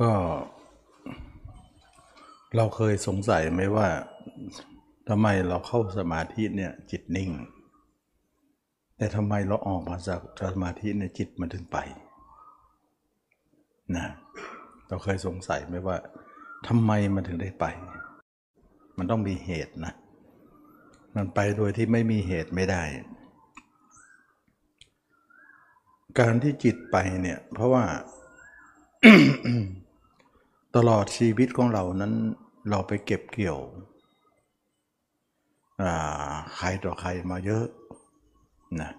ก็ เราเคยสงสัยไหมว่าทำไมเราเข้าสมาธิเนี่ยจิตนิ่ง แต่ทำไมเราออกมาจากสมาธิเนี่ยจิตมันถึงไปนะเราเคยสงสัยไหมว่าทำไมมันถึงได้ไป มันต้องมีเหตุนะ มันไปโดยที่ไม่มีเหตุไม่ได้ การที่จิตไปเนี่ย เพราะว่า ตลอดชีวิตของเรานั้นเราไปเก็บเกี่ยวใครต่อใครมาเยอะนะ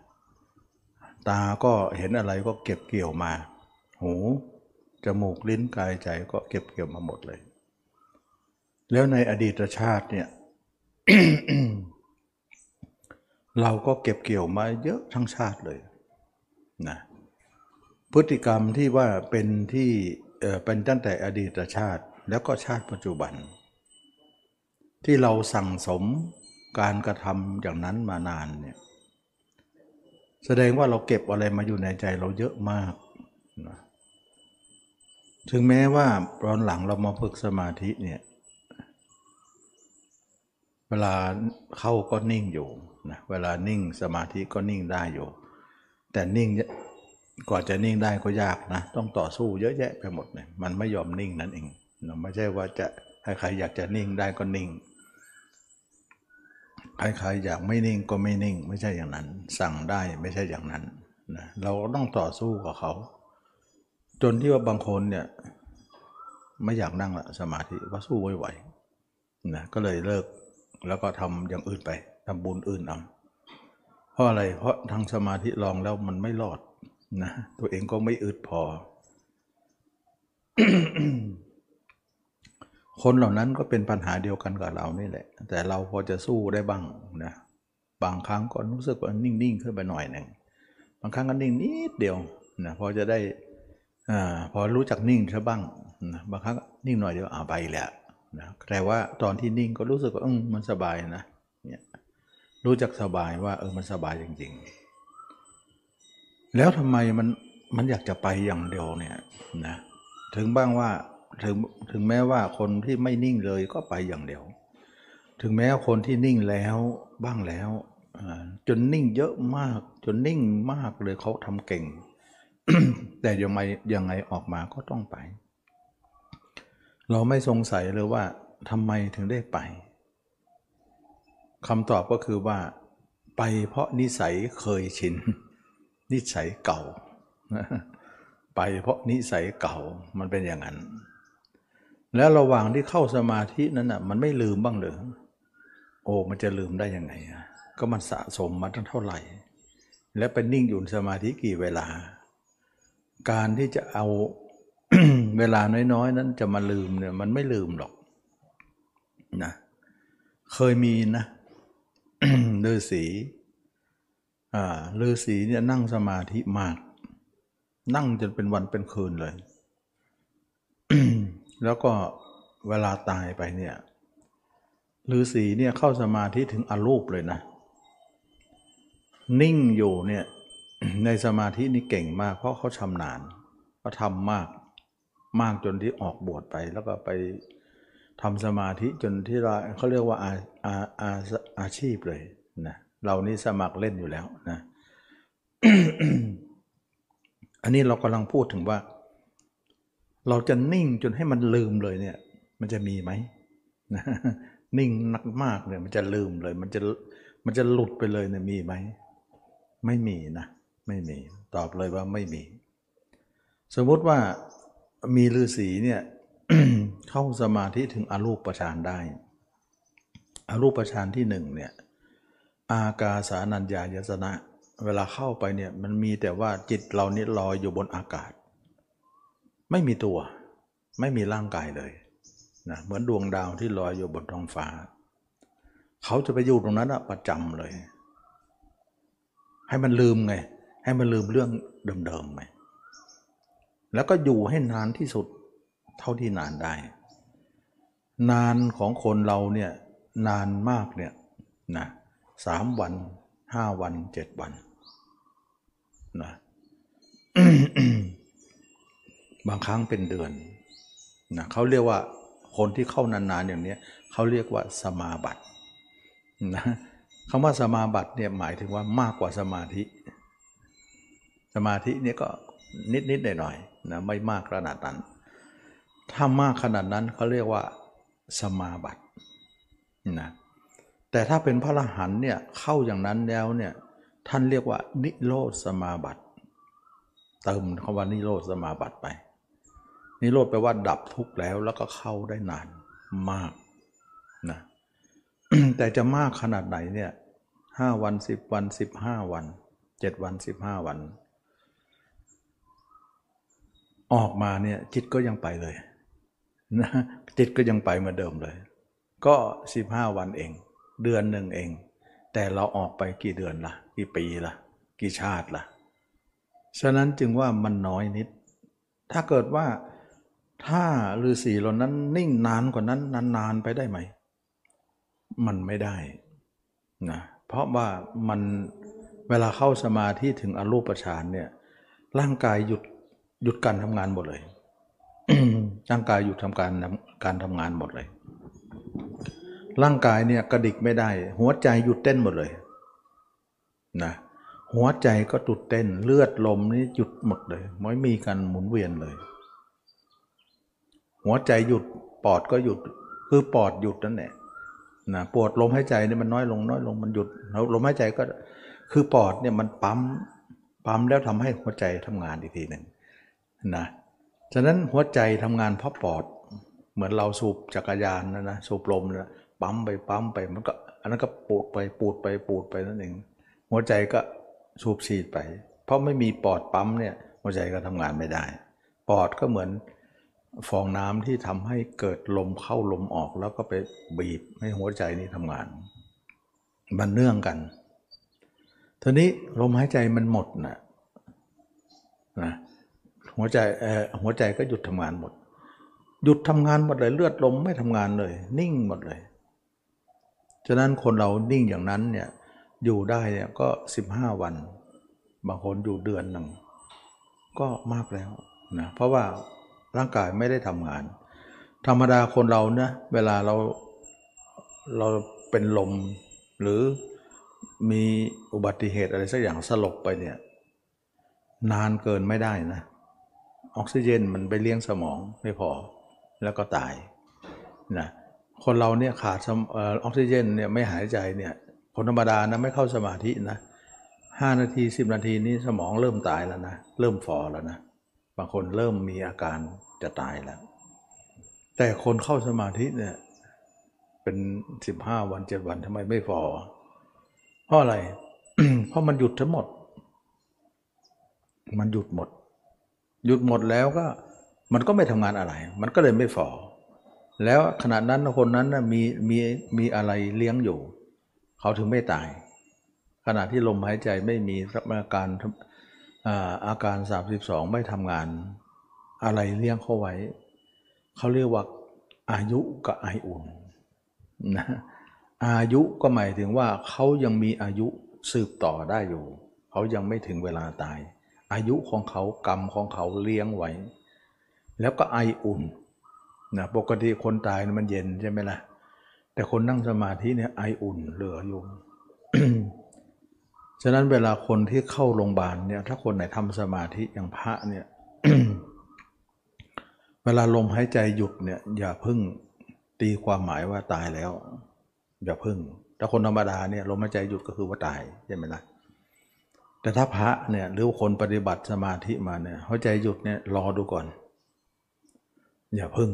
ตาก็เห็นอะไรก็เก็บเกี่ยวมา หูจมูกลิ้นกายใจก็เก็บเกี่ยวมาหมดเลย แล้วในอดีตชาติเนี่ยเราก็เก็บเกี่ยวมาเยอะทั้งชาติเลยนะพฤติกรรมที่ว่าเป็นที่ เป็นตั้งแต่อดีตชาติแล้วก็ชาติปัจจุบัน ที่เราสั่งสมการกระทำอย่างนั้นมานานเนี่ยแสดงว่าเราเก็บอะไรมาอยู่ในใจเราเยอะมากนะถึงแม้ว่าตอนหลังเรามาฝึกสมาธิเนี่ย เวลาเข้าก็นิ่งอยู่นะเวลานิ่งสมาธิก็นิ่งได้อยู่ แต่นิ่ง กว่าจะนิ่งได้ก็ยากนะ ต้องต่อสู้เยอะแยะไปหมดเนี่ยมันไม่ยอมนิ่งนั่นเองนะไม่ใช่ว่าจะใครๆอยากจะนิ่งได้ก็นิ่งใครๆอยากไม่นิ่งก็ไม่นิ่ง ไม่ใช่อย่างนั้น สั่งได้ไม่ใช่อย่างนั้นนะเราก็ต้องต่อสู้กับเขา จนที่ว่าบางคนเนี่ยไม่อยากนั่งละสมาธิว่าสู้ไม่ไหวนะก็เลยเลิกแล้วก็ทำอย่างอื่นไปทำบุญอื่นเอาเพราะอะไรเพราะทางสมาธิลองแล้วมันไม่รอด นะตัวเองก็ไม่อึดพอ คนเหล่านั้นก็เป็นปัญหาเดียวกันกับเรานี่แหละ แต่เราพอจะสู้ได้บ้างนะบางครั้งก็รู้สึกว่านิ่งๆขึ้นไปหน่อยหนึ่งบางครั้งก็นิ่งนิดเดียวนะพอจะได้อ่าพอรู้จักนิ่งซะบ้างนะบางครั้งนิ่งหน่อยเดียวอ่าไปแหล้วนะแต่ว่าตอนที่นิ่งก็รู้สึกว่าเออมันสบายนะเนี่ยรู้จักสบายว่าเออมันสบายจริง ๆ แล้วทำไมมันมันอยากจะไปอย่างเดียวเนี่ยนะถึงบ้างว่าถึงถึงแม้ว่าคนที่ไม่นิ่งเลยก็ไปอย่างเดียว ถึงแม้คนที่นิ่งแล้วบ้างแล้วจนนิ่งเยอะมาก จนนิ่งมากเลยเขาทำเก่ง แต่ยังไงยังไงออกมาก็ต้องไป เราไม่สงสัยเลยว่าทำไมถึงได้ไปคำตอบก็คือว่า ไปเพราะนิสัยเคยชิน นิสัยเก่า ไปเพราะนิสัยเก่ามันเป็นอย่างนั้น แล้วระหว่างที่เข้าสมาธินั้นอะมันไม่ลืมบ้างเหรอโอ้มันจะลืมได้ยังไง ก็มันสะสมมาตั้งเท่าไหร่ แล้วไปนิ่งอยู่สมาธิกี่เวลา การที่จะเอาเวลาน้อยๆ นั้นจะมาลืมเนี่ยมันไม่ลืมหรอกนะเคยมีนะฤาษี ฤาษีเนี่ยนั่งสมาธิมาก นั่งจนเป็นวันเป็นคืนเลย แล้วก็เวลาตายไปเนี่ยฤาษีเนี่ยเข้าสมาธิถึงอรูปเลยนะ นิ่งอยู่เนี่ยในสมาธินี่เก่งมาก เพราะเขาชำนาญเขาทำมากมากจนที่ออกบวชไป แล้วก็ไปทำสมาธิจนที่เราเขาเรียกว่าอาอาอาอาชีพเลยนะ เรานี่สมัครเล่นอยู่แล้วนะ อันนี้เรากำลังพูดถึงว่า เราจะนิ่งจนให้มันลืมเลยเนี่ย มันจะมีไหมนิ่งนักมากเนี่ยมันจะลืมเลย มันจะมันจะหลุดไปเลยเนี่ยมีไหมไม่มีนะไม่มี ตอบเลยว่าไม่มี สมมติว่ามีฤาษีเนี่ยเข้าสมาธิถึงอรูปฌานได้ อรูปฌานที่หนึ่งเนี่ย อากาสานัญญายสนะ เวลาเข้าไปเนี่ยมันมีแต่ว่าจิตเรานี่ลอยอยู่บนอากาศ ไม่มีตัว ไม่มีร่างกายเลยนะเหมือนดวงดาวที่ลอยอยู่บนท้องฟ้า เขาจะไปอยู่ตรงนั้นประจำเลย ให้มันลืมไง ให้มันลืมเรื่องเดิมๆไงแล้วก็อยู่ให้นานที่สุดเท่าที่นานได้ นานของคนเราเนี่ยนานมากเนี่ยนะ สามวันห้าวันเจ็ดวันนะบางครั้งเป็นเดือนนะเขาเรียกว่าคนที่เข้านานๆอย่างนี้เขาเรียกว่าสมาบัตินะคำว่าสมาบัติเนี่ยหมายถึงว่ามากกว่าสมาธิ สมาธิเนี่ยก็นิดๆหน่อยๆนะไม่มากขนาดนั้น ถ้ามากขนาดนั้นเขาเรียกว่าสมาบัตินะ แต่ถ้าเป็นพระอรหันต์เนี่ยเข้าอย่างนั้นแล้วเนี่ยท่านเรียกว่า นิโรธสมาบัติ เติมคำว่านิโรธสมาบัติไป นิโรธแปลว่าดับทุกข์แล้วแล้วก็เข้าได้นานมากนะแต่จะมากขนาดไหนเนี่ยห้าวันสิบวันสิบห้าวันเจ็ดวันสิบห้าวัน ออกมาเนี่ยจิตก็ยังไปเลยนะจิตก็ยังไปเหมือนเดิมเลย ก็สิบห้าวันเอง เดือนหนึ่งเอง แต่เราออกไปกี่เดือนละ่ะ กี่ปีละ่ะ กี่ชาติละ่ะ ฉะนั้นจึงว่ามันน้อยนิด ถ้าเกิดว่าถ้าฤาษีเหล่านั้นนิ่งนานกว่านั้นนานๆไปได้ไหม มันไม่ได้นะเพราะว่ามันเวลาเข้าสมาธิถึงอรูปฌานเนี่ย ร่างกายหยุดหยุดการทำงานหมดเลยร่างกายหยุดทำการการทำงานหมดเลย ร่างกายเนี่ยกระดิกไม่ได้ หัวใจหยุดเต้นหมดเลยนะหัวใจก็หยุดเต้น เลือดลมนี่หยุดหมดเลยไม่มีการหมุนเวียนเลย หัวใจหยุดปอดก็หยุดคือปอดหยุดนั่นแหละนะปวดลมหายใจเนี่ยมันน้อยลงน้อยลงมันหยุดแล้วลมหายใจก็คือปอดเนี่ยมันปั๊มปั๊มแล้วทำให้หัวใจทำงานอีกทีหนึ่งนะฉะนั้นหัวใจทำงานเพราะปอด เหมือนเราสูบจักรยานนะนะสูบลมนะ ปั๊มไปปั๊มไปมันก็ อันนั้นก็ปูดไปปูดไปปูดไปนั่นเองหัวใจก็สูบฉีดไป เพราะไม่มีปอดปั๊มเนี่ยหัวใจก็ทำงานไม่ได้ ปอดก็เหมือนฟองน้ำที่ทำให้เกิดลมเข้าลมออกแล้วก็ไปบีบให้หัวใจนี้ทำงาน มันเนื่องกันทีนี้ลมหายใจมันหมดนะนะหัวใจเออหัวใจก็หยุดทำงานหมด หยุดทำงานหมดเลยเลือดลมไม่ทำงานเลย นิ่งหมดเลย ฉะนั้นคนเรานิ่งอย่างนั้นเนี่ยอยู่ได้เนี่ยก็สิบห้าวัน บางคนอยู่เดือนหนึ่งก็มากแล้วนะเพราะว่าร่างกายไม่ได้ทำงาน ธรรมดาคนเราเนะเวลาเราเราเป็นลมหรือมีอุบัติเหตุอะไรสักอย่างสลบไปเนี่ยนานเกินไม่ได้นะ ออกซิเจนมันไปเลี้ยงสมองไม่พอแล้วก็ตายนะ คนเราเนี่ยขาดออกซิเจนเนี่ยไม่หายใจเนี่ยคนธรรมดานะไม่เข้าสมาธินะห้านาทีสิบนาทีนี้สมองเริ่มตายแล้วนะเริ่มฟอแล้วนะบางคนเริ่มมีอาการจะตายแล้ว แต่คนเข้าสมาธิเนี่ยเป็นสิบห้าวันเจ็ดวันทำไมไม่ฟอเพราะอะไร เพราะมันหยุดทั้งหมด มันหยุดหมด หยุดหมดแล้วก็ มันก็ไม่ทำงานอะไร มันก็เลยไม่ฟอ แล้วขณะนั้นคนนั้นมีมีมีอะไรเลี้ยงอยู่ เขาถึงไม่ตาย ขณะที่ลมหายใจไม่มีอาการอาการ 32 ไม่ทำงาน อะไรเลี้ยงเขาไว้ เขาเรียกว่าอายุกับไออุ่นนะอายุก็หมายถึงว่าเขายังมีอายุสืบต่อได้อยู่ เขายังไม่ถึงเวลาตาย อายุของเขากรรมของเขาเลี้ยงไว้ แล้วก็ไออุ่น นะปกติคนตายมันเย็นใช่ไหมล่ะ แต่คนนั่งสมาธิเนี่ยไออุ่นเหลืออยู่ฉะนั้นเวลาคนที่เข้าโรงพยาบาลเนี่ย ถ้าคนไหนทำสมาธิอย่างพระเนี่ย เวลาลมหายใจหยุดเนี่ย อย่าพึ่งตีความหมายว่าตายแล้ว อย่าพึ่งถ้าคนธรรมดาเนี่ยลมหายใจหยุดก็คือว่าตายใช่ไหมล่ะแต่ถ้าพระเนี่ยหรือคนปฏิบัติสมาธิมาเนี่ยหัวใจหยุดเนี่ยรอดูก่อน อย่าพึ่ง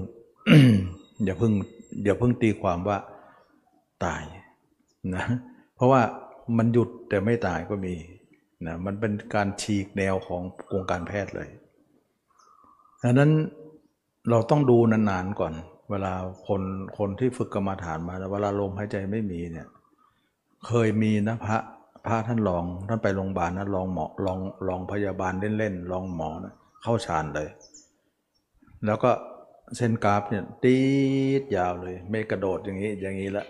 อย่าเพึ่งอย่าเพึ่งตีความว่าตายนะ เพราะว่ามันหยุดแต่ไม่ตายก็มีนะมันเป็นการฉีกแนวของวงการแพทย์เลยดังนั้นเราต้องดูนานๆก่อน เวลาคนคนที่ฝึกกรรมาฐานมาเวลาลมหายใจไม่มีเนี่ย เคยมีนะพระพระท่านลองท่านไปโรงพยาบาลนะลองหมอลองลองพยาบาลเล่นๆลองหมอนะเข้าฌานเลย แล้วก็ เส้นกราฟเนี่ยตีดยาวเลยไม่กระโดดอย่างนี้ อย่างนี้ละ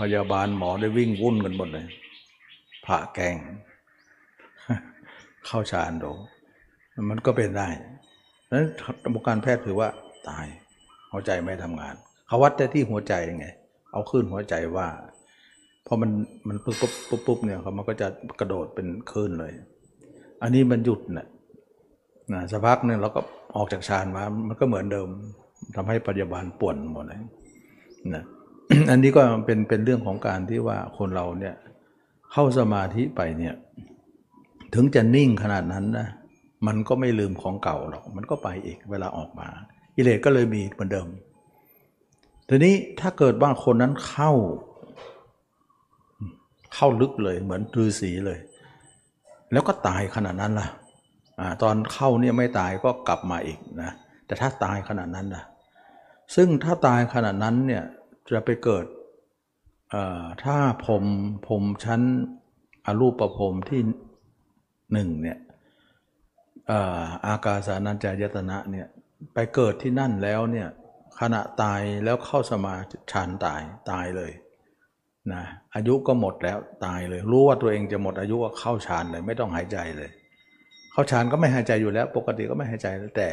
พยาบาลหมอได้วิ่งวุ่นกันหมดเลยผ่าแกง เข้าฌานโดมันก็เป็นได้นั้นกรรมการแพทย์ถือว่าตายหัวใจไม่ทำงาน เขาวัดได้ที่หัวใจยังไง เอาขึ้นหัวใจว่าพอมันมันปุ๊บปุ๊บปุ๊บปุ๊บเนี่ยเขามันก็จะกระโดดเป็นคลื่นเลย อันนี้มันหยุดน่ะนะสักพักหนึ่งเราก็ ออกจากฌานมา มันก็เหมือนเดิมทำให้ปัจจุบันป่วนหมดเลยนะอันนี้ก็เป็นเป็นเรื่องของการที่ว่าคนเราเนี่ยเข้าสมาธิไปเนี่ยถึงจะนิ่งขนาดนั้นนะมันก็ไม่ลืมของเก่าหรอกมันก็ไปอีกเวลาออกมากิเลสก็เลยมีเหมือนเดิมทีนี้ถ้าเกิดว่าคนนั้นเข้า เข้าลึกเลยเหมือนฤาษีเลย แล้วก็ตายขนาดนั้นล่ะ ตอนเข้าเนี่ยไม่ตายก็กลับมาอีกนะแต่ถ้าตายขนาดนั้นล่ะซึ่งถ้าตายขนาดนั้นเนี่ยจะไปเกิดถ้าผมผมชั้นอรูปประพรมที่หนึ่งเนี่ยอากาสานัญจายตนะเนี่ยไปเกิดที่นั่นแล้วเนี่ยขณะตายแล้วเข้าสมาฌานตายตายเลยนะอายุก็หมดแล้วตายเลย รู้ว่าตัวเองจะหมดอายุก็เข้าฌานเลย ไม่ต้องหายใจเลย เข้าฌานก็ไม่หายใจอยู่แล้ว ปกติก็ไม่หายใจแต่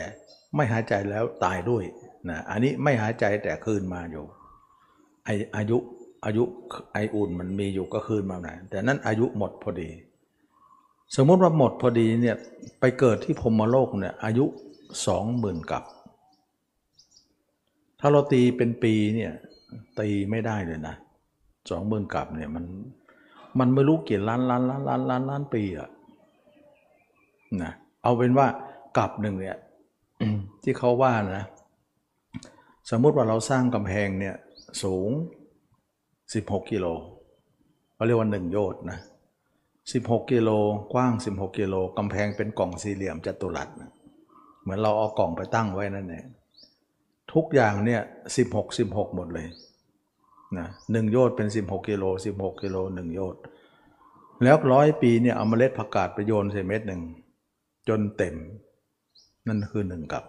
ไม่หายใจแล้วตายด้วยนะอันนี้ไม่หายใจแต่คืนมาอยู่ไออายุอายุไออุ่นมันมีอยู่ก็คืนมาหน่อยแต่นั้นอายุหมดพอดี สมมติว่าหมดพอดีเนี่ยไปเกิดที่พรมโลกเนี่ยอายุสองหมื่นกับ ถ้าเราตีเป็นปีเนี่ยตีไม่ได้เลยนะสองหมื่นกับเนี่ยมันมันไม่รู้กี่ล้านล้านล้านล้านล้านล้านปีอะ นะเอาเป็นว่ากับหนึ่งเนี่ยที่เขาว่านะสมมุติว่าเราสร้างกำแพงเนี่ยสูง 16 กิโลเขาเรียกว่าหนึ่งโยชน์นะ16 กิโลกว้าง 16 กิโลกำแพงเป็นกล่องสี่เหลี่ยมจัตุรัสนะเหมือนเราเอากล่องไปตั้งไว้นั่นเองทุกอย่างเนี่ย16 16 หมดเลยนะหนึ่งโยชน์เป็น 16 กิโล 16 กิโลหนึ่งโยชน์แล้วร้อยปีเนี่ยเอาเมล็ดผักกาดไปโยนใส่เม็ดหนึ่ง จนเต็ม นั่นคือหนึ่งกับ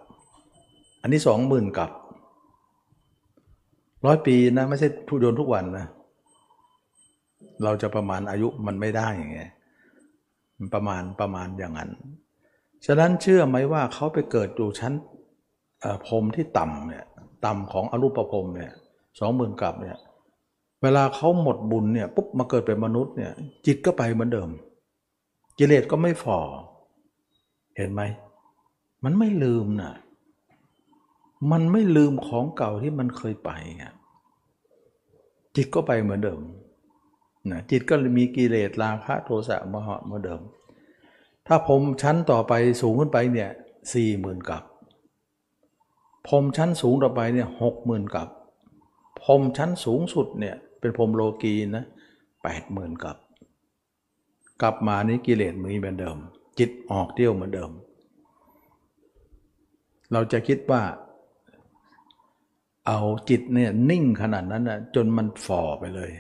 อันนี้สองหมื่นกับร้อยปีนะไม่ใช่ทุโยนทุกวันนะเราจะประมาณอายุมันไม่ได้อย่างเงี้ยประมาณประมาณอย่างนั้น ฉะนั้นเชื่อไหมว่าเขาไปเกิดอยู่ชั้นพรมที่ต่ำเนี่ยต่ำของอรูปภพเนี่ยสองหมื่นกับเนี่ยเวลาเขาหมดบุญเนี่ยปุ๊บมาเกิดเป็นมนุษย์เนี่ยจิตก็ไปเหมือนเดิม กิเลสก็ไม่ฝ่อ เห็นไหม มันไม่ลืมนะมันไม่ลืมของเก่าที่มันเคยไปจิตก็ไปเหมือนเดิมนะจิตก็มีกิเลสราคะโทสะมหะเหมือนเดิม ถ้าผมชั้นต่อไปสูงขึ้นไปเนี่ยสี่หมื่นกับผมชั้นสูงต่อไปเนี่ยหกหมื่นกับผมชั้นสูงสุดเนี่ยเป็นพรมโลกีนะแปดหมื่นกับ กลับมานี้กิเลสมีเหมือนเดิม จิตออกเที่ยวเหมือนเดิม เราจะคิดว่า เอาจิตเนี่ยนิ่งขนาดนั้นนะจนมันฝ่อไปเลย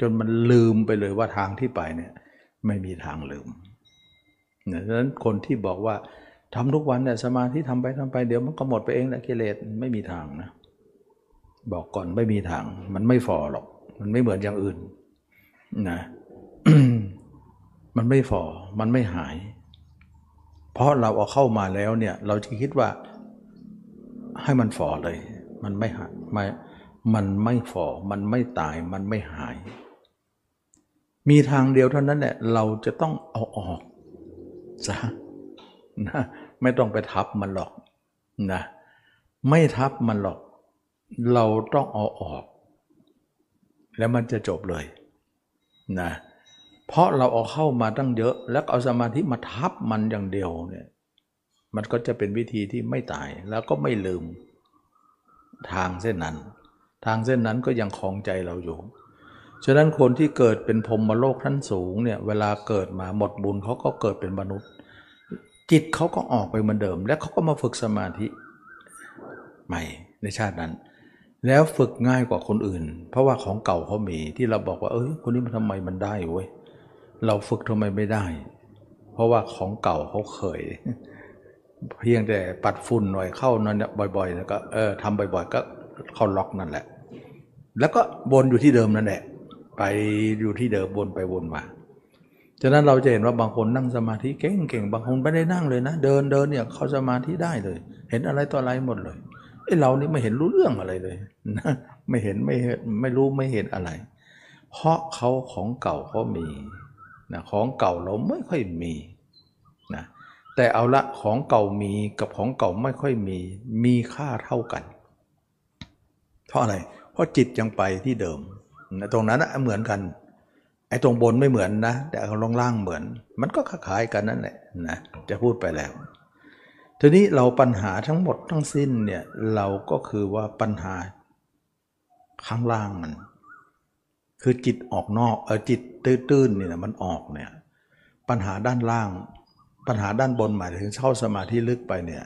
จนมันลืมไปเลยว่าทางที่ไปเนี่ย ไม่มีทางลืมดังนั้นคนที่บอกว่าทำทุกวันเนี่ยสมาธิทำไปทำไปเดี๋ยวมันก็หมดไปเองแหละกิเลสไม่มีทางนะ บอกก่อนไม่มีทาง มันไม่ฝ่อหรอก มันไม่เหมือนอย่างอื่นนะ มันไม่ฝ่อ มันไม่หาย เพราะเราเอาเข้ามาแล้วเนี่ย เราจะคิดว่าให้มันฝ่อเลย มันไม่หายไม่มันไม่ฝ่อ มันไม่ตาย มันไม่หาย มีทางเดียวเท่านั้นแหละ เราจะต้องเอาออกซะนะไม่ต้องไปทับมันหรอกนะ ไม่ทับมันหรอก เราต้องเอาออก แล้วมันจะจบเลยนะเเพราะเราเอาเข้ามาตั้งเยอะ แล้วเอาสมาธิมาทับมันอย่างเดียวเนี่ยมันก็จะเป็นวิธีที่ไม่ตายแล้วก็ไม่ลืมทางเส้นนั้น ทางเส้นนั้นก็ยังคลองใจเราอยู่ฉะนั้นคนที่เกิดเป็นพรมโลกท่านสูงเนี่ยเวลาเกิดมาหมดบุญเขาก็เกิดเป็นมนุษย์ จิตเขาก็ออกไปเหมือนเดิม แล้วเขาก็มาฝึกสมาธิใหม่ในชาตินั้น แล้วฝึกง่ายกว่าคนอื่น เพราะว่าของเก่าเขามีที่เราบอกว่าเอ้ยคนนี้มันทำไมมันได้เว้ย เราฝึกทำไมไม่ได้ เพราะว่าของเก่าเขาเคย เพียงแต่ปัดฝุ่นหน่อยเข้านั่นบ่อยๆแล้วก็เออทำบ่อยๆ ก็เข้าล็อกนั่นแหละ แล้วก็วนอยู่ที่เดิมนั่นแหละ ไปอยู่ที่เดิมวนไปวนมาฉะนั้นเราจะเห็นว่าบางคนนั่งสมาธิเก่งๆบางคนไม่ได้นั่งเลยนะ เดินเดินเนี่ยเข้าสมาธิได้เลย เห็นอะไรต่ออะไรหมดเลยไอ้เรานี่ไม่เห็นรู้เรื่องอะไรเลยนะไม่เห็นไม่เห็นไม่รู้ไม่เห็นอะไร เพราะเขาของเก่าเขามี นะของเก่าเราไม่ค่อยมีนะแต่เอาละของเก่ามีกับของเก่าไม่ค่อยมี มีค่าเท่ากัน เพราะอะไร เพราะจิตยังไปที่เดิมนะตรงนั้นนะเหมือนกันไอ้ตรงบนไม่เหมือนนะ แต่เอาลงล่างเหมือน มันก็คล้ายกันนั่นแหละนะจะพูดไปแล้ว ทีนี้เราปัญหาทั้งหมดทั้งสิ้นเนี่ยเราก็คือว่าปัญหาข้างล่างมัน คือจิตออกนอกเออจิต ตื้นๆเนี่ยมันออกเนี่ยปัญหาด้านล่าง ปัญหาด้านบนหมายถึงเข้าสมาธิลึกไปเนี่ย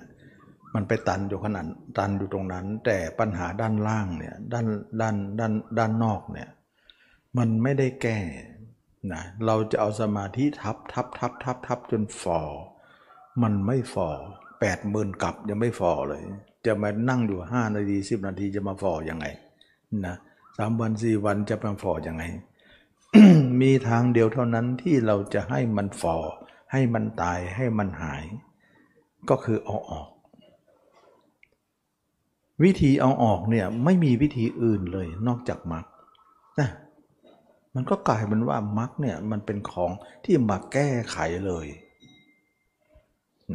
มันไปตันอยู่ขนาดตันอยู่ตรงนั้น แต่ปัญหาด้านล่างเนี่ยด้านด้านด้านด้านนอกเนี่ยมันไม่ได้แก้นะเราจะเอาสมาธิทับทับทับทับทับจนฟอมันไม่ฟอแปดหมื่นกับยังไม่ฟอเลย จะมานั่งอยู่ห้านาทีสิบนาทีจะมาฟอยังไงนะสามวันสี่วันจะมาฟอยังไง มีทางเดียวเท่านั้นที่เราจะให้มันฟอให้มันตายให้มันหาย ก็คือเอาออก วิธีเอาออกเนี่ยไม่มีวิธีอื่นเลยนอกจากมรรคนะมันก็กลายเป็นว่ามรรคเนี่ยมันเป็นของที่มาแก้ไขเลย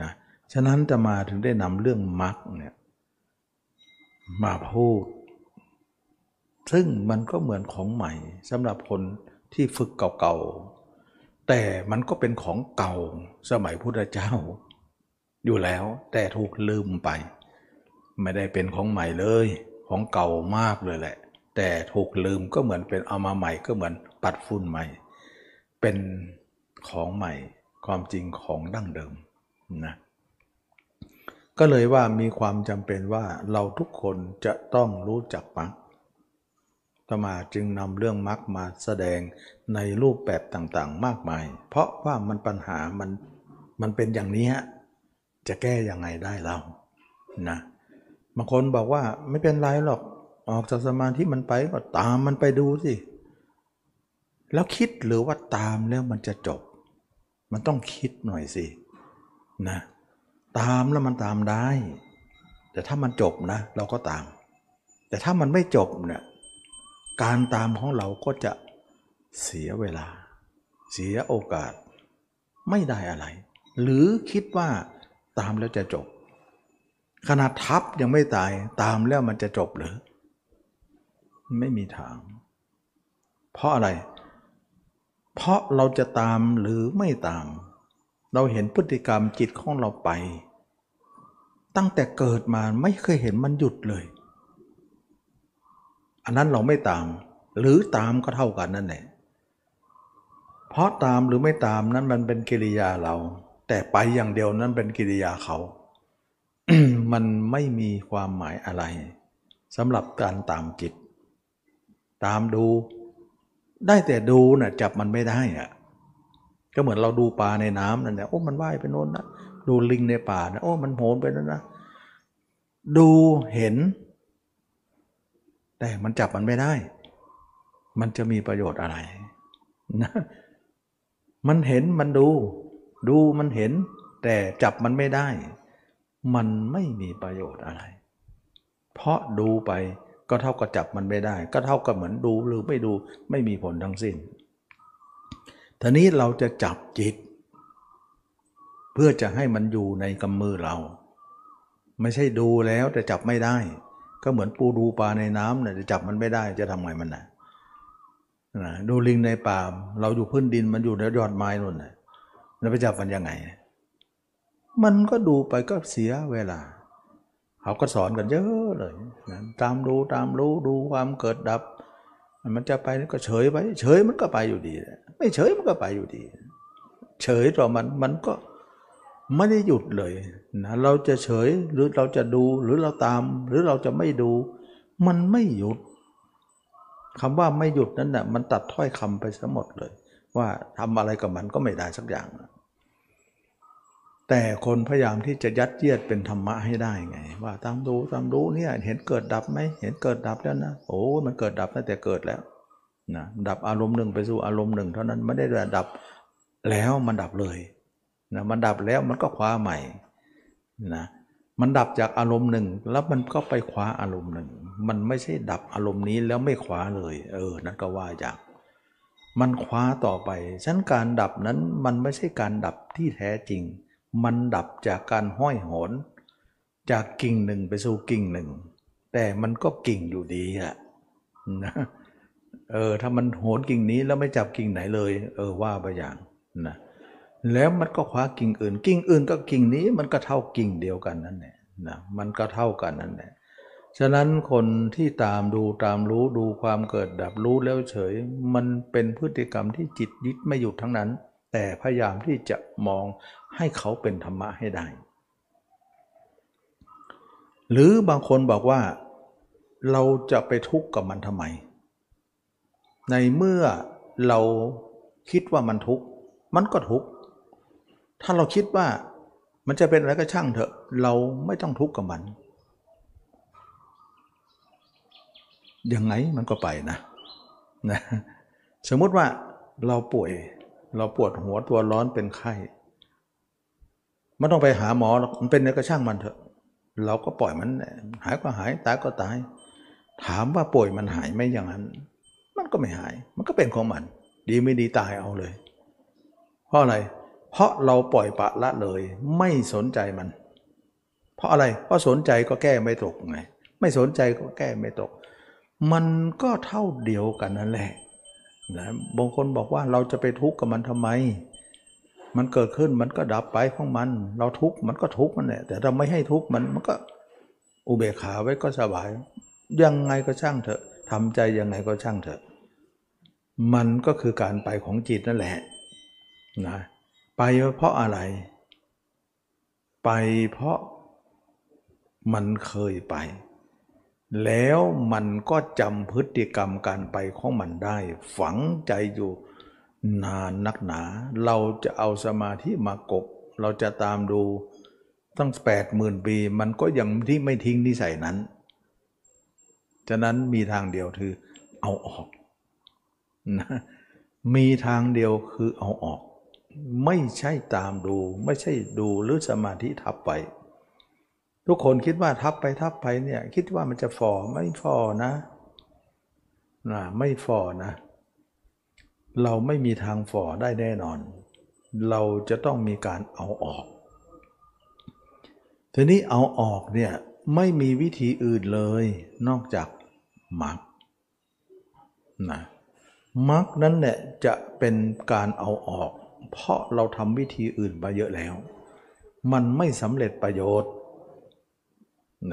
นะฉะนั้นจะมาถึงได้นำเรื่องมรรคเนี่ยมาพูด ซึ่งมันก็เหมือนของใหม่สำหรับคน ที่ฝึกเก่าๆ แต่มันก็เป็นของเก่าสมัยพุทธเจ้า อยู่แล้วแต่ถูกลืมไป ไม่ได้เป็นของใหม่เลย ของเก่ามากเลยแหละ แต่ถูกลืมก็เหมือนเป็นเอามาใหม่ก็เหมือนปัดฝุ่นใหม่ เป็นของใหม่ความจริงของดั้งเดิมนะก็เลยว่ามีความจำเป็นว่าเราทุกคนจะต้องรู้จักมรรค ตมาจึงนำเรื่องมรรคมาแสดงในรูปแบบต่างๆ มากมาย เพราะว่ามันปัญหามันมันเป็นอย่างนี้ฮะจะแก้ยังไงได้เรานะบางคนบอกว่าไม่เป็นไรหรอกออกจากสมาธิมันไปก็ตามมันไปดูสิ แล้วคิดหรือว่าตามแล้วมันจะจบ มันต้องคิดหน่อยสินะตามแล้วมันตามได้ แต่ถ้ามันจบนะ เราก็ตาม แต่ถ้ามันไม่จบเนี่ย การตามของเราก็จะเสียเวลา เสียโอกาส ไม่ได้อะไร หรือคิดว่าตามแล้วจะจบ ขนาดทับยังไม่ตายตามแล้วมันจะจบหรือ ไม่มีทาง เพราะอะไร เพราะเราจะตามหรือไม่ตาม เราเห็นพฤติกรรมจิตของเราไป ตั้งแต่เกิดมาไม่เคยเห็นมันหยุดเลย อันนั้นเราไม่ตาม หรือตามก็เท่ากันนั่นแหละเพราะตามหรือไม่ตามนั้นมันเป็นกิริยาเรา แต่ไปอย่างเดียวนั้นเป็นกิริยาเขา มันไม่มีความหมายอะไรสำหรับการตามจิต ตามดู ได้แต่ดูนะ่ะจับมันไม่ได้อะก็เหมือนเราดูปลาในน้ำนั่นแหละโอ้มันว่ายไปโน้นนะดูลิงในป่านะโอ้มันโหนไปนั่นนะดูเห็น แต่มันจับมันไม่ได้ มันจะมีประโยชน์อะไรนะมันเห็นมันดู ดูมันเห็น แต่จับมันไม่ได้ มันไม่มีประโยชน์อะไร เพราะดูไปก็เท่ากับจับมันไม่ได้ ก็เท่ากับเหมือนดูหรือไม่ดูไม่มีผลทั้งสิ้นทีนี้เราจะจับจิต เพื่อจะให้มันอยู่ในกำมือเรา ไม่ใช่ดูแล้วแต่จับไม่ได้ ก็เหมือนปูดูปลาในน้ำเนี่ยจะจับมันไม่ได้จะทำไงมันนะนะดูลิงในป่า เราอยู่พื้นดินมันอยู่ในยอดไม้นู่นนะแล้วไปจับมันยังไง มันก็ดูไปก็เสียเวลาเขาก็สอนกันเยอะเลยนะตามดูตามรู้ดูความเกิดดับ มันจะไปก็เฉยไป เฉยมันก็ไปอยู่ดี ไม่เฉยมันก็ไปอยู่ดี เฉยต่อมันมันก็ ไม่ได้หยุดเลยนะเราจะเฉยหรือเราจะดูหรือเราตาม หรือเราจะไม่ดู มันไม่หยุดคำว่าไม่หยุดนั้นนะ่ะมันตัดถ้อยคำไปซะหมดเลย ว่าทำอะไรกับมันก็ไม่ได้สักอย่างแต่คนพยายามที่จะยัดเยียดเป็นธรรมะให้ได้ไง ว่าตามดูตามดูเนี่ยเห็นเกิดดับไหมเห็นเกิดดับแล้วนะโอ้มันเกิดดับตั้งแต่เกิดแล้วนะดับอารมณ์หนึ่งไปสู่อารมณ์หนึ่ง เท่านั้นไม่ได้ดับแล้วมันดับเลย นะมันดับแล้วมันก็คว้าใหม่นะมันดับจากอารมณ์หนึ่งแล้วมันก็ไปคว้าอารมณ์หนึ่ง มันไม่ใช่ดับอารมณ์นี้แล้วไม่คว้าเลย เออ นั่นก็ว่าจากมันคว้าต่อไปฉะนั้นการดับนั้นมันไม่ใช่การดับที่แท้จริง มันดับจากการห้อยโหน จากกิ่งหนึ่งไปสู่กิ่งหนึ่ง แต่มันก็กิ่งอยู่ดีอะนะเออถ้ามันโหนกิ่งนี้แล้วไม่จับกิ่งไหนเลย เออว่าไปอย่างนะ แล้วมันก็คว้ากิ่งอื่น กิ่งอื่นก็กิ่งนี้มันก็เท่ากิ่งเดียวกันนั่นแหละนะมันก็เท่ากันนั่นแหละฉะนั้นคนที่ตามดูตามรู้ดูความเกิดดับรู้แล้วเฉย มันเป็นพฤติกรรมที่จิตยึดไม่หยุดทั้งนั้น แต่พยายามที่จะมองให้เขาเป็นธรรมะให้ได้ หรือบางคนบอกว่าเราจะไปทุกข์กับมันทำไม ในเมื่อเราคิดว่ามันทุกข์ มันก็ทุกข์ ถ้าเราคิดว่ามันจะเป็นอะไรก็ช่างเถอะ เราไม่ต้องทุกข์กับมัน ยังไงมันก็ไปนะนะสมมุติว่าเราป่วย เราปวดหัวตัวร้อนเป็นไข้ไม่ต้องไปหาหมอมันเป็นอะไรก็ช่างมันเถอะ เราก็ปล่อยมัน หายก็หายตายก็ตาย ถามว่าป่วยมันหายไหมอย่างนั้น มันก็ไม่หาย มันก็เป็นของมัน ดีไม่ดีตายเอาเลย เพราะอะไร เพราะเราปล่อยปะละเลย ไม่สนใจมัน เพราะอะไร เพราะสนใจก็แก้ไม่ตกไง ไม่สนใจก็แก้ไม่ตก มันก็เท่าเดียวกันนั่นแหละนะบางคนบอกว่าเราจะไปทุกข์กับมันทำไม มันเกิดขึ้นมันก็ดับไปของมัน เราทุกข์มันก็ทุกข์มันแหละ แต่เราไม่ให้ทุกข์มันมันก็อุเบกขาไว้ก็สบาย ยังไงก็ช่างเถอะทำใจยังไงก็ช่างเถอะ มันก็คือการไปของจิตนั่นแหละนะ ไปเพราะอะไร ไปเพราะมันเคยไป แล้วมันก็จำพฤติกรรมการไปของมันได้ ฝังใจอยู่นานนักหนา เราจะเอาสมาธิมากบ เราจะตามดูตั้งแปดหมื่นปีมันก็ยังที่ไม่ทิ้งนิสัยนั้น ฉะนั้นมีทางเดียวคือเอาออกนะมีทางเดียวคือเอาออก ไม่ใช่ตามดู ไม่ใช่ดูหรือสมาธิทับไป ทุกคนคิดว่าทับไปทับไปเนี่ย คิดว่ามันจะฝ่อไม่ฝ่อนะนะไม่ฝ่อนะ เราไม่มีทางฝ่อได้แน่นอน เราจะต้องมีการเอาออก ทีนี้เอาออกเนี่ยไม่มีวิธีอื่นเลยนอกจากมรรคนะมรรคนั้นเนี่ยจะเป็นการเอาออก เพราะเราทำวิธีอื่นมาเยอะแล้ว มันไม่สำเร็จประโยชน์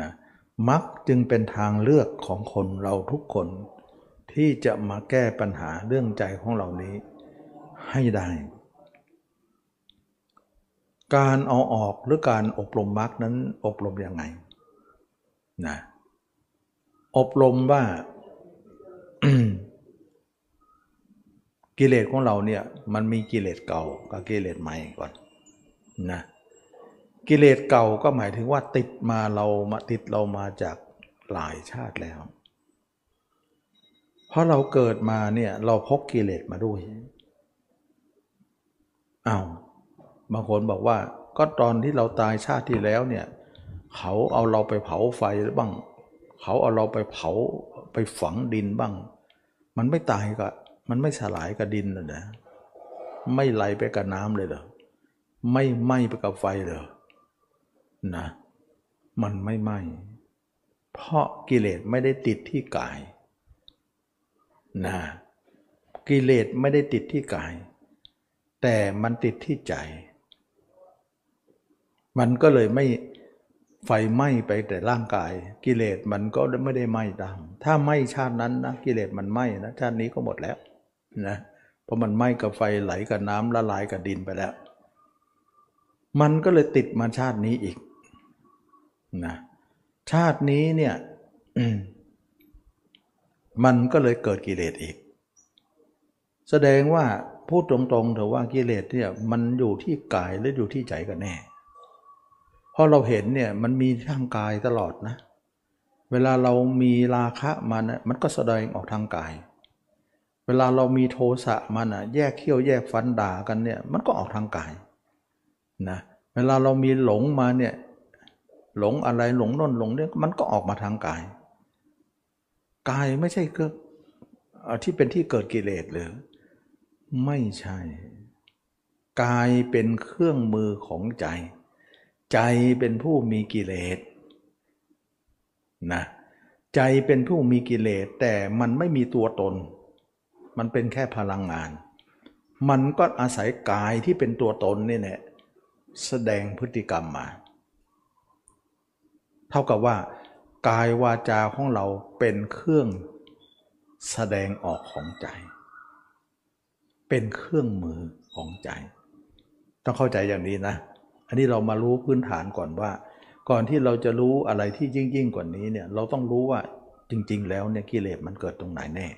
นะมักจึงเป็นทางเลือกของคนเราทุกคน ที่จะมาแก้ปัญหาเรื่องใจของเรานี้ให้ได้ การเอาออกหรือการอบรมมรรคนั้นอบรมยังไงนะอบรมว่า กิเลสของเราเนี่ยมันมีกิเลสเก่ากับกิเลสใหม่ก่อนนะกิเลสเก่าก็หมายถึงว่าติดมาเรามาติดเรามาจากหลายชาติแล้ว เพราะเราเกิดมาเนี่ยเราพกกิเลสมาด้วยอา้าวบางคนบอกว่าก็ตอนที่เราตายชาติที่แล้วเนี่ยเขาเอาเราไปเผาไฟหรือบ้าง เขาเอาเราไปเผาไปฝังดินบ้าง มันไม่ตายก็ มันไม่สลายกับดินเลยนะไม่ไหลไปกับน้ำเลยเหรอไม่ไหม้ไปกับไฟเลยนะ มันไม่ไหม้เพราะกิเลสไม่ได้ติดที่กายนะกิเลสไม่ได้ติดที่กาย แต่มันติดที่ใจ มันก็เลยไม่ไฟไหม้ไปแต่ร่างกาย กิเลสมันก็ไม่ได้ไหม้ตามถ้าไหม้ชาตินั้นนะกิเลสมันไหม้นะชาตินี้ก็หมดแล้ว นะเพราะมันไหม้กับไฟไหลกับน้ำละลายกับดินไปแล้ว มันก็เลยติดมาชาตินี้อีกนะชาตินี้เนี่ยมันก็เลยเกิดกิเลสอีก แสดงว่าพูดตรงๆเถอะว่ากิเลสเนี่ยมันอยู่ที่กายหรืออยู่ที่ใจกันแน่พอเราเห็นเนี่ยมันมีทางกายตลอดนะ เวลาเรามีราคะมันมันก็แสดงออกทางกาย เวลาเรามีโทสะมันอะแยกเขี้ยวแยกฟันด่ากันเนี่ยมันก็ออกทางกายนะเวลาเรามีหลงมาเนี่ยหลงอะไรหลงน่นหลงเนี่ยมันก็ออกมาทางกาย กายไม่ใช่ก็ที่เป็นที่เกิดกิเลสหรือ ไม่ใช่ กายเป็นเครื่องมือของใจ ใจเป็นผู้มีกิเลสนะใจเป็นผู้มีกิเลสแต่มันไม่มีตัวตน มันเป็นแค่พลังงาน มันก็อาศัยกายที่เป็นตัวตนนี่แหละแสดงพฤติกรรมมา เท่ากับว่ากายวาจาของเราเป็นเครื่องแสดงออกของใจ เป็นเครื่องมือของใจ ต้องเข้าใจอย่างนี้นะ อันนี้เรามารู้พื้นฐานก่อนว่า ก่อนที่เราจะรู้อะไรที่ยิ่งยิ่งกว่านี้เนี่ยเราต้องรู้ว่าจริง ๆ แล้วเนี่ยกิเลสมันเกิดตรงไหนแน่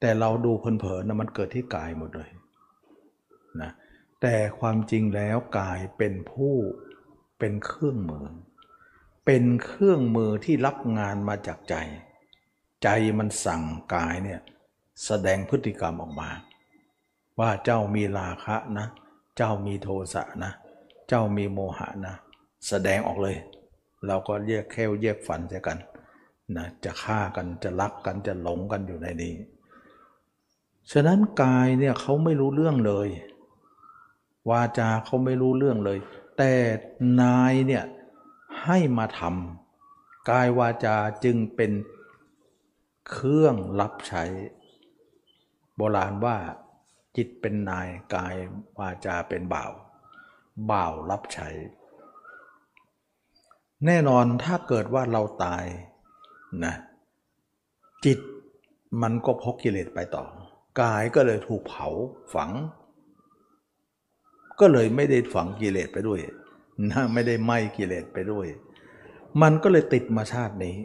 แต่เราดูเพลินๆนะมันเกิดที่กายหมดเลยนะแต่ความจริงแล้วกายเป็นผู้เป็นเครื่องมือ เป็นเครื่องมือที่รับงานมาจากใจ ใจมันสั่งกายเนี่ยแสดงพฤติกรรมออกมา ว่าเจ้ามีราคะนะ เจ้ามีโทสะนะ เจ้ามีโมหะนะ แสดงออกเลย เราก็แยกแค่วแยกฝันเสียกันนะจะฆ่ากันจะรักกันจะหลงกันอยู่ในนี้ ฉะนั้นกายเนี่ยเขาไม่รู้เรื่องเลย วาจาเขาไม่รู้เรื่องเลย แต่นายเนี่ยให้มาทำกายวาจาจึงเป็นเครื่องรับใช้ โบราณว่าจิตเป็นนายกายวาจาเป็นบ่าวบ่าวรับใช้ แน่นอนถ้าเกิดว่าเราตายนะจิตมันก็พกกิเลสไปต่อ กายก็เลยถูกเผาฝัง ก็เลยไม่ได้ฝังกิเลสไปด้วยนะไม่ได้ไหมกิเลสไปด้วย มันก็เลยติดมาชาตินี้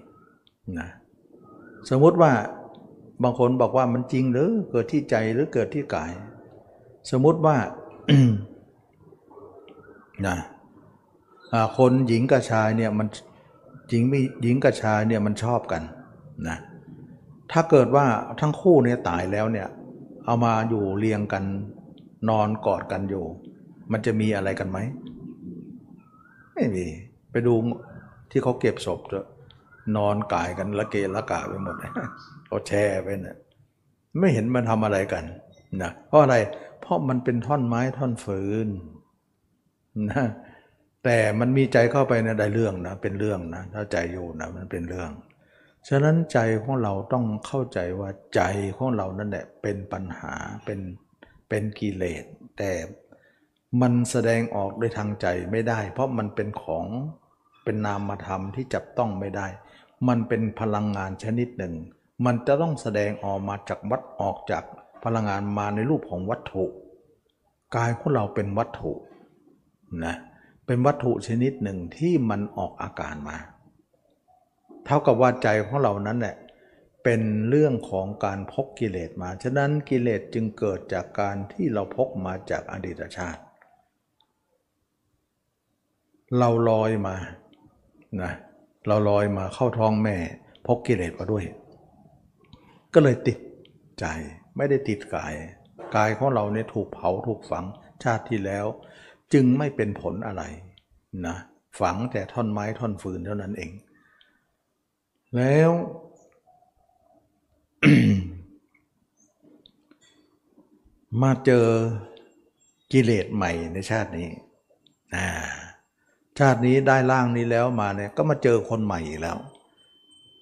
นะสมมติว่าบางคนบอกว่ามันจริงหรือเกิดที่ใจหรือเกิดที่กาย สมมติว่านะคนหญิงกับชายเนี่ยมันหญิงมีหญิงกับชายเนี่ยมันชอบกันนะถ้าเกิดว่าทั้งคู่เนี่ยตายแล้วเนี่ย เอามาอยู่เรียงกันนอนกอดกันอยู่ มันจะมีอะไรกันไหม ไม่มี ไปดูที่เขาเก็บศพจะนอนกายกันละเกละกาไปหมดเขาแช่ไปเนะี่ยไม่เห็นมันทำอะไรกันนะเพราะอะไร เพราะมันเป็นท่อนไม้ท่อนฟืนนะแต่มันมีใจเข้าไปนะได้เรื่องนะ เป็นเรื่องนะถ้าใจอยู่นะมันเป็นเรื่อง ฉะนั้นใจของเราต้องเข้าใจว่าใจของเรานั่นแหละเป็นปัญหาเป็นเป็นกิเลส แต่มันแสดงออกด้วยทางใจไม่ได้ เพราะมันเป็นของเป็นนามธรรมที่จับต้องไม่ได้ มันเป็นพลังงานชนิดหนึ่ง มันจะต้องแสดงออกมาจากวัดออกจากพลังงานมาในรูปของวัตถุ กายของเราเป็นวัตถุนะเป็นวัตถุชนิดหนึ่งที่มันออกอาการมา ท่ากับว่าใจของเรานั้นแหละเป็นเรื่องของการพกกิเลสมา ฉะนั้นกิเลสจึงเกิดจากการที่เราพกมาจากอดีตชาติ เราลอยมานะเราลอยมาเข้าท้องแม่ พกกิเลสมาด้วย ก็เลยติดใจไม่ได้ติดกาย กายของเราเนี่ยถูกเผาถูกฝังชาติที่แล้ว จึงไม่เป็นผลอะไรนะฝังแต่ท่อนไม้ท่อนฟืนเท่านั้นเอง แล้ว มาเจอกิเลสใหม่ในชาตินี้อ่าชาตินี้ได้ร่างนี้แล้วมาเนี่ย ก็มาเจอคนใหม่อีกแล้ว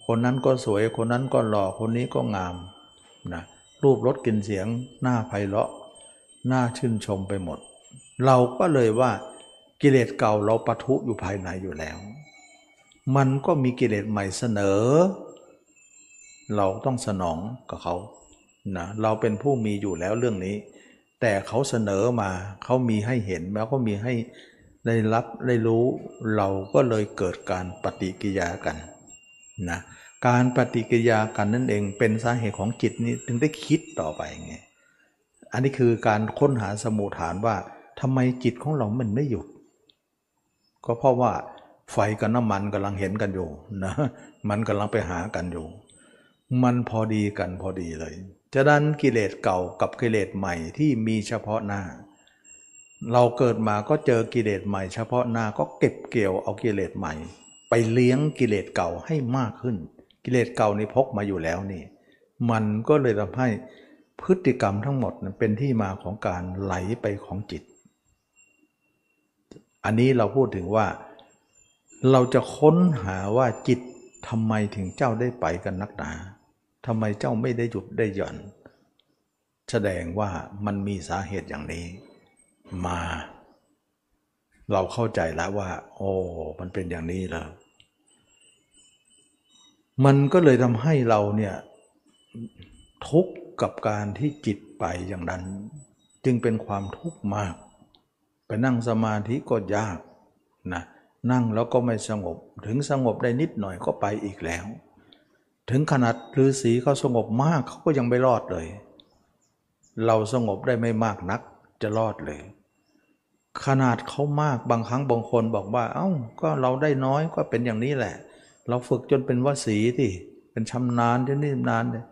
คนนั้นก็สวยคนนั้นก็หล่อคนนี้ก็งามนะรูปรสกลิ่นเสียงหน้าไพเราะหน้าชื่นชมไปหมด เราก็เลยว่ากิเลสเก่าเราปะทุอยู่ภายในอยู่แล้ว มันก็มีกิเลสใหม่เสนอ เราต้องสนองกับเขานะเราเป็นผู้มีอยู่แล้วเรื่องนี้ แต่เขาเสนอมาเขามีให้เห็นแล้วก็มีให้ได้รับได้รู้เราก็เลยเกิดการปฏิกิยากันนะการปฏิกิยากันนั่นเองเป็นสาเหตุของจิตนี้ถึงได้คิดต่อไปไงอันนี้คือการค้นหาสมุฐานว่าทำไมจิตของเรามันไม่หยุด ก็เพราะว่า ไฟกับน้ำมันกำลังเห็นกันอยู่นะมันกำลังไปหากันอยู่ มันพอดีกันพอดีเลยจะดันกิเลสเก่ากับกิเลสใหม่ที่มีเฉพาะหน้า เราเกิดมาก็เจอกิเลสใหม่เฉพาะหน้าก็เก็บเกี่ยวเอากิเลสใหม่ ไปเลี้ยงกิเลสเก่าให้มากขึ้น กิเลสเก่านี่พกมาอยู่แล้วนี่ มันก็เลยทำให้พฤติกรรมทั้งหมดเป็นที่มาของการไหลไปของจิต อันนี้เราพูดถึงว่า เราจะค้นหาว่าจิตทำไมถึงเจ้าได้ไปกันนักหนาทำไมเจ้าไม่ได้หยุดได้หย่อน แสดงว่ามันมีสาเหตุอย่างนี้ มา เราเข้าใจแล้วว่า โอ้มันเป็นอย่างนี้แล้ว มันก็เลยทำให้เราเนี่ยทุกข์กับการที่จิตไปอย่างนั้น จึงเป็นความทุกข์มาก ไปนั่งสมาธิก็ยากนะ นั่งแล้วก็ไม่สงบ ถึงสงบได้นิดหน่อยก็ไปอีกแล้ว ถึงขนาดฤาษีเขาสงบมากเขาก็ยังไม่รอดเลย เราสงบได้ไม่มากนักจะรอดเลย ขนาดเขามากบางครั้งบางคนบอกว่า เอา้าก็เราได้น้อยก็เป็นอย่างนี้แหละ เราฝึกจนเป็นวสีที่เป็นชำนาญจนนี่นานเลย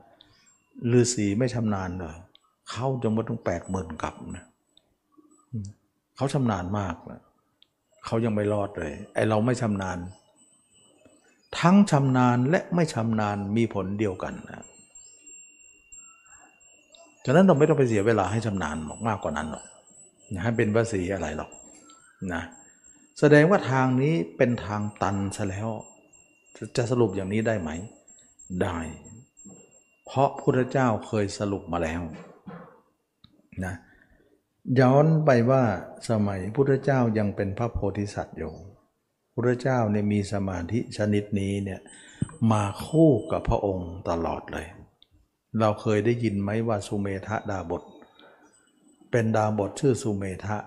ฤาษีไม่ชำนาญเลยเข้าจนมาถึงแปดหมื่นกับนะเขาชำนาญมากนะ เขายังไม่รอดเลย ไอเราไม่ชำนาญ ทั้งชำนาญและไม่ชำนาญมีผลเดียวกันนะฉะนั้นเราไม่ต้องไปเสียเวลาให้ชำนาญมากกว่านั้นหรอกอย่าให้เป็นภาษีอะไรหรอกนะแสดงว่าทางนี้เป็นทางตันซะแล้ว จะสรุปอย่างนี้ได้ไหม ได้ เพราะพุทธเจ้าเคยสรุปมาแล้วนะ ย้อนไปว่าสมัยพุทธเจ้ายังเป็นพระโพธิสัตว์อยู่พุทธเจ้าเนี่ยมีสมาธิชนิดนี้เนี่ยมาคู่กับพระองค์ตลอดเลย เราเคยได้ยินไหมว่าสุเมธะดาบท เป็นดาบทชื่อสุเมธะ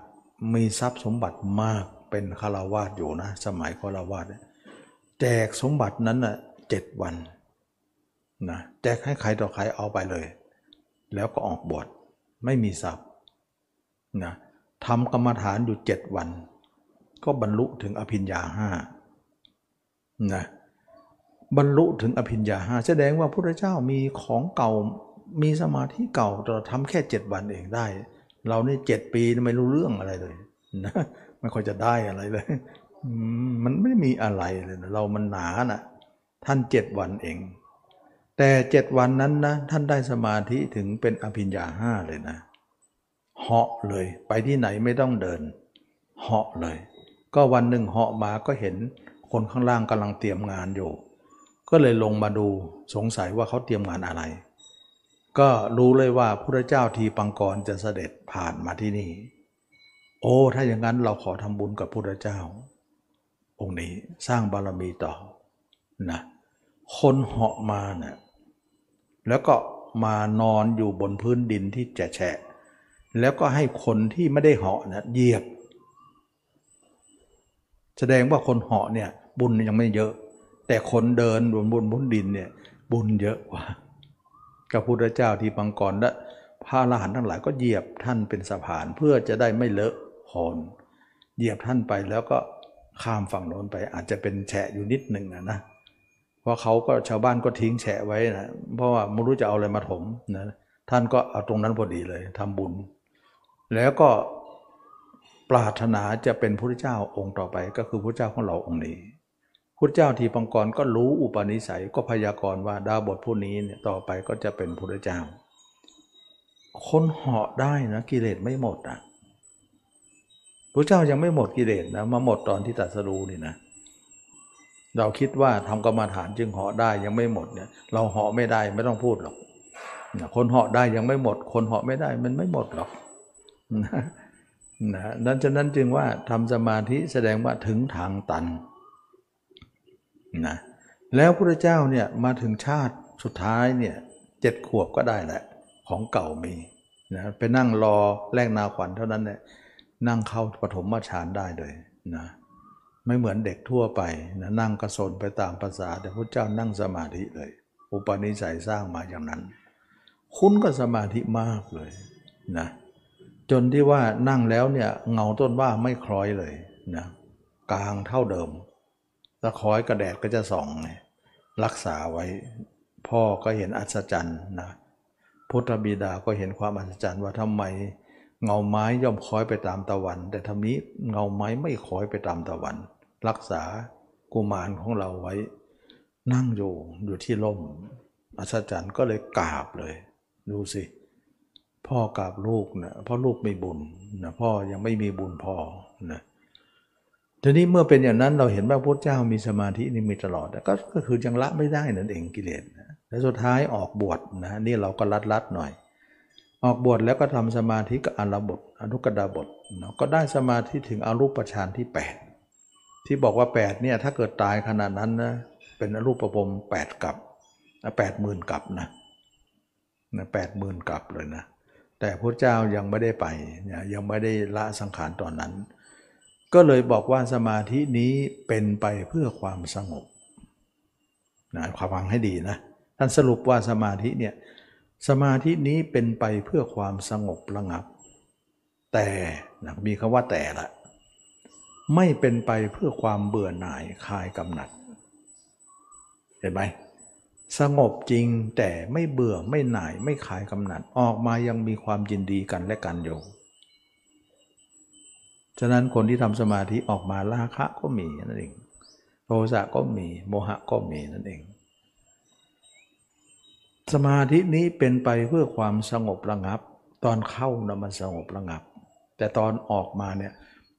มีทรัพย์สมบัติมากเป็นคารวาสอยู่นะ สมัยคารวาสแจกสมบัตินั้นน่ะเจ็ดวันนะแจกให้ใครต่อใครเอาไปเลย แล้วก็ออกบวชไม่มีทรัพย์ นะทำกรรมฐานอยู่เจ็ดวัน ก็บรรลุถึงอภิญญาห้านะบรรลุถึงอภิญญาห้าแสดงว่าพระเจ้ามีของเก่ามีสมาธิเก่าแต่ทำแค่เจ็ดวันเองได้ เรานี่เจ็ดปีไม่รู้เรื่องอะไรเลยนะไม่ค่อยจะได้อะไรเลย มันไม่มีอะไรเลยนะเรามันหนานะ่ะท่านเจ็ดวันเอง แต่เจ็ดวันนั้นนะท่านได้สมาธิถึงเป็นอภิญญาห้าเลยนะ เหาะเลย ไปที่ไหนไม่ต้องเดินเหาะเลย ก็วันหนึ่งเหาะมาก็เห็นคนข้างล่างกำลังเตรียมงานอยู่ ก็เลยลงมาดูสงสัยว่าเขาเตรียมงานอะไร ก็รู้เลยว่าพระเจ้าทีปังกรจะเสด็จผ่านมาที่นี่ โอ้ถ้าอย่างนั้นเราขอทำบุญกับพระเจ้า องค์นี้สร้างบารมีต่อนะคนเหาะมาเนะี่ยแล้วก็มานอนอยู่บนพื้นดินที่แฉะ แล้วก็ให้คนที่ไม่ได้เหาะนะเหยียบ แสดงว่าคนเหาะเนี่ยบุญยังไม่เยอะ แต่คนเดินบนบนบนดินเนี่ยบุญเยอะกว่ากับพุทธเจ้าที่ปังกรและพระอรหันต์ทั้งหลายก็เหยียบท่านเป็นสะพานเพื่อจะได้ไม่เลอะโคลนเหยียบท่านไปแล้วก็ข้ามฝั่งโน้นไปอาจจะเป็นแฉะอยู่นิดหนึ่งนะนะเพราะเขาก็ชาวบ้านก็ทิ้งแฉะไว้นะเพราะว่าไม่รู้จะเอาอะไรมาถมนะท่านก็เอาตรงนั้นพอดีเลยทำบุญ แล้วก็ปรารถนาจะเป็นพระเจ้าองค์ต่อไป ก็คือพระเจ้าของเราองค์นี้พระเจ้าทีปังกรก็รู้อุปนิสัยก็พยากรณ์ว่าดาวบทผู้นี้เนี่ยต่อไปก็จะเป็นพระเจ้า คนเหาะได้นะกิเลสไม่หมดอะพระเจ้ายังไม่หมดกิเลสนะมาหมดตอนที่ตัดสรู้นี่นะเราคิดว่าทำกรรมฐานจึงเหาะได้ยังไม่หมดเนี่ยเราเหาะไม่ได้ไม่ต้องพูดหรอกคนเหาะได้ยังไม่หมด คนเหาะไม่ได้มันไม่หมดหรอก นะนั้นฉะนั้นจึงว่าทำสมาธิแสดงว่าถึงทางตันนะแล้วพระเจ้าเนี่ยมาถึงชาติสุดท้ายเนี่ยเจ็ดขวบก็ได้แหละ ของเก่ามีนะไปนั่งรอแลกนาขวัญเท่านั้นเนี่ยนั่งเข้าปฐมฌานได้เลยนะไม่เหมือนเด็กทั่วไปนะนั่งกระสนไปตามภาษา แต่พระเจ้านั่งสมาธิเลย อุปนิสัยสร้างมาอย่างนั้น คุ้นกับสมาธิมากเลยนะ จนที่ว่านั่งแล้วเนี่ยเงาต้นว่าไม่คล้อยเลยนะกลางเท่าเดิมตะคอยกระแดดก็จะส่องรักษาไว้ พ่อก็เห็นอัศจรรย์นะพุทธบิดาก็เห็นความอัศจรรย์ว่าทำไมเงาไม้ย่อมคล้อยไปตามตะวัน แต่ทำนี้เงาไม้ไม่คล้อยไปตามตะวัน รักษากุมารของเราไว้ นั่งอยู่อยู่ที่ล่มอัศจรรย์ก็เลยกราบเลย ดูสิ พ่อกราบลูกนะเพราะลูกไม่บุญนะพ่อยังไม่มีบุญพอนะทีนี้เมื่อเป็นอย่างนั้นเราเห็นว่าพระเจ้ามีสมาธินี่มีตลอดก็ก็คือยังละไม่ได้นั่นเองกิเลสแล้วสุดท้ายออกบวชนะนี่เราก็ลัดลัดหน่อย ออกบวชแล้วก็ทำสมาธิกับอารบทอนุกดาบทเนาะก็ได้สมาธิถึงอรูปฌานที่ 8 ที่บอกว่า8เนี่ยถ้าเกิดตายขนาดนั้นนะเป็นอรูปภพแปดกับแปดหมื่นกับนะนะแปดหมื่นกับเลยนะ แต่พระเจ้ายังไม่ได้ไปยยังไม่ได้ละสังขารตอนนั้น ก็เลยบอกว่าสมาธินี้เป็นไปเพื่อความสงบนะความฟังให้ดีนะท่านสรุปว่าสมาธิเนี่ยสมาธินี้เป็นไปเพื่อความสงบระงับ แต่นะมีคำว่าแต่ละ ไม่เป็นไปเพื่อความเบื่อหน่ายคลายกำหนัด เห็นไหม สงบจริงแต่ไม่เบื่อไม่หน่ายไม่คลายกำหนัดออกมายังมีความยินดีกันและกันอยู่ ฉะนั้นคนที่ทำสมาธิออกมาลาคะก็มีนั่นเองโทสะก็มีโมหะก็มีนั่นเอง สมาธินี้เป็นไปเพื่อความสงบระงับ ตอนเข้านะมันสงบระงับ แต่ตอนออกมาเนี่ย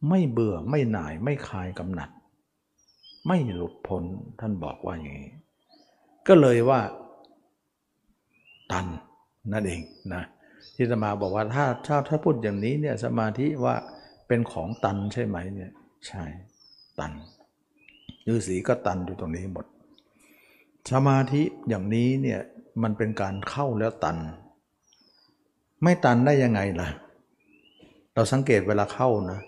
ไม่เบื่อไม่หน่ายไม่คลายกำหนัด ไม่หลุดพ้นท่านบอกว่าอย่างนี้ ก็เลยว่า ตันนั่นเองนะที่จะมาบอกว่าถ้าถ้าถ้าพูดอย่างนี้เนี่ยสมาธิว่าเป็นของตันใช่ไหมเนี่ยใช่ตันฤาษีก็ตันอยู่ตรงนี้หมด สมาธิอย่างนี้เนี่ยมันเป็นการเข้าแล้วตัน ไม่ตันได้ยังไงล่ะ เราสังเกตเวลาเข้านะ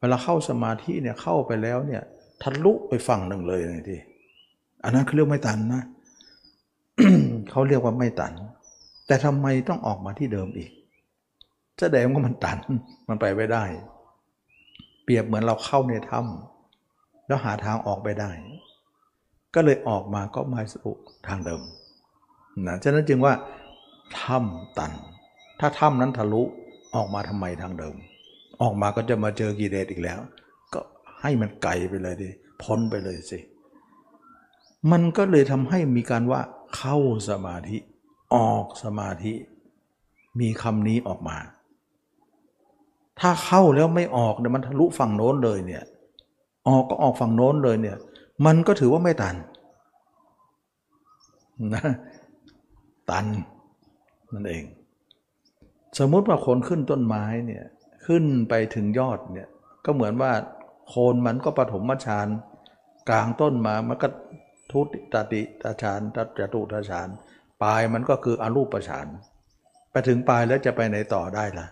เวลาเข้าสมาธิเนี่ยเข้าไปแล้วเนี่ยทะลุไปฝั่งหนึ่งเลยทีอันนั้นเขาเรียกไม่ตันนะ เขาเรียกว่าไม่ตัน แต่ทำไมต้องออกมาที่เดิมอีก แสดงว่ามันตันมันไปไม่ได้ เปรียบเหมือนเราเข้าในถ้ำแล้วหาทางออกไปได้ ก็เลยออกมาก็มาสู่ทางเดิมนะฉะนั้นจึงว่าถ้ำตัน ถ้าถ้ำนั้นทะลุออกมาทำไมทางเดิม ออกมาก็จะมาเจอกิเลสอีกแล้ว ก็ให้มันไกลไปเลยดิพ้นไปเลยสิมันก็เลยทำให้มีการว่า เข้าสมาธิ ออกสมาธิ มีคำนี้ออกมา ถ้าเข้าแล้วไม่ออกเนี่ยมันทะลุฝั่งโน้นเลยเนี่ย ออกก็ออกฝั่งโน้นเลยเนี่ย มันก็ถือว่าไม่ตันนะตันนั่นเอง สมมุติว่าคนขึ้นต้นไม้เนี่ยขึ้นไปถึงยอดเนี่ยก็เหมือนว่าโคนมันก็ปฐมฌานกลางต้นมามันก็ ทุติตติตาฌานตัจตุตาฌานปลายมันก็คืออรูปฌานไปถึงปลายแล้วจะไปไหนต่อได้ล่ะ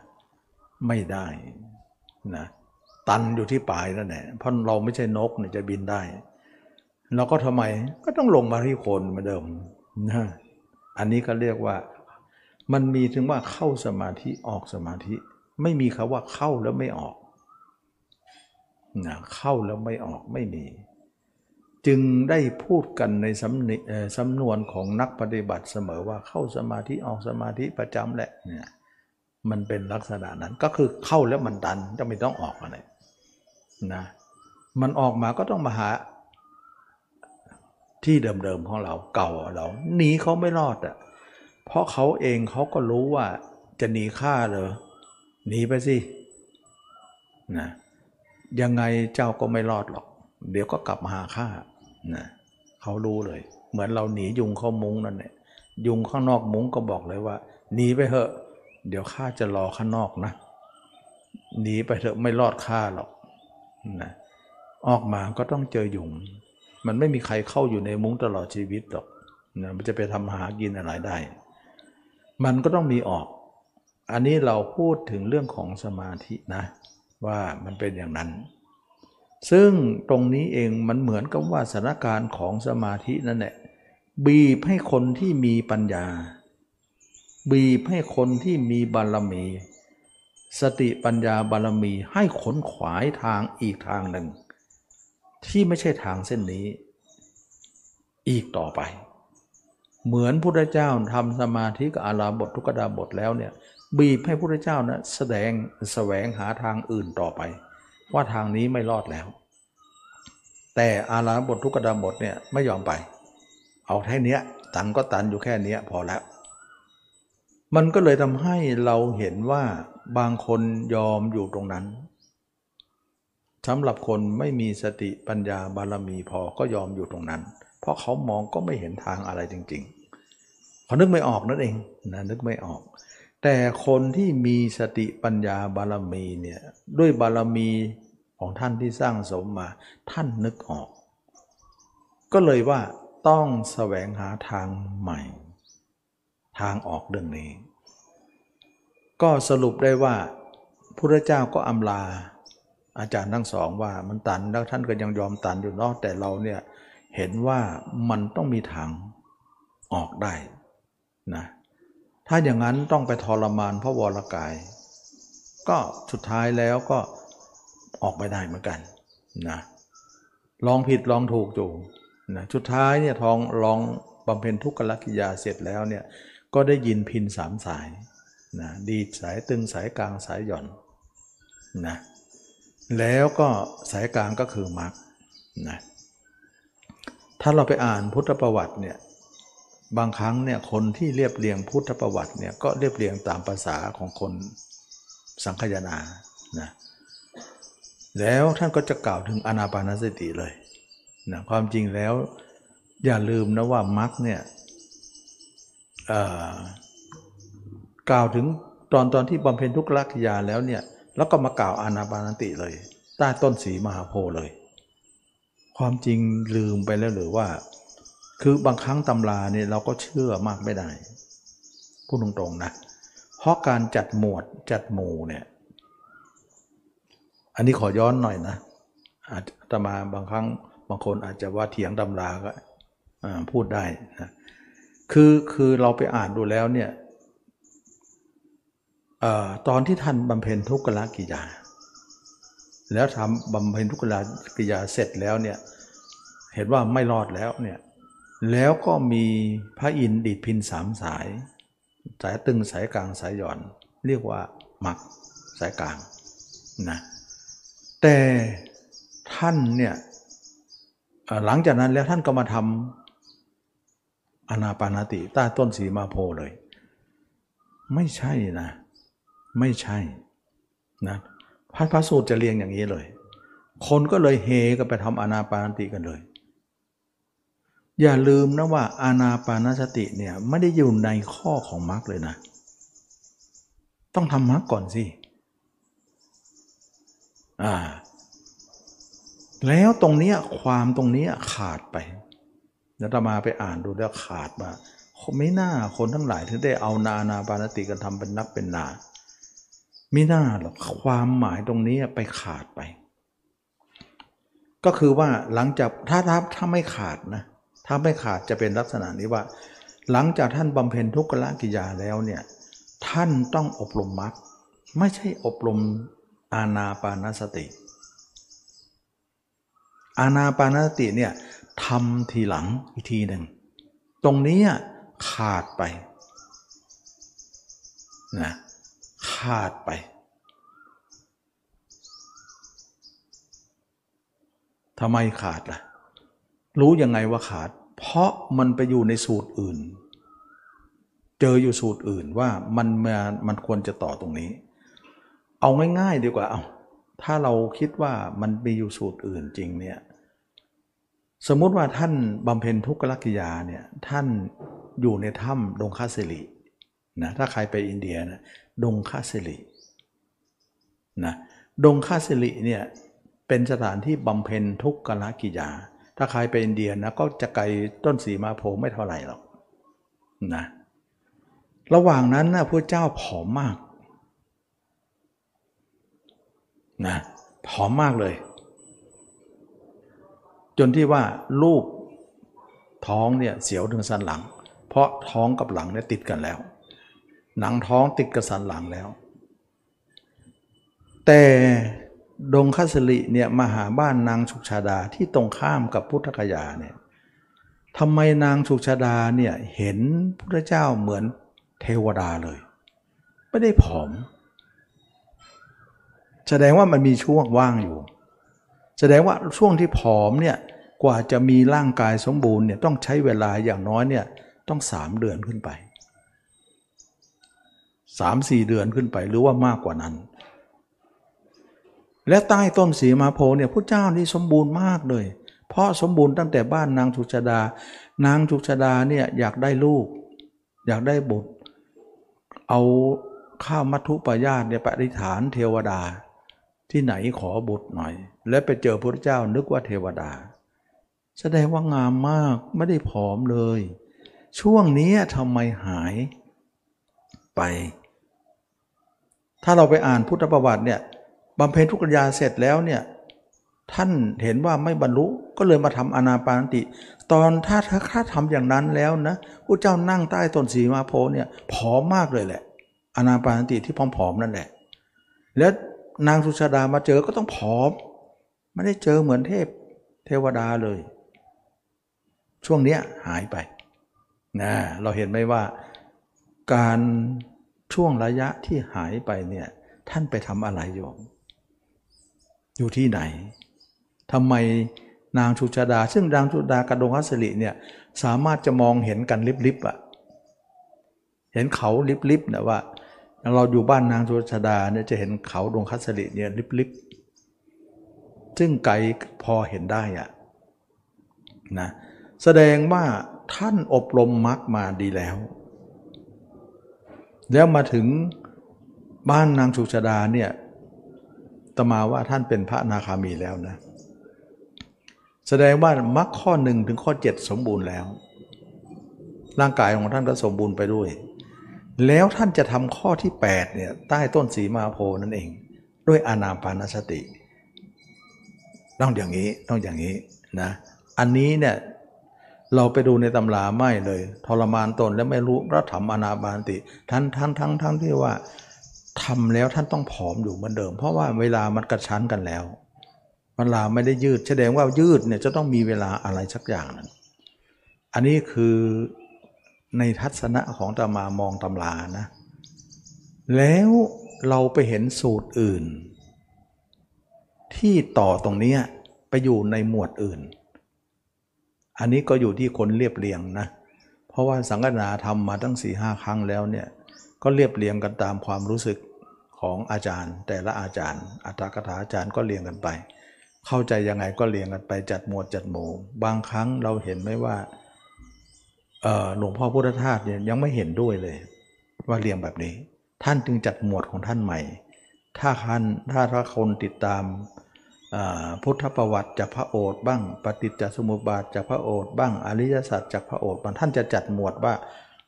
ไม่ได้นะตันอยู่ที่ปลายนั่นแหละเพราะเราไม่ใช่นกเนี่ยจะบินได้เราก็ทำไมก็ต้องลงมาที่โคนเหมือนเดิมนะอันนี้ก็เรียกว่า มันมีถึงว่าเข้าสมาธิออกสมาธิ ไม่มีคาว่าเข้าแล้วไม่ออกนะเข้าแล้วไม่ออกไม่มี จึงได้พูดกันในสำสำนวนของนักปฏิบัติเสมอว่าเข้าสมาธิออกสมาธิประจำแหละเนี่ยมันเป็นลักษณะนั้นก็คือเข้าแล้วมันดันจะไม่ต้องออกอะไรนะมันออกมาก็ต้องมาหาที่เดิมๆของเราเก่าเราหนีเขาไม่รอดอะเพราะเขาเองเขาก็รู้ว่าจะหนีฆ่าเลยหนีไปสินะยังไงเจ้าก็ไม่รอดหรอก เดี๋ยวก็กลับมาหาข้า นะเขารู้เลย เหมือนเราหนียุงเข้ามุ้งนั่นแหละยุงข้างนอกมุ้งก็บอกเลยว่าหนีไปเถอะ เดี๋ยวข้าจะรอข้างนอกนะหนีไปเถอะไม่รอดข้าหรอกนะออกมาก็ต้องเจอยุง มันไม่มีใครเข้าอยู่ในมุ้งตลอดชีวิตหรอกนะมันจะไปทำหากินอะไรได้ มันก็ต้องมีออก อันนี้เราพูดถึงเรื่องของสมาธินะ ว่ามันเป็นอย่างนั้น ซึ่งตรงนี้เองมันเหมือนกับว่าสถานการณ์ของสมาธินั่นแหละบีบให้คนที่มีปัญญา บีบให้คนที่มีบารมี สติปัญญาบารมีให้ขนขวายทางอีกทางหนึ่ง ที่ไม่ใช่ทางเส้นนี้ อีกต่อไป เหมือนพุทธเจ้าทำสมาธิกับอาราบททุกดาบทแล้วเนี่ยบีบให้พระเจ้านะแสดงแสวงหาทางอื่นต่อไป ว่าทางนี้ไม่รอดแล้ว แต่อาราบททุกกดาบทเนี่ยไม่ยอมไป เอาแค่นี้ตันก็ตันอยู่แค่นี้พอแล้ว มันก็เลยทำให้เราเห็นว่าบางคนยอมอยู่ตรงนั้นสำหรับคนไม่มีสติปัญญาบารมีพอก็ยอมอยู่ตรงนั้น เพราะเขามองก็ไม่เห็นทางอะไรจริง ๆ เขานึกไม่ออกนั่นเองนะนึกไม่ออก แต่คนที่มีสติปัญญาบารมีเนี่ยด้วยบารมีของท่านที่สร้างสมมา ท่านนึกออก ก็เลยว่าต้องแสวงหาทางใหม่ ทางออกเรื่องนี้ ก็สรุปได้ว่าพระเจ้าก็อำลาอาจารย์ทั้งสองว่ามันตันแล้วท่านก็ยังยอมตันอยู่เนาะแต่เราเนี่ยเห็นว่ามันต้องมีทางออกได้นะ ถ้าอย่างนั้นต้องไปทรมานพระวรกาย ก็สุดท้ายแล้วก็ออกไปได้เหมือนกันนะลองผิดลองถูกจูนะสุดท้ายเนี่ยทองลองบำเพ็ญทุกขลักกิยาเสร็จแล้วเนี่ยก็ได้ยินพินสามสายนะดีสายตึงสายกลางสายหย่อนนะแล้วก็สายกลางก็คือมรรคนะถ้าเราไปอ่านพุทธประวัติเนี่ย บางครั้งเนี่ยคนที่เรียบเรียงพุทธประวัติเนี่ยก็เรียบเรียงตามภาษาของคนสังคยนานะแล้วท่านก็จะกล่าวถึงอนาปานสติเลยนะความจริงแล้วอย่าลืมนะว่ามรรคเนี่ยกล่าวถึงตอนตอนที่บำเพ็ญทุกขลักยาแล้วเนี่ยแล้วก็มากล่าวอนาปานติเลย ใต้ต้นสีมหาโพเลย ความจริงลืมไปแล้วหรือว่า คือบางครั้งตำราเนี่ยเราก็เชื่อมากไม่ได้ พูดตรงๆนะ เพราะการจัดหมวดจัดหมู่เนี่ย อันนี้ขอย้อนหน่อยนะ อาจจะมาบางครั้งบางคนอาจจะว่าเถียงตำราก็พูดได้นะคือคือเราไปอ่านดูแล้วเนี่ยตอนที่ท่านบำเพ็ญทุกขละกิยา แล้วทำบำเพ็ญทุกขละกิยาเสร็จแล้วเนี่ยเห็นว่าไม่รอดแล้วเนี่ย แล้วก็มีพระอินทร์ดีดพินสามสาย สายตึงสายกลางสายหย่อน เรียกว่าหมักสายกลางนะแต่ท่านเนี่ยหลังจากนั้นแล้วท่านก็มาทำอนาปานาติใต้ต้นสีมาโพเลย ไม่ใช่นะ ไม่ใช่นะพระพระสูตรจะเรียงอย่างนี้เลย คนก็เลยเฮกันไปทำอนาปานติกันเลย อย่าลืมนะว่าอานาปานสติเนี่ยไม่ได้อยู่ในข้อของมรรคเลยนะ ต้องทำมรรคก่อนสิอ่าแล้วตรงนี้ความตรงนี้ขาดไปแล้วตมาไปอ่านดูแล้วขาดมาไม่น่าคนทั้งหลายถึงได้เอานานาปานติกันทำเป็นนักเป็นนาไม่น่าหรอกความหมายตรงนี้ไปขาดไป ก็คือว่าหลังจากถ้าถ้าถ้าไม่ขาดนะ ถ้าไม่ขาดจะเป็นลักษณะนี้ว่า หลังจากท่านบำเพ็ญทุกขละกิยาแล้วเนี่ยท่านต้องอบรมมรรคไม่ใช่อบรมอาณาปานสติ อาณาปานสติเนี่ยทำทีหลังอีกทีหนึ่ง ตรงนี้ขาดไปนะขาดไปทำไมขาดล่ะ รู้ยังไงว่าขาด เพราะมันไปอยู่ในสูตรอื่น เจออยู่สูตรอื่นว่ามันมามันควรจะต่อตรงนี้ เอาง่ายๆดีกว่าเอาถ้าเราคิดว่ามันมีอยู่สูตรอื่นจริงเนี่ยสมมุติว่าท่านบำเพ็ญทุกขลักกิยาเนี่ยท่านอยู่ในถ้ำดงคาเซรินะถ้าใครไปอินเดียนะดงคาสิรินะดงคาสิริเนี่ยเป็นสถานที่บำเพ็ญทุกขละกิยา ถ้าใครไปอินเดียนะก็จะไกลต้นสีมาโพไม่เท่าไหร่หรอกนะระหว่างนั้นนะพระเจ้าผอมมากนะผอมมากเลย จนที่ว่าลูกท้องเนี่ยเสียวถึงสันหลัง เพราะท้องกับหลังเนี่ยติดกันแล้ว หนังท้องติดกระสันหลังแล้ว แต่ ดงคัสลิเนี่ยมาหาบ้านนางสุชาดาที่ตรงข้ามกับพุทธคยาเนี่ยทำไมนางสุชาดาเนี่ยเห็นพระเจ้าเหมือนเทวดาเลย ไม่ได้ผอม แสดงว่ามันมีช่วงว่างอยู่ แสดงว่าช่วงที่ผอมเนี่ยกว่าจะมีร่างกายสมบูรณ์เนี่ยต้องใช้เวลาอย่างน้อยเนี่ยต้องสามเดือนขึ้นไปสามสี่เดือนขึ้นไปหรือว่ามากกว่านั้น และใต้ต้นสีมาโพเนี่ยพระเจ้านี่สมบูรณ์มากเลย เพราะสมบูรณ์ตั้งแต่บ้านนางชุชดา นางชุชดาเนี่ยอยากได้ลูก อยากได้บุตร เอาข้าวมัทุปยาตเนี่ยปฏิฐานเทวดา ที่ไหนขอบุตรหน่อย และไปเจอพระเจ้านึกว่าเทวดา แสดงว่างามมากไม่ได้ผอมเลย ช่วงนี้ทำไมหายไป ถ้าเราไปอ่านพุทธประวัติเนี่ย บำเพ็ญทุกขยาเสร็จแล้วเนี่ยท่านเห็นว่าไม่บรรลุก็เลยมาทำอนาปานติ ตอนถ้าถ้าทำอย่างนั้นแล้วนะพระเจ้านั่งใต้ต้นสีมาโพเนี่ยผอมมากเลยแหละ อนาปานติที่ผอมๆนั่นแหละ แล้วนางสุชาดามาเจอก็ต้องผอมไม่ได้เจอเหมือนเทพเทวดาเลย ช่วงเนี้ยหายไปนะเราเห็นไหมว่าการช่วงระยะที่หายไปเนี่ยท่านไปทำอะไรอยู่ อยู่ที่ไหนทำไมนางชุชาดา ซึ่งนางชุชาดากระดงคัสริเนี่ยสามารถจะมองเห็นกันลิบๆอะ่ะเห็นเขาลิบๆนะว่า เราอยู่บ้านนางชุชาดาเนี่ยจะเห็นเขาดงคัสริเนี่ยลิบๆซึ่งไกลพอเห็นได้อะนะแสดงว่าท่านอบรมมรรคมาดีแล้ว แล้วมาถึงบ้านนางสุชาดาเนี่ย ตมาว่าท่านเป็นพระนาคามีแล้วนะ แสดงว่ามรรคข้อหนึ่งถึงข้อเจ็ดสมบูรณ์แล้ว ร่างกายของท่านก็สมบูรณ์ไปด้วย แล้วท่านจะทำข้อที่8เนี่ยใต้ต้นสีมาโพนั่นเอง ด้วยอานาปานสติ ต้องอย่างนี้ต้องอย่างนี้นะอันนี้เนี่ยเราไปดูในตำราไม่เลย ทรมานตนแล้วไม่รู้รัฐรรมอนาบานติท่านทั้งทั้งทั้งที่ว่า ทำแล้วท่านต้องผอมอยู่เหมือนเดิม เพราะว่าเวลามันกระชั้นกันแล้วเวลาไม่ได้ยืดแสดงว่ายืดเนี่ยจะต้องมีเวลาอะไรสักอย่างนึงอันนี้คือในทัศนะของตมามองตำรานะ แล้วเราไปเห็นสูตรอื่น ที่ต่อตรงนี้ไปอยู่ในหมวดอื่น อันนี้ก็อยู่ที่คนเรียบเรียงนะ เพราะว่าสังฆนาทำมาตั้งสี่ห้าครั้งแล้วเนี่ย ก็เรียบเรียงกันตามความรู้สึกของอาจารย์ แต่ละอาจารย์ อัตถกถาอาจารย์ก็เรียงกันไป เข้าใจยังไงก็เรียงกันไปจัดหมวดจัดหมู่ บางครั้งเราเห็นไหมว่าหลวงพ่อพุทธทาสเนี่ยยังไม่เห็นด้วยเลย ว่าเรียงแบบนี้ ท่านจึงจัดหมวดของท่านใหม่ ถ้าคันถ้าถ้าคนติดตามพุทธประวัติจากพระโอษฐ์บ้าง ปฏิจจสมุปบาทจากพระโอษฐ์บ้างอริยสัจจากพระโอษฐ์บางท่านจะจัดหมวดว่า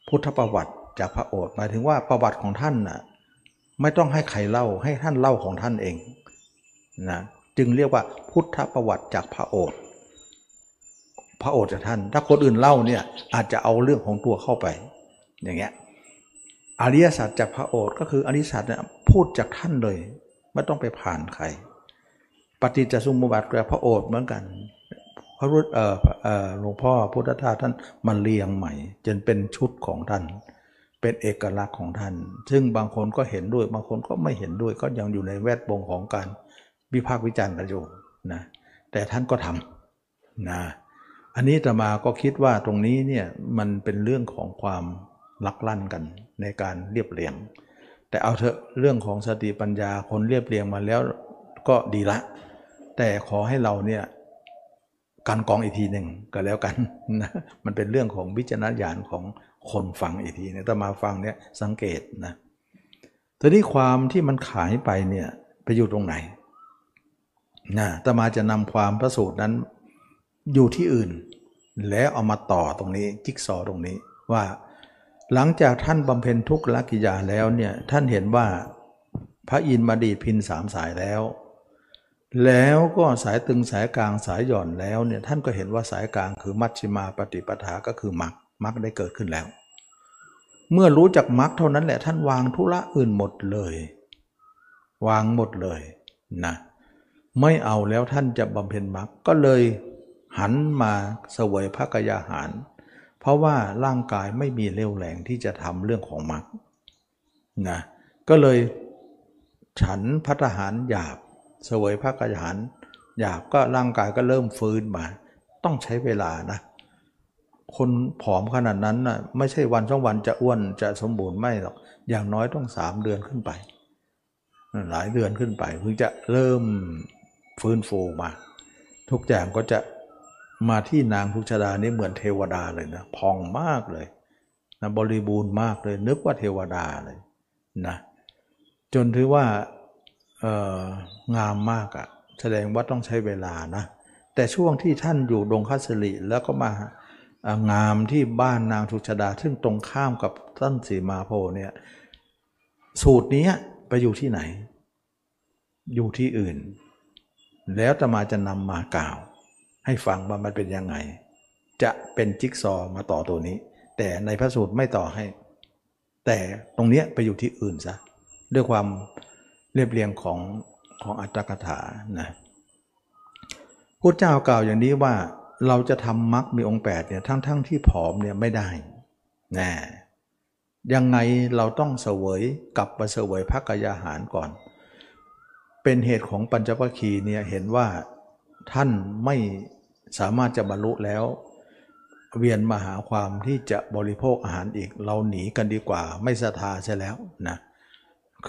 พุทธประวัติ จากพระโอษฐ์หมายถึงว่าประวัติของท่านน่ะไม่ต้องให้ใครเล่าให้ท่านเล่าของท่านเองนะจึงเรียกว่าพุทธประวัติจากพระโอษฐ์พระโอษฐ์จากท่าน ถ้าคนอื่นเล่าเนี่ยอาจจะเอาเรื่องของตัวเข้าไป อย่างเงี้ยอริยสัจจากพระโอษฐ์ก็คืออริยสัจเนี่ยพูดจากท่านเลย ไม่ต้องไปผ่านใคร ปฏิจจสมุปบาทกับพระโอษฐ์เหมือนกันพระรุษหลวงพ่อพุทธทาสท่านมาเรียงใหม่ จนเป็นชุดของท่าน เป็นเอกลักษณ์ของท่าน ซึ่งบางคนก็เห็นด้วยบางคนก็ไม่เห็นด้วยก็ยังอยู่ในแวดวงของการวิพากษ์วิจารณ์กันอยู่นะแต่ท่านก็ทำนะอันนี้ตมาก็คิดว่าตรงนี้เนี่ยมันเป็นเรื่องของความลักลั่นกันในการเรียบเรียง แต่เอาเถอะเรื่องของสติปัญญาคนเรียบเรียงมาแล้วก็ดีละ แต่ขอให้เราเนี่ยการกองอีกทีหนึ่งก็แล้วกันนะมันเป็นเรื่องของวิจารณญาณของ คนฟังอีกทีเนี่ยถ้ามาฟังเนี่ยสังเกตนะทีนี้ความที่มันขายไปเนี่ยไปอยู่ตรงไหนนะตมาจะนำความพระสูตรนั้นอยู่ที่อื่น แล้วเอามาต่อตรงนี้จิ๊กซอตรงนี้ว่า หลังจากท่านบำเพ็ญทุกขลกิยาแล้วเนี่ยท่านเห็นว่าพระอินทร์มาดีพินสามสายแล้ว แล้วก็สายตึงสายกลางสายหย่อนแล้วเนี่ยท่านก็เห็นว่าสายกลางคือมัชชิมาปฏิปทาก็คือมรรค มรรคได้เกิดขึ้นแล้ว เมื่อรู้จักมรรคเท่านั้นแหละท่านวางธุระอื่นหมดเลย วางหมดเลยนะไม่เอาแล้วท่านจะบำเพ็ญมรรคก็เลยหันมาเสวยพระกยาหาร เพราะว่าร่างกายไม่มีเรี่ยวแรงที่จะทำเรื่องของมรรคนะก็เลยฉันพัฒหารหยาบเสวยพระกยหารหยาบก็ร่างกายก็เริ่มฟื้นมา ต้องใช้เวลานะ คนผอมขนาดนั้นน่ะไม่ใช่วันสองวันจะอ้วนจะสมบูรณ์ไม่หรอก อย่างน้อยต้องสามเดือนขึ้นไป หลายเดือนขึ้นไปเพิ่งจะเริ่มฟื้นฟูมา ทุกอย่างก็จะมาที่นางทุชดานี่เหมือนเทวดาเลยนะพองมากเลยนะบริบูรณ์มากเลยนึกว่าเทวดาเลยนะจนถือว่างามมากอะ่ะแสดงว่าต้องใช้เวลานะแต่ช่วงที่ท่านอยู่ดงคัสริแล้วก็มา งามที่บ้านนางทุชดา ซึ่งตรงข้ามกับต้นสีมาโพเนี่ยสูตรนี้ไปอยู่ที่ไหน อยู่ที่อื่น แล้วตมาจะนำมากล่าว ให้ฟังว่ามันเป็นยังไง จะเป็นจิ๊กซอมาต่อตัวนี้ แต่ในพระสูตรไม่ต่อให้ แต่ตรงนี้ไปอยู่ที่อื่นซะด้วยความเรียบเรียงของของอัตถกถานะพุทธเจ้ากล่าวอย่างนี้ว่า เราจะทำมรรคมีองค์แปดเนี่ยทั้งๆทที่ผอมเนี่ยไม่ได้นะยังไงเราต้องเสวยกลับมาเสวยพระกายาหารก่อน เป็นเหตุของปัญจวัคคีย์เนี่ยเห็นว่าท่านไม่สามารถจะบรรลุแล้ว เวียนมาหาความที่จะบริโภคอาหารอีก เราหนีกันดีกว่า ไม่ศรัทธาใช่แล้วนะ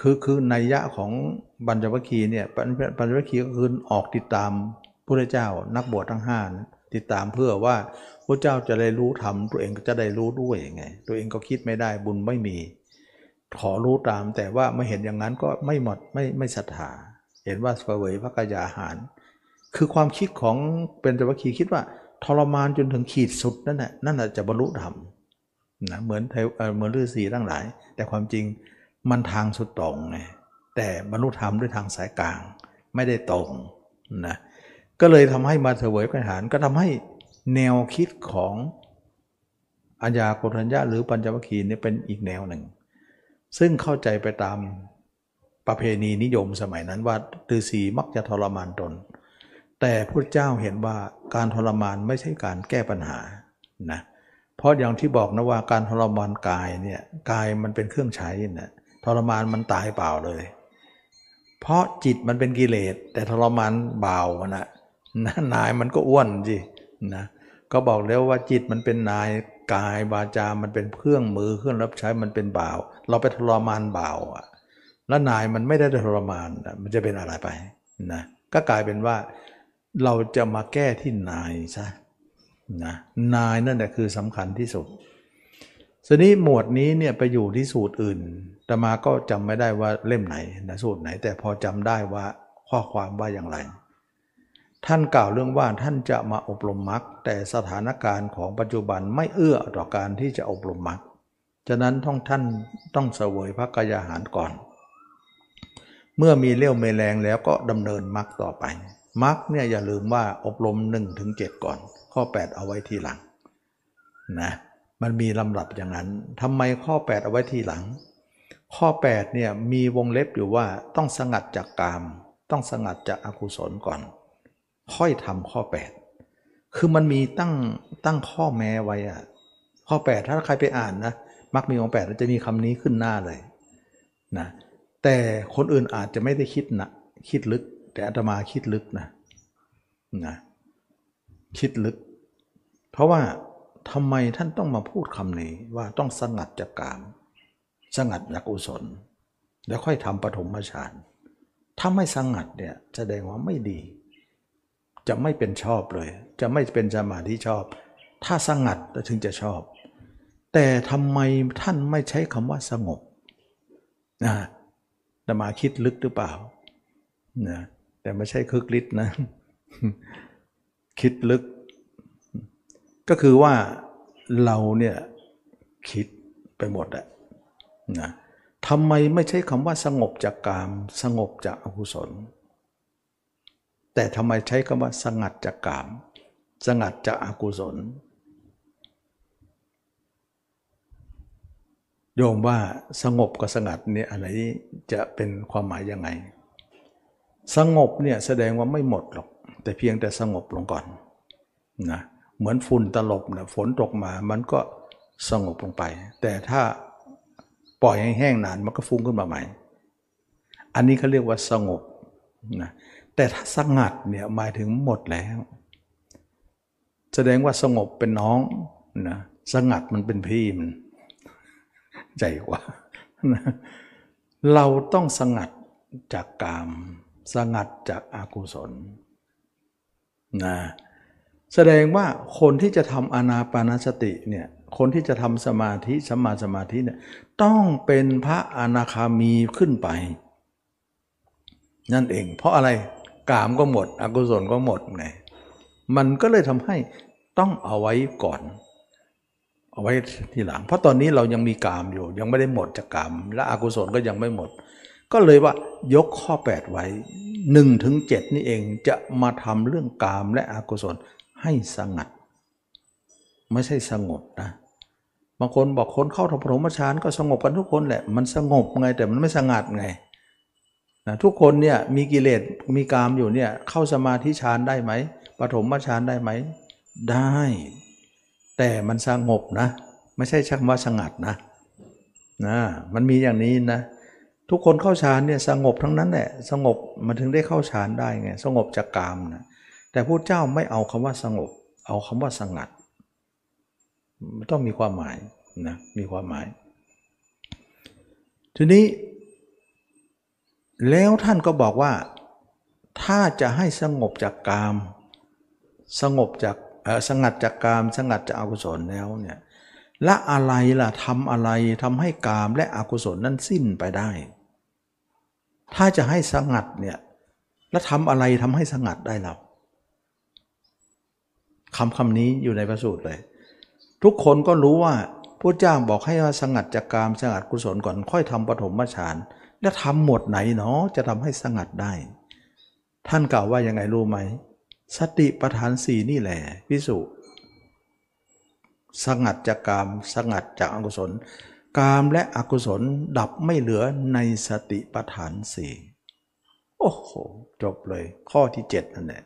คือคือในยะของปัญจวัคคีย์เนี่ยปัญจวัคคีย์ก็คือออกติดตามพระเจ้านักบวชทั้งห้าน ติดตามเพื่อว่าพระเจ้าจะได้รู้ธรรมตัวเองก็จะได้รู้ด้วยไง ตัวเองก็คิดไม่ได้บุญไม่มี ขอรู้ตามแต่ว่าไม่เห็นอย่างนั้นก็ไม่หมดไม่ไม่ศรัทธาเห็นว่าสวยพระกายาหาร คือความคิดของเป็นจวัคคีคิดว่าทรมานจนถึงขีดสุดนั่นแหละนั่นแหละจะบรรลุธรรมนะเหมือนเหมือนฤาษีทั้งหลาย แต่ความจริงมันทางสุดตรงไงแต่บรรลุธรรมด้วยทางสายกลาง ไม่ได้ตรงนะ ก็เลยทำให้มาเสวยปัญหารก็ทำให้แนวคิดของอัญญาโกฏัญญาหรือปัญจวัคคีย์นี่เป็นอีกแนวหนึ่ง ซึ่งเข้าใจไปตามประเพณีนิยมสมัยนั้นว่าฤาษีมักจะทรมานตน แต่พระเจ้าเห็นว่าการทรมานไม่ใช่การแก้ปัญหานะเพราะอย่างที่บอกนะว่าการทรมานกายเนี่ยกายมันเป็นเครื่องใช้นะทรมานมันตายเปล่าเลย เพราะจิตมันเป็นกิเลสแต่ทรมานเบานะ นายมันก็อ้วนสินะก็บอกแล้วว่าจิตมันเป็นนายกายวาจา มันเป็นเครื่องมือเครื่องรับใช้มันเป็นบ่าว เราไปทรมานบ่าวอะแล้วนายมันไม่ได้ทรมานมันจะเป็นอะไรไปนะก็กลายเป็นว่าเราจะมาแก้ที่นายซะนะนายนั่นแหละคือสำคัญที่สุดสนี้หมวดนี้เนี่ยไปอยู่ที่สูตรอื่นแต่มาก็จำไม่ได้ว่าเล่มไหนนะสูตรไหน แต่พอจำได้ว่าข้อความว่าอย่างไร ท่านกล่าวเรื่องว่าท่านจะมาอบรมมรรคแต่สถานการณ์ของปัจจุบันไม่เอื้อต่อการที่จะอบรมมรรคฉะนั้นต้องท่านต้องเสวยพระกายาหารก่อน เมื่อมีเลี้ยวเมแรงแล้วก็ดำเนินมรรคต่อไปมรรคเนี่ยอย่าลืมว่าอบรม1-7ถึงก่อน ข้อ 8 เอาไว้ทีหลังนะมันมีลำดับอย่างนั้นทำไมข้อ 8 เอาไว้ทีหลัง ข้อ 8 เนี่ยมีวงเล็บอยู่ว่าต้องสงัดจากกาม ต้องสงัดจากอากุศลก่อน ค่อยทำข้อ 8 คือมันมีตั้งตั้งข้อแม้ไว้อะข้อ 8 ถ้าใครไปอ่านนะมักมีองแปดจะมีคำนี้ขึ้นหน้าเลยนะแต่คนอื่นอาจจะไม่ได้คิดนะคิดลึก แต่อาตมาคิดลึกนะนะคิดลึก เพราะว่าทำไมท่านต้องมาพูดคำนี้ว่าต้องสงัดจากกาม สงัดจากอุศล แล้วค่อยทำปฐมฌานถ้าไม่สงัดเนี่ยแสดงว่าไม่ดี จะไม่เป็นชอบเลย จะไม่เป็นสมาธิชอบ ถ้าสงัดถึงจะชอบ แต่ทำไมท่านไม่ใช้คำว่าสงบนะแต่มาคิดลึกหรือเปล่านะแต่ไม่ใช่คึกฤทธิ์นะ คิดลึก ก็คือว่าเราเนี่ยคิดไปหมดอะนะทำไมไม่ใช้คำว่าสงบจากกาม สงบจากอกุศล แต่ทำไมใช้คำว่าสงัดจากกาม สงัดจากอากุศล โยมว่าสงบกับสงัดเนี่ยอะไรจะเป็นความหมายยังไง สงบเนี่ยแสดงว่าไม่หมดหรอก แต่เพียงแต่สงบลงก่อนนะเหมือนฝุ่นตลบนะฝนตกมามันก็สงบลงไป แต่ถ้าปล่อยให้แห้งนานมันก็ฟุ้งขึ้นมาใหม่ อันนี้เขาเรียกว่าสงบนะ แต่ถ้าสงัดเนี่ยหมายถึงหมดแล้ว แสดงว่าสงบเป็นน้องนะสงัดมันเป็นพี่มันใจกว่านะเราต้องสงัดจากกาม สงัดจากอากุศลนะแสดงว่าคนที่จะทำอนาปานสติเนี่ยคนที่จะทำสมาธิสมาสมาธิเนี่ยต้องเป็นพระอนาคามีขึ้นไป นั่นเอง เพราะอะไร กามก็หมด อกุศลก็หมดไงมันก็เลยทำให้ต้องเอาไว้ก่อน เอาไว้ทีหลัง เพราะตอนนี้เรายังมีกามอยู่ ยังไม่ได้หมดจากกาม และอกุศลก็ยังไม่หมด ก็เลยว่ายกข้อ 8 ไว้1ถึง7นี่เองจะมาทำเรื่องกามและอกุศลให้สงัด ไม่ใช่สงบนะบางคนบอกคนเข้าพรมฌานก็สงบกันทุกคนแหละ มันสงบไงแต่มันไม่สงัดไง นะทุกคนเนี่ยมีกิเลสมีกามอยู่เนี่ยเข้าสมาธิฌานได้ไหมปฐมฌานได้ไหมได้ แต่มันสงบนะ ไม่ใช่ชักว่าสงัดนะนะมันมีอย่างนี้นะ ทุกคนเข้าฌานเนี่ยสงบทั้งนั้นแหละสงบมันถึงได้เข้าฌานได้ไงสงบจากกามนะแต่พระเจ้าไม่เอาคำว่าสงบ เอาคำว่าสงัดมันต้องมีความหมายนะมีความหมาย ทีนี้ แล้วท่านก็บอกว่า ถ้าจะให้สงบจากกาม สงบจากสงัดจากกาม สงัดจากอกุศลแล้วเนี่ยละอะไรล่ะทำอะไรทำให้กามและอกุศลนั้นสิ้นไปได้ ถ้าจะให้สงัดเนี่ยแล้วทำอะไรทำให้สงัดได้เราคำคำนี้อยู่ในพระสูตรเลย ทุกคนก็รู้ว่าพระเจ้าบอกให้ว่าสงัดจากกามสงัดกุศลก่อนค่อยทำปฐมฌาน แล้วทำหมดไหนเนาะจะทำให้สงัดได้ ท่านกล่าวว่ายังไงรู้ไหม สติปัฏฐานสี่นี่แหละพิสุสงัดจากกามสงัดจากอกุศล กามและอกุศลดับไม่เหลือในสติปัฏฐานสี่โอ้โห จบเลย ข้อที่เจ็ดนั่นแหละ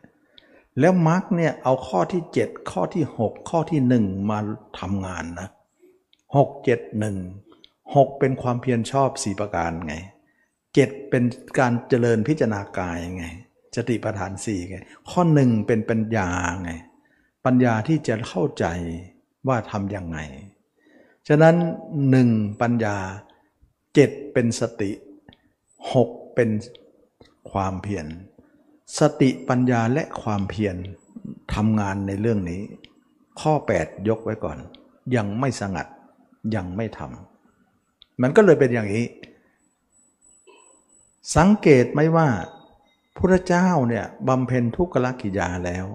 แล้วมาร์กเนี่ยเอาข้อที่ 7 ข้อที่ 6 ข้อที่ 1 มาทำงานนะ 6 7 1 6 เป็นความเพียรชอบสี่ประการไง 7เป็นการเจริญพิจารณากายไงสติปัฏฐานสี่ไงข้อหนึ่งเป็นปัญญาไงปัญญาที่จะเข้าใจว่าทำยังไง ฉะนั้นหนึ่งปัญญาเจ็ดเป็นสติหกเป็นความเพียรสติปัญญาและความเพียรทำงานในเรื่องนี้ ข้อ 8 ยกไว้ก่อน ยังไม่สงัดยังไม่ทำมันก็เลยเป็นอย่างนี้ สังเกตไหมว่าพระเจ้าเนี่ยบำเพ็ญทุกขลกิยาแล้ว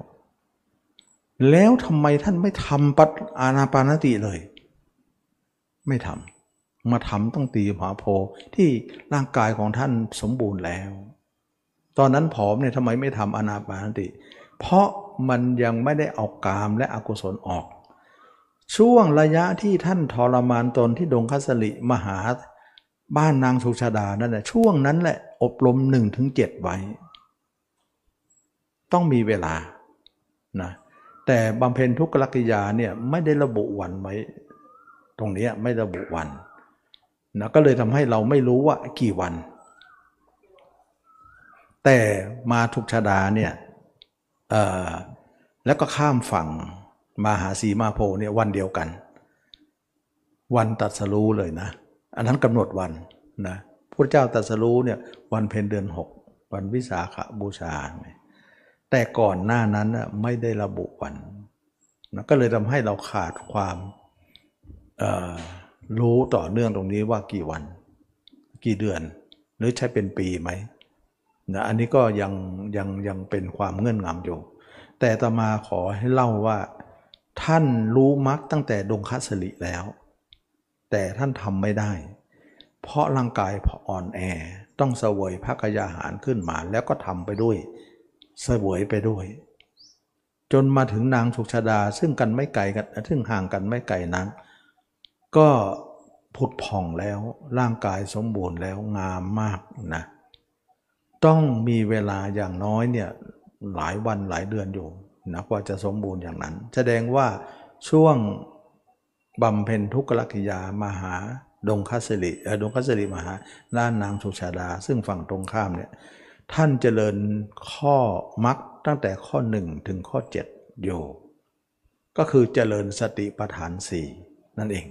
แล้วทำไมท่านไม่ทำปัตอานาปานติเลย ไม่ทำมาทำต้องตีมหาโพที่ร่างกายของท่านสมบูรณ์แล้ว ตอนนั้นผอมเนี่ยทำไมไม่ทำอนาปานติ เพราะมันยังไม่ได้เอากามและอกุศลออก ช่วงระยะที่ท่านทรมานตนที่ดงคัสลิมหา บ้านนางสุชาดานั่นแหละช่วงนั้นแหละ อบรมหนึ่งถึงเจ็ดไว้ ต้องมีเวลานะแต่บำเพ็ญทุกขลักยาเนี่ยไม่ได้ระบุวันไว้ ตรงนี้ไม่ระบุวันนะก็เลยทำให้เราไม่รู้ว่ากี่วัน แต่มาทุกชาดาเนี่ยแล้วก็ข้ามฝั่งมาหาสีมาโพเนี่ยวันเดียวกัน วันตัดสรู้เลยนะ อันนั้นกำหนดวันนะพระเจ้าตัสรู้เนี่ยวันเพ็ญเดือนหกวันวิสาขบูชา แต่ก่อนหน้านั้นไม่ได้ระบุวันนะก็เลยทำให้เราขาดความรู้ต่อเนื่องตรงนี้ว่ากี่วัน กี่เดือน หรือใช้เป็นปีไหมนะอันนี้ก็ยังยังยังเป็นความเงื่อนงำอยู่ แต่ตมาขอให้เล่าว่าท่านรู้มรรคตั้งแต่ดงคัสลิแล้ว แต่ท่านทำไม่ได้ เพราะร่างกายอ่อนแอ ต้องเสวยพระกยาหารขึ้นมาแล้วก็ทำไปด้วยเสวยไปด้วย จนมาถึงนางสุชาดาซึ่งกันไม่ไกลกันซึ่งห่างกันไม่ไกลนั้น ก็ผุดผ่องแล้วร่างกายสมบูรณ์แล้วงามมากนะ ต้องมีเวลาอย่างน้อยเนี่ยหลายวันหลายเดือนอยู่นะกว่าจะสมบูรณ์อย่างนั้น แสดงว่าช่วง บำเพ็ญทุกขลกิยามหาดงคัสริดงคัสริมหาด้านนางสุชาดา ซึ่งฝั่งตรงข้ามเนี่ยท่านเจริญข้อมักตั้งแต่ข้อ 1 ถึงข้อ 7 อยู่ ก็คือเจริญสติปัฏฐานสี่นั่นเอง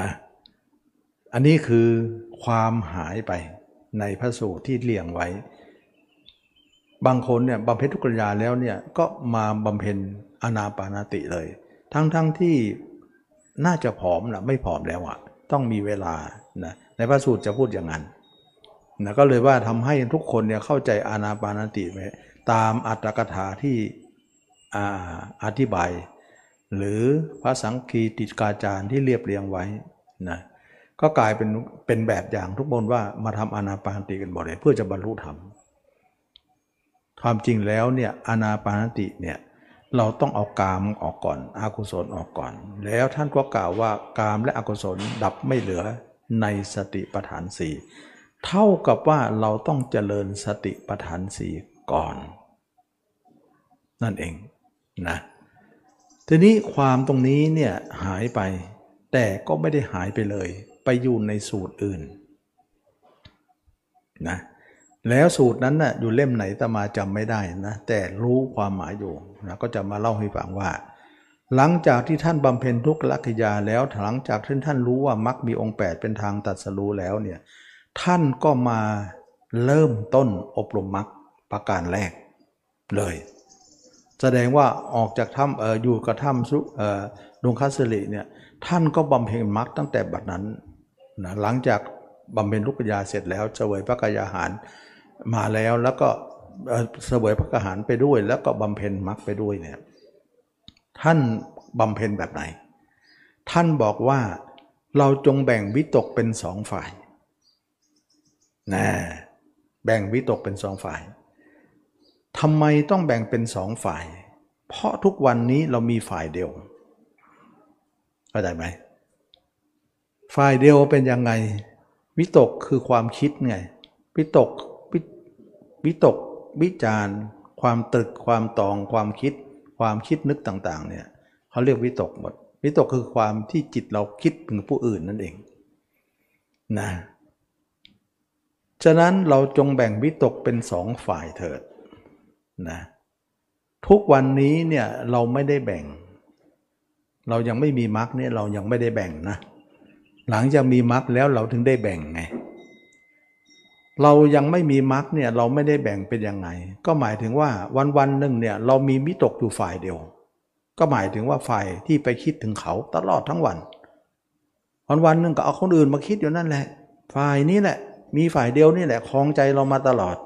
นะอันนี้คือความหายไปในพระสูตรที่เลี่ยงไว้ บางคนเนี่ยบำเพ็ญทุกรยาแล้วเนี่ยก็มาบำเพ็ญอนาปานาติเลย ทั้งๆทที่น่าจะผอมนะไม่ผอมแล้วอะต้องมีเวลานะในพระสูตรจะพูดอย่างนั้นนะก็เลยว่าทำให้ทุกคนเนี่ยเข้าใจอานาปานติไหมตามอัตถกถาที่อธิบาย หรือพระสังคีติกาจารย์ที่เรียบเรียงไว้นะก็กลายเป็นเป็นแบบอย่างทุกคนว่ามาทำอานาปานติกันบ่อยเพื่อจะบรรลุธรรมความจริงแล้วเนี่ยอานาปานติเนี่ย เราต้องเอากามออกก่อนอากุศลออกก่อน แล้วท่านก็กล่าวว่ากามและอกุศลดับไม่เหลือในสติปัฏฐานสี่เท่ากับว่าเราต้องเจริญสติปัฏฐานสี่ก่อน นั่นเองนะทีนี้ความตรงนี้เนี่ยหายไป แต่ก็ไม่ได้หายไปเลย ไปอยู่ในสูตรอื่นนะ แล้วสูตรนั้นนะ่ะอยู่เล่มไหนตมาจำไม่ได้นะแต่รู้ความหมายอยู่นะก็จะมาเล่าให้ฟังว่า หลังจากที่ท่านบำเพ็ญทุกขลักยาแล้วหลังจากที่ท่านรู้ว่ามักมีองค์ 8 เป็นทางตัดสรู้แล้วเนี่ยท่านก็มาเริ่มต้นอบรมมักประการแรกเลย แสดงว่าออกจากถ้ำเอออยู่กับถ้ำสุเออดงคัสริเนี่ยท่านก็บำเพ็ญมักตั้งแต่บัดนั้นนะหลังจากบำเพ็ญทุกขยาเสร็จแล้วเสวยพระกายาหาร มาแล้วแล้วก็เสวยพระกหารไปด้วย แล้วก็บำเพ็ญมรรคไปด้วยเนี่ยท่านบำเพ็ญแบบไหน ท่านบอกว่าเราจงแบ่งวิตกเป็นสองฝ่ายนะแบ่งวิตกเป็นสองฝ่ายทำไมต้องแบ่งเป็นสองฝ่าย เพราะทุกวันนี้เรามีฝ่ายเดียวเข้าใจไหมฝ่ายเดียวเป็นยังไง วิตกคือความคิดไง วิตก วิตกวิจารความตรึกความตองความคิด ความคิดนึกต่างๆเนี่ยเขาเรียกวิตกหมด วิตกคือความที่จิตเราคิดถึงผู้อื่นนั่นเองนะฉะนั้นเราจงแบ่งวิตกเป็นสองฝ่ายเถิดนะทุกวันนี้เนี่ยเราไม่ได้แบ่ง เรายังไม่มีมรรคเนี่ยเรายังไม่ได้แบ่งนะหลังจากมีมรรคแล้วเราถึงได้แบ่งไง เรายังไม่มีมรรคเนี่ยเราไม่ได้แบ่งเป็นยังไง ก็หมายถึงว่าวันวันหนึ่งเนี่ยเรามีมิตกอยู่ฝ่ายเดียว ก็หมายถึงว่าฝ่ายที่ไปคิดถึงเขาตลอดทั้งวัน วันวันหนึ่งก็เอาคนอื่นมาคิดอยู่นั่นแหละ ฝ่ายนี้แหละ มีฝ่ายเดียวนี่แหละคลองใจเรามาตลอด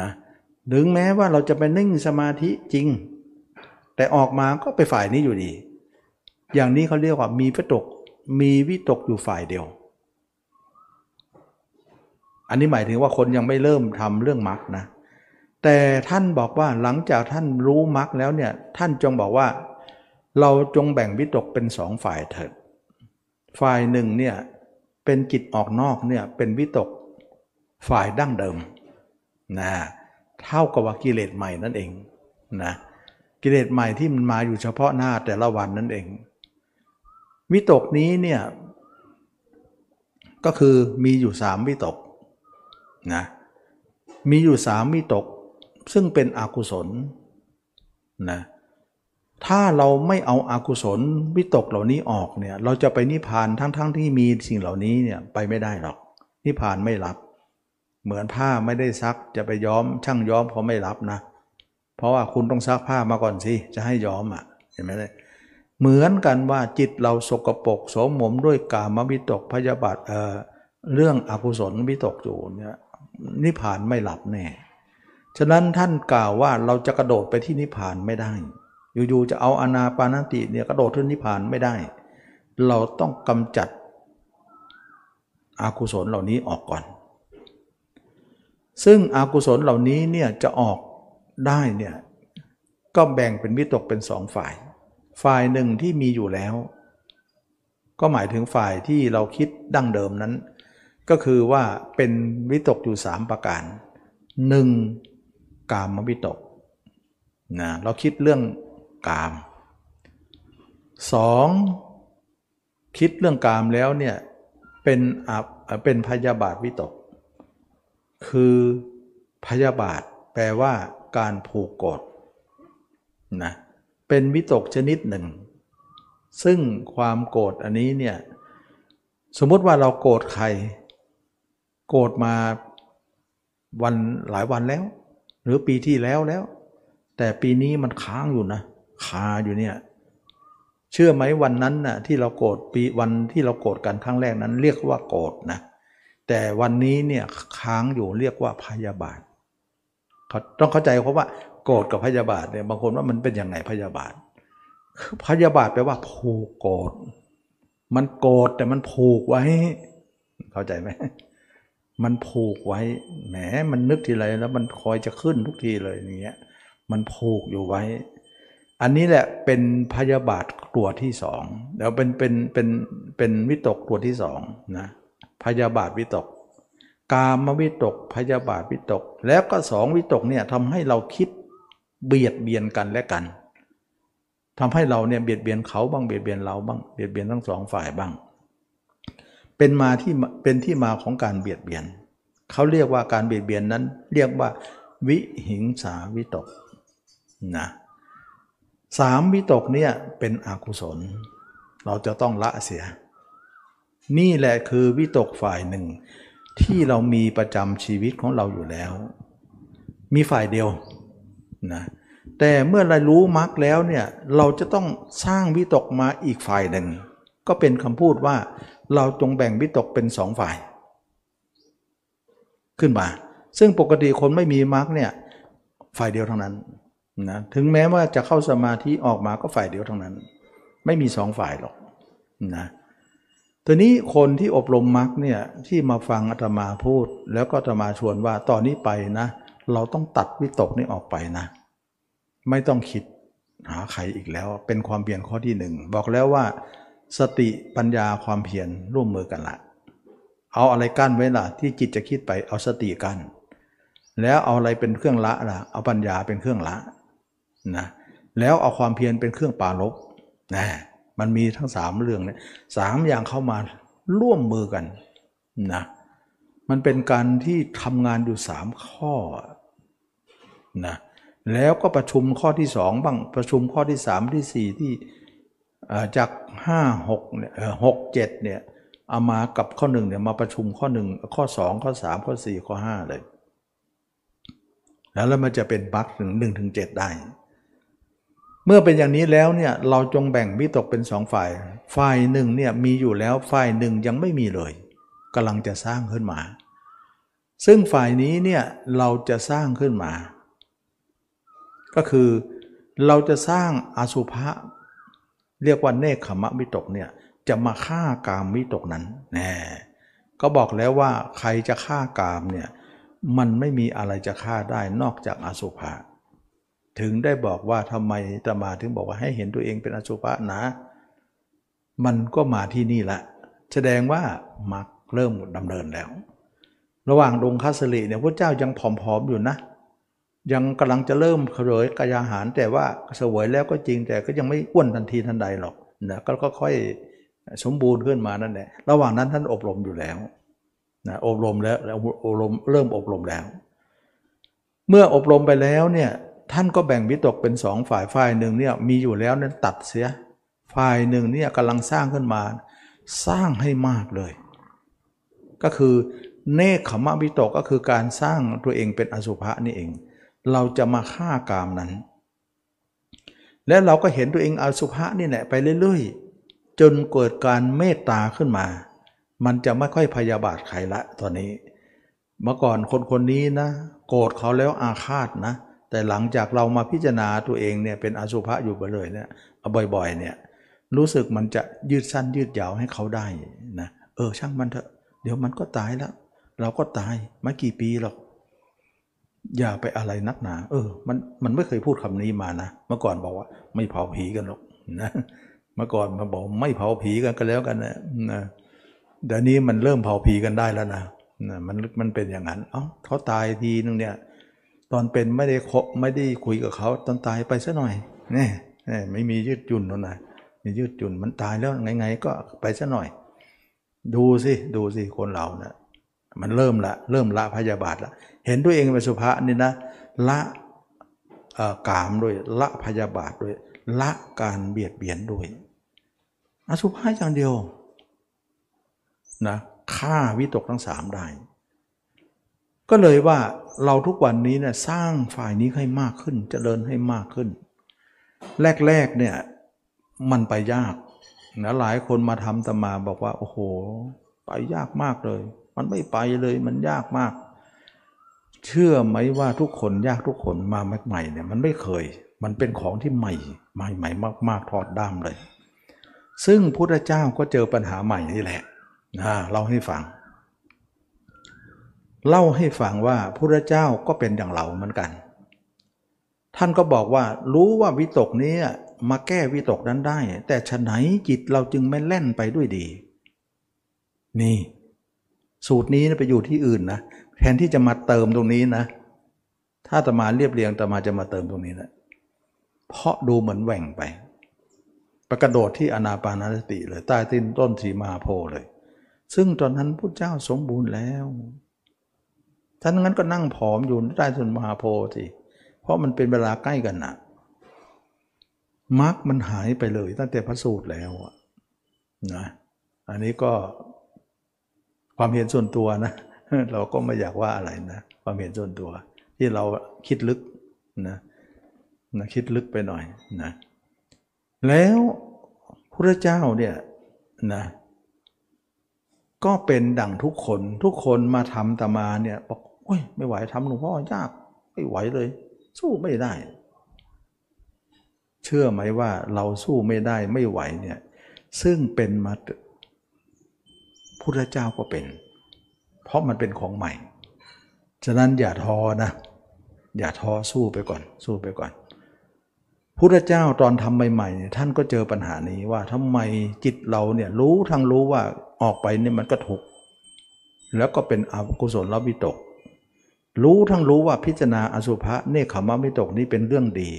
นะถึงแม้ว่าเราจะไปนิ่งสมาธิจริง แต่ออกมาก็ไปฝ่ายนี้อยู่ดี อย่างนี้เขาเรียกว่ามีพระตกมีวิตกอยู่ฝ่ายเดียว อันนี้หมายถึงว่าคนยังไม่เริ่มทำเรื่องมรรคนะ แต่ท่านบอกว่าหลังจากท่านรู้มรรคแล้วเนี่ยท่านจงบอกว่า เราจงแบ่งวิตกเป็นสองฝ่ายเถิด ฝ่ายหนึ่งเนี่ยเป็นจิตออกนอกเนี่ยเป็นวิตกฝ่ายดั้งเดิมนะเท่ากับว่ากิเลสใหม่นั่นเองนะกิเลสใหม่ที่มันมาอยู่เฉพาะหน้าแต่ละวันนั่นเอง วิตกนี้เนี่ยก็คือมีอยู่สามวิตก นะมีอยู่สามวิตกซึ่งเป็นอกุศลนะถ้าเราไม่เอาอากุศลวิตกเหล่านี้ออกเนี่ยเราจะไปนิพพานทั้งๆทที่มีสิ่งเหล่านี้เนี่ยไปไม่ได้หรอกนิพพานไม่รับ เหมือนผ้าไม่ได้ซักจะไปย้อมช่างย้อมเขาไม่รับนะ เพราะว่าคุณต้องซักผ้ามาก่อนสิจะให้ย้อมอะเห็นไหมเลยเหมือนกันว่าจิตเราสกปรกสมมด้วยกามวิตกพยาบาทเออเรื่องอกุศลวิตกอยู่เนี่ย นิพพานไม่หลับแน่ ฉะนั้นท่านกล่าวว่าเราจะกระโดดไปที่นิพพานไม่ได้ อยู่ๆจะเอาอนาปานติเนี่ยกระโดดขึ้นนิพพานไม่ได้ เราต้องกำจัดอากุศลเหล่านี้ออกก่อน ซึ่งอากุศลเหล่านี้เนี่ยจะออกได้เนี่ยก็แบ่งเป็นวิตกเป็นสองฝ่าย ฝ่ายหนึ่งที่มีอยู่แล้ว ก็หมายถึงฝ่ายที่เราคิดดั้งเดิมนั้น ก็คือว่าเป็นวิตกอยู่สามประการหนึ่งกามวิตกนะเราคิดเรื่องกามสองคิดเรื่องกามแล้วเนี่ยเป็นอับเป็นพยาบาทวิตก คือพยาบาทแปลว่าการผูกโกรธนะเป็นวิตกชนิดหนึ่ง ซึ่งความโกรธอันนี้เนี่ยสมมติว่าเราโกรธใคร โกรธมาวันหลายวันแล้ว หรือปีที่แล้วแล้ว แต่ปีนี้มันค้างอยู่นะคาอยู่เนี่ย เชื่อไหมวันนั้นน่ะที่เราโกรธปีวันที่เราโกรธกันครั้งแรกนั้น เรียกว่าโกรธนะ แต่วันนี้เนี่ยค้างอยู่เรียกว่าพยาบาทเขาต้องเข้าใจเพราะว่าโกรธกับพยาบาทเนี่ยบางคนว่ามันเป็นยังไงพยาบาทพยาบาทแปลว่าผูกโกรธมันโกรธแต่มันผูกไว้ เข้าใจไหม มันผูกไว้ แหม มันนึกทีไรแล้วมันคอยจะขึ้นทุกทีเลยอย่างเงี้ย มันผูกอยู่ไว้ อันนี้แหละเป็นพยาบาทตัวที่สองเดี๋ยวเป็นเป็นเป็นเป็นวิตกตัวที่สองนะ พยาบาทวิตก กามวิตก พยาบาทวิตก แล้วก็สองวิตกเนี่ยทำให้เราคิดเบียดเบียนกันและกันทำให้เราเนี่ยเบียดเบียนเขาบ้างเบียดเบียนเราบ้างเบียดเบียนทั้งสองฝ่ายบ้าง เป็นมาที่เป็นที่มาของการเบียดเบียน เขาเรียกว่าการเบียดเบียนนั้น เรียกว่า วิหิงสาวิตกนะสามวิตกเนี่ยเป็นอกุศล เราจะต้องละเสีย นี่แหละคือวิตกฝ่ายหนึ่ง ที่เรามีประจำชีวิตของเราอยู่แล้ว มีฝ่ายเดียวนะแต่เมื่อเรารู้มรรคแล้วเนี่ยเราจะต้องสร้างวิตกมาอีกฝ่ายหนึ่ง ก็เป็นคำพูดว่า เราจงแบ่งวิตกเป็นสองฝ่าย ขึ้นมา ซึ่งปกติคนไม่มีมรรคเนี่ยฝ่ายเดียวเท่านั้นนะถึงแม้ว่าจะเข้าสมาธิออกมาก็ฝ่ายเดียวเทั้งนั้น ไม่มีสองฝ่ายหรอกนะทีนี้คนที่อบรมมรรคเนี่ยที่มาฟังอาตมาพูด แล้วก็อาตมาชวนว่าตอนนี้ไปนะ เราต้องตัดวิตกนี้ออกไปนะ ไม่ต้องคิดหาใครอีกแล้ว เป็นความเพียรข้อที่หนึ่งบอกแล้วว่า สติปัญญาความเพียรร่วมมือกันละ เอาอะไรกั้นไว้ล่ะ ที่จิตจะคิดไปเอาสติกั้นแล้วเอาอะไรเป็นเครื่องละล่ะ เอาปัญญาเป็นเครื่องละนะแล้วเอาความเพียรเป็นเครื่องปาลบนะมันมีทั้งสามเรื่องเนี่ยสามอย่างเข้ามาร่วมมือกันนะมันเป็นการที่ทำงานอยู่สามข้อนะแล้วก็ประชุมข้อที่สองบ้างประชุมข้อที่สามที่สี่ที่ จากห้าหกเนี่ยหกเจ็ดเนี่ยเอามากับข้อหนึ่งเนี่ยมาประชุมข้อหนึ่งข้อสองข้อสามข้อสี่ข้อห้าเลย แล้วแล้วมันจะเป็นบัคถึงหนึ่งถึงเจ็ดได้ เมื่อเป็นอย่างนี้แล้วเนี่ยเราจงแบ่งวิตกเป็นสองฝ่าย ฝ่ายหนึ่งเนี่ยมีอยู่แล้วฝ่ายหนึ่งยังไม่มีเลยกำลังจะสร้างขึ้นมา ซึ่งฝ่ายนี้เนี่ยเราจะสร้างขึ้นมา ก็คือเราจะสร้างอสุภะ เรียกว่าเนคขมะวิตกเนี่ยจะมาฆ่ากามวิตกนั้นแน่ก็บอกแล้วว่าใครจะฆ่ากามเนี่ยมันไม่มีอะไรจะฆ่าได้นอกจากอสุภะถึงได้บอกว่าทำไมตมาถึงบอกว่าให้เห็นตัวเองเป็นอสุภะนะ มันก็มาที่นี่ละแสดงว่ามักเริ่มดำเนินแล้ว ระหว่างดงคัสลีเนี่ยพระเจ้ายังผอมๆอยู่นะ ยังกำลังจะเริ่มเขรยกายอาหาร แต่ว่าเสวยแล้วก็จริงแต่ก็ยังไม่อ้วนทันทีทันใดหรอกนะก็ค่อยสมบูรณ์ขึ้นมานั่นแหละระหว่างนั้นท่านอบรมอยู่แล้วนะอบรมแล้วอบรมเริ่มอบรมแล้ว เมื่ออบรมไปแล้วเนี่ยท่านก็แบ่งวิตกเป็นสองฝ่ายฝ่ายหนึ่งเนี่ยมีอยู่แล้วนั้นตัดเสีย ฝ่ายหนึ่งเนี่ยกำลังสร้างขึ้นมา สร้างให้มากเลย ก็คือเนคขมวิตกก็คือการสร้างตัวเองเป็นอสุภะนี่เอง เราจะมาฆ่ากามนั้น และเราก็เห็นตัวเองอสุภะนี่แหละไปเรื่อยๆ จนเกิดการเมตตาขึ้นมา มันจะไม่ค่อยพยาบาทใครละตอนนี้ เมื่อก่อนคนคนนี้นะ โกรธเขาแล้วอาฆาตนะ แต่หลังจากเรามาพิจารณาตัวเองเนี่ยเป็นอสุภะอยู่ไปเลยเนี่ยบ่อยๆเนี่ยรู้สึกมันจะยืดสั้นยืดยาวให้เขาได้นะเออช่างมันเถอะ เดี๋ยวมันก็ตายแล้ว เราก็ตายไม่กี่ปีหรอก อย่าไปอะไรนักหนา เออ มันมันไม่เคยพูดคำนี้มานะเมื่อก่อนบอกว่า ไม่เผาผีกันหรอกนะเมื่อก่อนมาบอกไม่เผาผีกันก็แล้วกันนะนะเดี๋ยวนี้มันเริ่มเผาผีกันได้แล้วนะนะมันมันเป็นอย่างนั้นเอ้าเขาตายทีนึงเนี่ย ตอนเป็นไม่ได้คบไม่ได้คุยกับเขาตอนตายไปซะหน่อยนี่นี่ไม่มียืดหยุ่นนั่นนะอย่ายืดหยุ่นมันตายแล้วไงๆก็ไปซะหน่อย ดูสิดูสิคนเรานะมันเริ่มละ เริ่มละพยาบาทละ เห็นด้วยเองเป็นสุภาษนี่นะละกามด้วยละพยาบาทด้วย ละการเบียดเบียนด้วยอสุภะอย่างเดียวนะฆ่าวิตกทั้งสามได้ ก็เลยว่าเราทุกวันนี้เนี่ยสร้างฝ่ายนี้ให้มากขึ้นจเจริญให้มากขึ้น แรกๆเนี่ยมันไปยากนะหลายคนมาทำตมาบอกว่า โอ้โห ไปยากมากเลย มันไม่ไปเลยมันยากมาก เชื่อไหมว่าทุกคนยากทุกคนมาใหม่เนี่ยมันไม่เคย มันเป็นของที่ใหม่ ใหม่ใหม่มากๆถอดด้ามเลย ซึ่งพุทธเจ้าก็เจอปัญหาใหม่นี่แหละนะเล่าให้ฟัง เล่าให้ฟังว่าพระเจ้าก็เป็นอย่างเราเหมือนกัน ท่านก็บอกว่ารู้ว่าวิตกนี้มาแก้วิตกนั้นได้ แต่ฉะไหนจิตเราจึงไม่แล่นไปด้วยดี นี่ สูตรนี้ไปอยู่ที่อื่นนะ แทนที่จะมาเติมตรงนี้นะ ถ้าตมาเรียบเรียงตมาจะมาเติมตรงนี้นะเพราะดูเหมือนแหว่งไป ประกระโดดที่อนาปานสติเลย ใต้ต้นต้นสีมาโพเลย ซึ่งตอนนั้นพุทธเจ้าสมบูรณ์แล้วท่านงั้นก็นั่งผอมอยู่ใต้ต้นมหาโพธิเพราะมันเป็นเวลาใกล้กันนะมรรคมันหายไปเลยตั้งแต่พระสูตรแล้วนะ อันนี้ก็ความเห็นส่วนตัวนะ เราก็ไม่อยากว่าอะไรนะความเห็นส่วนตัว ที่เราคิดลึกนะนะคิดลึกไปหน่อยนะแล้วพระเจ้าเนี่ยนะก็เป็นดั่งทุกคนทุกคนมาทำตมาเนี่ยบอกโอ้ยไม่ไหวทำหลวงพ่อยากไม่ไหวเลย สู้ไม่ได้ เชื่อไหมว่าเราสู้ไม่ได้ไม่ไหวเนี่ยซึ่งเป็นมาพุทธเจ้าก็เป็น เพราะมันเป็นของใหม่ ฉะนั้นอย่าท้อนะ อย่าท้อสู้ไปก่อน สู้ไปก่อนพุทธเจ้าตอนทำใหม่ๆเนี่ยท่านก็เจอปัญหานี้ว่าทำไมจิตเราเนี่ยรู้ทั้งรู้ว่าออกไปเนี่ยมันก็ทุกแล้วก็เป็นอกุศลลวิตก รู้ทั้งรู้ว่าพิจารณาอสุภะเนคขมวิตกนี้เป็นเรื่องดี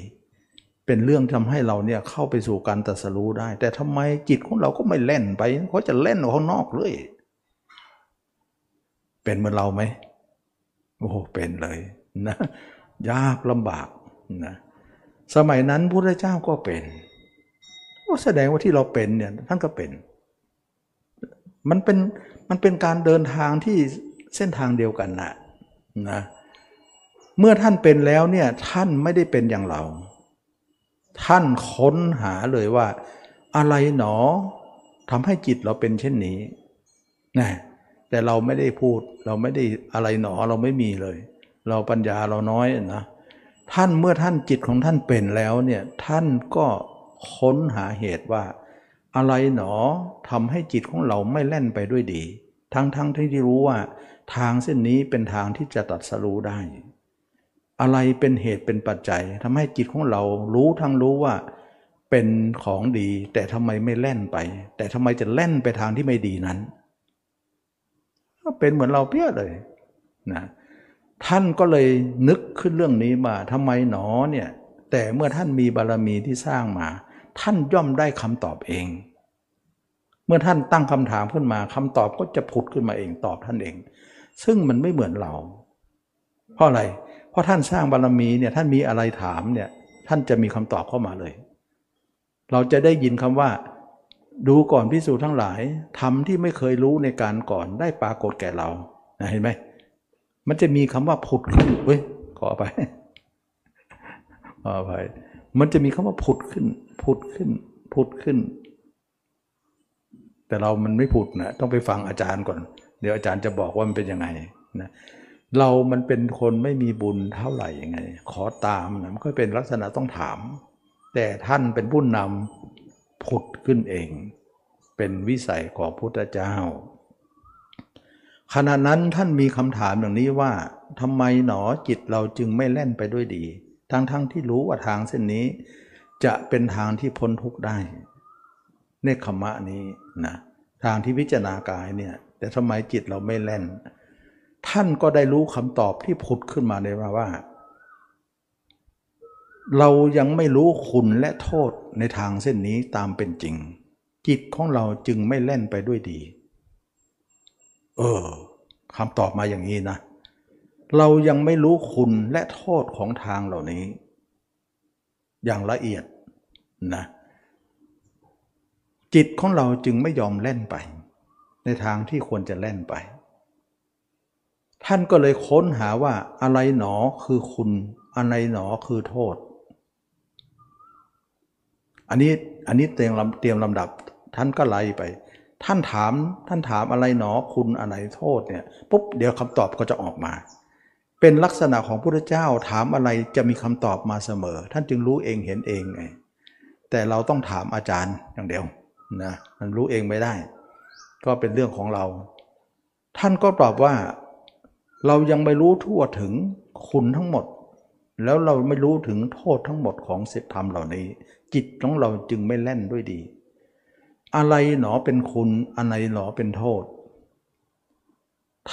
เป็นเรื่องทำให้เราเนี่ยเข้าไปสู่การตรัสรู้ได้ แต่ทำไมจิตของเราก็ไม่เล่นไปเขาจะเล่นออกข้างนอกเลย เป็นเหมือนเราไหมโอ้เป็นเลยนะยากลำบากนะสมัยนั้นพระเจ้าก็เป็นก็แสดงว่าที่เราเป็นเนี่ยท่านก็เป็น มันเป็นมันเป็นการเดินทางที่เส้นทางเดียวกันนะนะเมื่อท่านเป็นแล้วเนี่ยท่านไม่ได้เป็นอย่างเรา ท่านค้นหาเลยว่า อะไรหนอทำให้จิตเราเป็นเช่นนี้นะ แต่เราไม่ได้พูด เราไม่ได้อะไรหนอเราไม่มีเลย เราปัญญาเราน้อยนะท่านเมื่อท่านจิตของท่านเป็นแล้วเนี่ยท่านก็ค้นหาเหตุว่า อะไรหนอทำให้จิตของเราไม่แล่นไปด้วยดี ทั้งทั้งที่รู้ว่า ทางเส้นนี้เป็นทางที่จะตัดสรู้ได้ อะไรเป็นเหตุเป็นปัจจัยทำให้จิตของเรารู้ทั้งรู้ว่าเป็นของดี แต่ทำไมไม่แล่นไป แต่ทำไมจะแล่นไปทางที่ไม่ดีนั้น ก็เป็นเหมือนเราเพี้ยเลยนะท่านก็เลยนึกขึ้นเรื่องนี้มาทำไมหนอเนี่ยแต่เมื่อท่านมีบารมีที่สร้างมา ท่านย่อมได้คำตอบเอง เมื่อท่านตั้งคำถามขึ้นมาคำตอบก็จะผุดขึ้นมาเองตอบท่านเอง ซึ่งมันไม่เหมือนเรา เพราะอะไร เพราะท่านสร้างบารมีเนี่ยท่านมีอะไรถามเนี่ยท่านจะมีคำตอบเข้ามาเลย เราจะได้ยินคำว่า ดูก่อนพิสูจน์ทั้งหลายทำที่ไม่เคยรู้ในการก่อนได้ปรากฏแก่เราเห็นไหมมันจะมีคำว่าผุดขึ้นเว้ยขอไปขอไปมันจะมีคำว่าผุดขึ้น ผุดขึ้น ผุดขึ้น แต่เรามันไม่ผุดนะต้องไปฟังอาจารย์ก่อน เดี๋ยวอาจารย์จะบอกว่ามันเป็นยังไงนะเรามันเป็นคนไม่มีบุญเท่าไหร่ยังไง ขอตามนะมันก็เป็นลักษณะต้องถาม แต่ท่านเป็นผู้นำ ผุดขึ้นเอง เป็นวิสัยของพุทธเจ้า ขณะนั้นท่านมีคำถามอย่างนี้ว่าทำไมหนอจิตเราจึงไม่แล่นไปด้วยดี ทั้งๆทที่รู้ว่าทางเส้นนี้ จะเป็นทางที่พ้นทุกข์ได้เนคขมะนี้นะทางที่พิจารณากายเนี่ยแต่ทำไมจิตเราไม่แล่น ท่านก็ได้รู้คำตอบที่ผุดขึ้นมาในว่าว่า เรายังไม่รู้คุณและโทษในทางเส้นนี้ตามเป็นจริง จิตของเราจึงไม่เล่นไปด้วยดี เออคำตอบมาอย่างนี้นะ เรายังไม่รู้คุณและโทษของทางเหล่านี้ อย่างละเอียดนะ จิตของเราจึงไม่ยอมเล่นไป ในทางที่ควรจะเล่นไป ท่านก็เลยค้นหาว่าอะไรหนอคือคุณอะไรหนอคือโทษ อันนี้อันนี้เตรียมลำเตรียมลำดับท่านก็ไล่ไป ท่านถามท่านถามอะไรหนอคุณอะไรโทษเนี่ยปุ๊บเดี๋ยวคำตอบก็จะออกมา เป็นลักษณะของพระเจ้าถามอะไรจะมีคำตอบมาเสมอ ท่านจึงรู้เองเห็นเองไงแต่เราต้องถามอาจารย์อย่างเดียวนะมันรู้เองไม่ได้ ก็เป็นเรื่องของเรา ท่านก็ตอบว่าเรายังไม่รู้ทั่วถึงคุณทั้งหมด แล้วเราไม่รู้ถึงโทษทั้งหมดของศีลธรรมเหล่านี้ จิตของเราจึงไม่แล่นด้วยดี อะไรหนอเป็นคุณอะไรหนอเป็นโทษ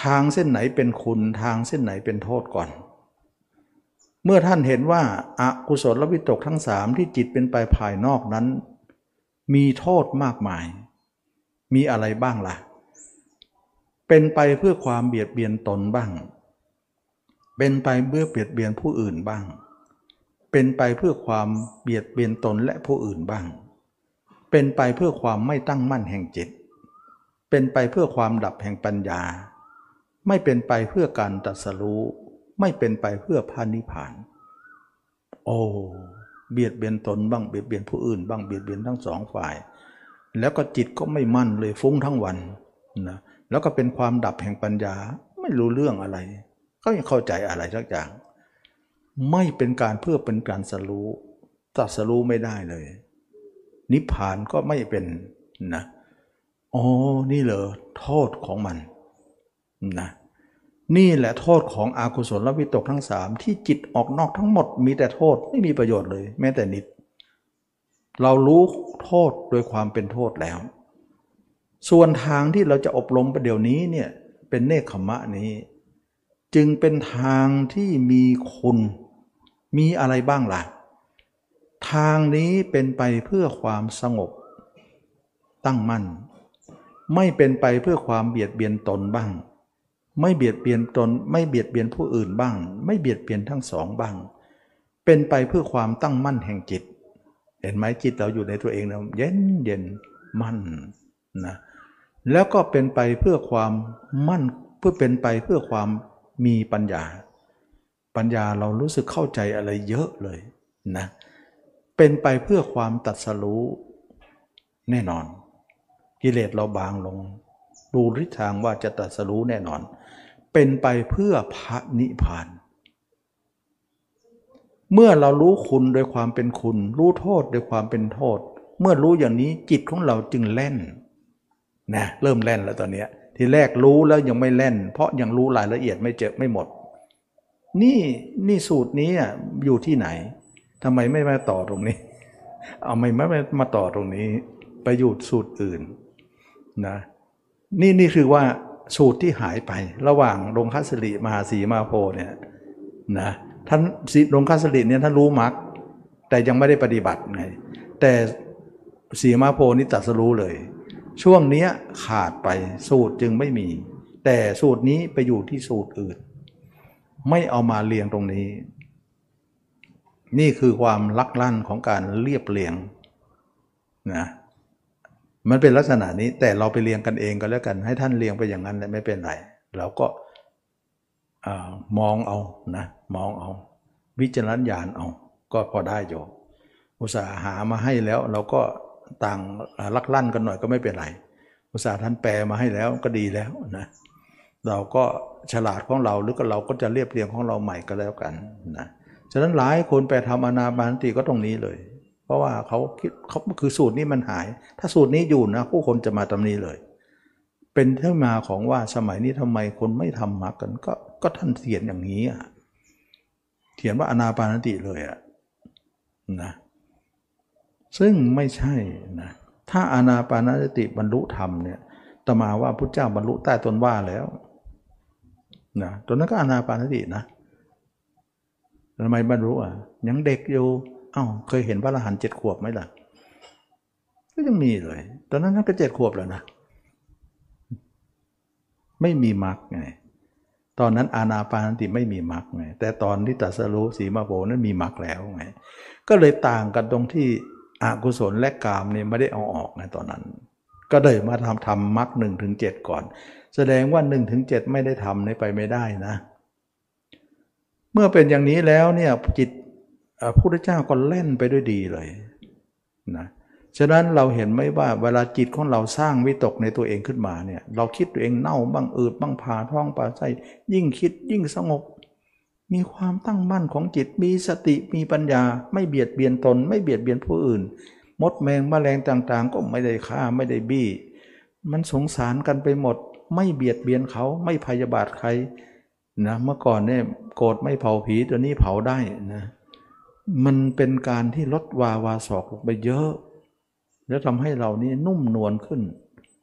ทางเส้นไหนเป็นคุณทางเส้นไหนเป็นโทษก่อน เมื่อท่านเห็นว่าอากุศลวิตกทั้งสามที่จิตเป็นไปภายนอกนั้น มีโทษมากมาย มีอะไรบ้างละ่ะ เป็นไปเพื่อความเบียดเบียนตนบ้าง เป็นไปเพื่อเบียดเบียนผู้อื่นบ้าง เป็นไปเพื่อความเบียดเบียนตนและผู้อื่นบ้าง เป็นไปเพื่อความไม่ตั้งมั่นแห่งจิต เป็นไปเพื่อความดับแห่งปัญญา ไม่เป็นไปเพื่อการตัดสรู้ ไม่เป็นไปเพื่อพานิพาน โอ้เบียดเบียนตนบ้างเบียดเบียนผู้อื่นบ้างเบียดเบียนทั้งสองฝ่าย แล้วก็จิตก็ไม่มั่นเลยฟุ้งทั้งวันนะแล้วก็เป็นความดับแห่งปัญญาไม่รู้เรื่องอะไร ก็ยังเข้าใจอะไรสักอย่าง ไม่เป็นการเพื่อเป็นการสรู้ตัดสรู้ไม่ได้เลย นิพพานก็ไม่เป็นนะอ๋อนี่เหรอโทษของมันนะนี่แหละโทษของอากุศลวิตกทั้งสามที่จิตออกนอกทั้งหมด มีแต่โทษไม่มีประโยชน์เลย แม้แต่นิด เรารู้โทษโดยความเป็นโทษแล้ว ส่วนทางที่เราจะอบรมประเดี๋ยวนี้เนี่ยเป็นเนคขมะนี้ จึงเป็นทางที่มีคุณ มีอะไรบ้างล่ะ ทางนี้เป็นไปเพื่อความสงบ ตั้งมั่น ไม่เป็นไปเพื่อความเบียดเบียนตนบ้าง ไม่เบียดเบียนตน ไม่เบียดเบียนผู้อื่นบ้าง ไม่เบียดเบียนทั้งสองบ้าง เป็นไปเพื่อความตั้งมั่นแห่งจิต เห็นไหมจิตเราอยู่ในตัวเองนะเย็นเย็นมั่นนะแล้วก็เป็นไปเพื่อความมั่นเพื่อเป็นไปเพื่อความมีปัญญา ปัญญาเรารู้สึกเข้าใจอะไรเยอะเลยนะเป็นไปเพื่อความตัดสรู้แน่นอน กิเลสเราบางลง ดูทิศทางว่าจะตัดสรู้แน่นอน เป็นไปเพื่อพระนิพพาน เมื่อเรารู้คุณโดยความเป็นคุณ รู้โทษโดยความเป็นโทษ เมื่อรู้อย่างนี้จิตของเราจึงเล่นนะเริ่มแล่นแล้วตอนนี้ทีแรกรู้แล้วยังไม่แล่น เพราะยังรู้รายละเอียดไม่เจอไม่หมด นี่นี่สูตรนี้อยู่ที่ไหนทำไมไม่มาต่อตรงนี้ เอาไม่ไม่มาต่อตรงนี้ ไปอยู่สูตรอื่นนะนี่นี่คือว่าสูตรที่หายไประหว่างลงคัสริมหาสีมาโพเนี่ยนะท่านลงคัสริเนี่ยท่านรู้มรรคแต่ยังไม่ได้ปฏิบัติไงแต่สีมาโพนี่ตัดสรู้เลย ช่วงนี้ขาดไปสูตรจึงไม่มี แต่สูตรนี้ไปอยู่ที่สูตรอื่น ไม่เอามาเรียงตรงนี้ นี่คือความลักลั่นของการเรียบเรียงนะมันเป็นลักษณะนี้แต่เราไปเรียงกันเองก็แล้วกัน ให้ท่านเรียงไปอย่างนั้นไม่เป็นไรเราก็มองเอานะมองเอา วิจารณญาณเอา ก็พอได้โยอุตสาหามาให้แล้วเราก็ต่างลักลั่นกันหน่อยก็ไม่เป็นไร อุตสาห์ท่านแปลมาให้แล้วก็ดีแล้วนะ เราก็ฉลาดของเราหรือก็เราก็จะเรียบเรียงของเราใหม่ก็แล้วกันนะฉะนั้นหลายคนไปทำอนาบานติก็ตรงนี้เลย เพราะว่าเขาคิดเขาคือสูตรนี้มันหาย ถ้าสูตรนี้อยู่นะผู้คนจะมาตำนี้เลย เป็นที่มาของว่าสมัยนี้ทำไมคนไม่ทำมรรคกันก็ก็ท่านเขียนอย่างนี้อะเขียนว่าอนาปานติเลยอะนะซึ่งไม่ใช่นะถ้าอนาปานสติบรรลุธรรมเนี่ยตมาว่าพุทธเจ้าบรรลุใต้ต้นว่าแล้ว นะตัวนั้นก็อนาปานสตินะทำไมบรรลุอะยังเด็กอยู่อ้าวเคยเห็นพระอรหันต์เจ็ดขวบไหมล่ะก็ยังมีเลย ตอนนั้นท่านก็เจ็ดขวบแล้วนะ ไม่มีมรรคไงตอนนั้นอาณาปานติไม่มีมรรคไงแต่ตอนที่ตัสรู้สีมาโบนั้นมีมรรคแล้วไงก็เลยต่างกันตรงที่อากุศลและกามเนี่ยไม่ได้เอาออกไงตอนนั้น ก็เลยมาทำทำมรรคหนึ่งถึงเจ็ดก่อน แสดงว่าหนึ่งถึงเจ็ดไม่ได้ทำในไปไม่ได้นะ เมื่อเป็นอย่างนี้แล้วเนี่ยจิตพระพุทธเจ้าก็เล่นไปด้วยดีเลยนะฉะนั้นเราเห็นไหมว่าเวลาจิตของเราสร้างวิตกในตัวเองขึ้นมาเนี่ยเราคิดตัวเองเน่าบ้างอืดบ้างผ่าท้องป่าไส้ยิ่งคิดยิ่งสงบ มีความตั้งมั่นของจิตมีสติมีปัญญา ไม่เบียดเบียนตน ไม่เบียดเบียนผู้อื่น มดแมงแมลงต่างๆ ก็ไม่ได้ฆ่าไม่ได้บี้ มันสงสารกันไปหมด ไม่เบียดเบียนเขาไม่พยาบาทใครนะเมื่อก่อนเนี่ยโกรธไม่เผาผีตัวนี้เผาได้นะมันเป็นการที่ลดวาวาศอกลงไปเยอะ แล้วทำให้เรานี่นุ่มนวลขึ้น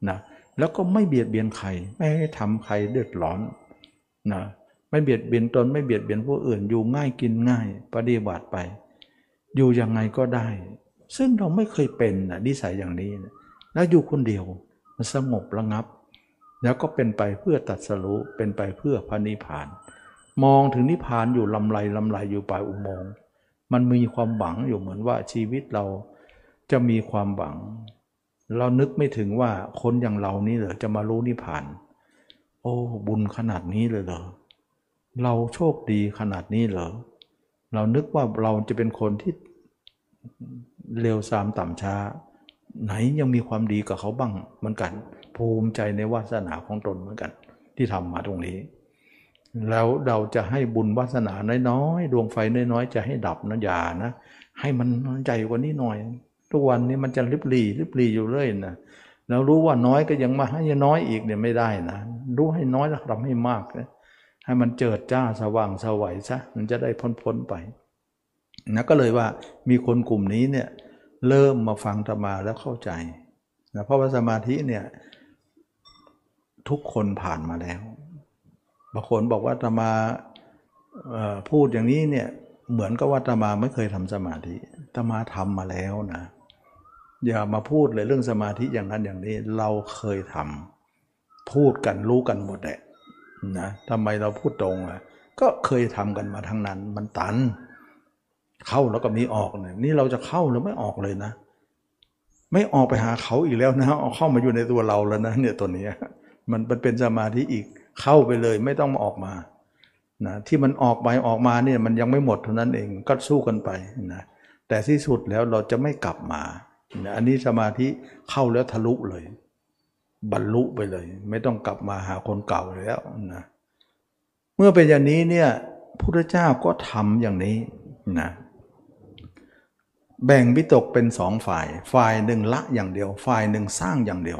นะแล้วก็ไม่เบียดเบียนใครไม่ให้ทำใครเดือดร้อนนะไม่เบียดเบียนตนไม่เบียดเบียนผู้อื่นอยู่ง่ายกินง่าย ปฏิบัติไป อยู่ยังไงก็ได้ ซึ่งเราไม่เคยเป็นนะนิสัยอย่างนี้นะแล้วอยู่คนเดียวมันสงบระงับ แล้วก็เป็นไปเพื่อตัดสรุเป็นไปเพื่อพระนิพพาน มองถึงนิพพานอยู่ลำไรลำไรอยู่ปลายอุโมงค์มันมีความหวังอยู่เหมือนว่าชีวิตเราจะมีความหวัง เรานึกไม่ถึงว่าคนอย่างเรานี่เหรอจะมารู้นิพพาน โอ้บุญขนาดนี้เลยเหรอเราโชคดีขนาดนี้เหรอเรานึกว่าเราจะเป็นคนที่เร็วซามต่ำช้า ไหนยังมีความดีกับเขาบ้างเหมือนกัน ภูมิใจในวาสนาของตนเหมือนกัน ที่ทำมาตรงนี้ แล้วเราจะให้บุญวาสนาน้อยๆดวงไฟน้อยๆจะให้ดับนะอย่านะให้มันใหญ่กว่านี้หน่อย ทุกวันนี้มันจะริบหรี่ริบหรี่อยู่เรื่อยนะแล้วรู้ว่าน้อยก็ยังมาให้น้อยอีกเนี่ยไม่ได้นะรู้ให้น้อยแล้วทำให้มากนะให้มันเจิดจ้าสว่างสวัยซะมันจะได้พ้นพ้นไปนะก็เลยว่ามีคนกลุ่มนี้เนี่ยเริ่มมาฟังธรรมาแล้วเข้าใจนะเพราะว่าสมาธิเนี่ย ทุกคนผ่านมาแล้วบางคนบอกว่าตมาพูดอย่างนี้เนี่ยเหมือนกับว่าตมาไม่เคยทำสมาธิตมาทำมาแล้วนะ อย่ามาพูดเลยเรื่องสมาธิอย่างนั้นอย่างนี้เราเคยทำพูดกันรู้กันหมดแหละนะทำไมเราพูดตรงอะก็เคยทำกันมาทั้งนั้นมันตัน เข้าแล้วก็มีออกเนี่ยนี่เราจะเข้าหรือไม่ออกเลยนะ ไม่ออกไปหาเขาอีกแล้วนะเอาเข้ามาอยู่ในตัวเราแล้วนะเนี่ยตัวนี้ มันเป็นสมาธิอีกเข้าไปเลยไม่ต้องมาออกมานะที่มันออกไปออกมาเนี่ยมันยังไม่หมดเท่านั้นเองก็สู้กันไปนะแต่ที่สุดแล้วเราจะไม่กลับมานะอันนี้สมาธิเข้าแล้วทะลุเลย บรรลุไปเลย ไม่ต้องกลับมาหาคนเก่าแล้วนะเมื่อเป็นอย่างนี้เนี่ยพุทธเจ้าก็ทำอย่างนี้นะแบ่งวิตกเป็นสองฝ่าย ฝ่ายหนึ่งละอย่างเดียว ฝ่ายหนึ่งสร้างอย่างเดียว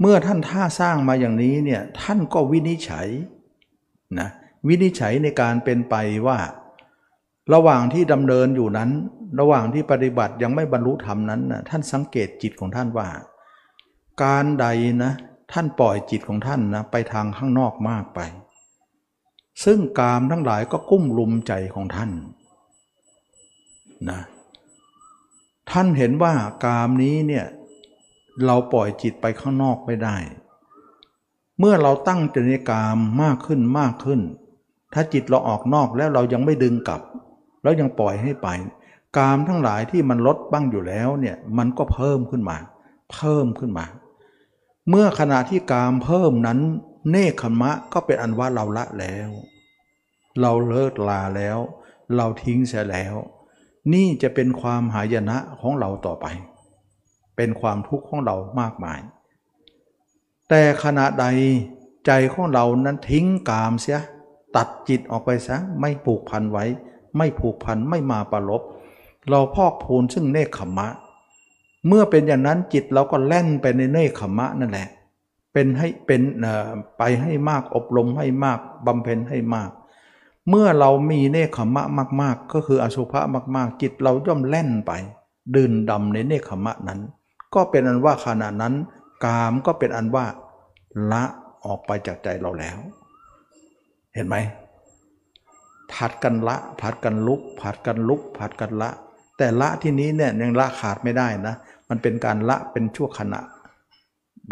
เมื่อท่านท่าสร้างมาอย่างนี้เนี่ยท่านก็วินิจฉัยนะวินิจฉัยในการเป็นไปว่า ระหว่างที่ดำเนินอยู่นั้น ระหว่างที่ปฏิบัติยังไม่บรรลุธรรมนั้นนะท่านสังเกตจิตของท่านว่า การใดนะท่านปล่อยจิตของท่านนะไปทางข้างนอกมากไป ซึ่งกามทั้งหลายก็กุ้มลุมใจของท่านนะท่านเห็นว่ากามนี้เนี่ย เราปล่อยจิตไปข้างนอกไม่ได้ เมื่อเราตั้งจริยกรรมมากขึ้นมากขึ้น ถ้าจิตเราออกนอกแล้วเรายังไม่ดึงกลับ แล้วยังปล่อยให้ไป กามทั้งหลายที่มันลดบ้างอยู่แล้วเนี่ยมันก็เพิ่มขึ้นมา เพิ่มขึ้นมา เมื่อขณะที่กามเพิ่มนั้น เนคขมะก็เป็นอันว่าเราละแล้ว เราเลิกลาแล้ว เราทิ้งเสียแล้ว นี่จะเป็นความหายนะของเราต่อไป เป็นความทุกข์ของเรามากมาย แต่ขณะใดใจของเรานั้นทิ้งกามเสีย ตัดจิตออกไปซะไม่ผูกพันไว้ ไม่ผูกพันไม่มาประลบ เราพอกพูนซึ่งเนคขมะ เมื่อเป็นอย่างนั้นจิตเราก็แล่นไปในเนคขมะนั่นแหละ เป็นให้เป็นไปให้มากอบรมให้มากบำเพ็ญให้มาก เมื่อเรามีเนคขมะมาก ๆ ก็คืออสุภะมาก ๆ จิตเราย่อมแล่นไป ดื่นดำในเนคขมะนั้น ก็เป็นอันว่าขณะนั้น กามก็เป็นอันว่าละออกไปจากใจเราแล้ว เห็นไหมผัดกันละผัดกันลุกผัดกันลุกผัดกันละ แต่ละที่นี้เนี่ยยังละขาดไม่ได้นะ มันเป็นการละเป็นชั่วขณะ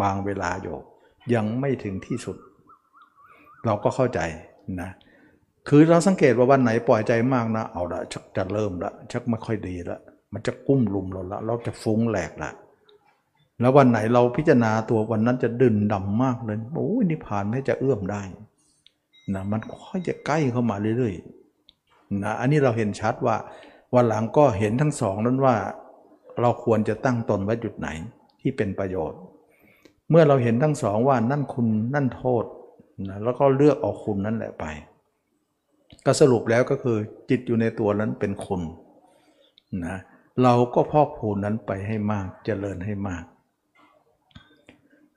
บางเวลาโยยังไม่ถึงที่สุด เราก็เข้าใจนะคือเราสังเกตว่าวันไหนปล่อยใจมากนะ เอาละชักจะเริ่มละชักไม่ค่อยดีละมันจะกุ้มลุมเราละเราจะฟุ้งแหลกละ แล้ววันไหนเราพิจารณาตัววันนั้นจะดึนดำมากเลยโอ้ยนิพพานไม่จะเอื้อมได้นะมันค่อยจะใกล้เข้ามาเรื่อยๆนะอันนี้เราเห็นชัดว่าวันหลังก็เห็นทั้งสองนั้นว่า เราควรจะตั้งตนไว้จุดไหนที่เป็นประโยชน์ เมื่อเราเห็นทั้งสองว่านั่นคุณนั่นโทษนะแล้วก็เลือกเอาคุณนั่นแหละไป ก็สรุปแล้วก็คือจิตอยู่ในตัวนั้นเป็นคุณนะเราก็พอกพูนนั้นไปให้มากจเจริญให้มาก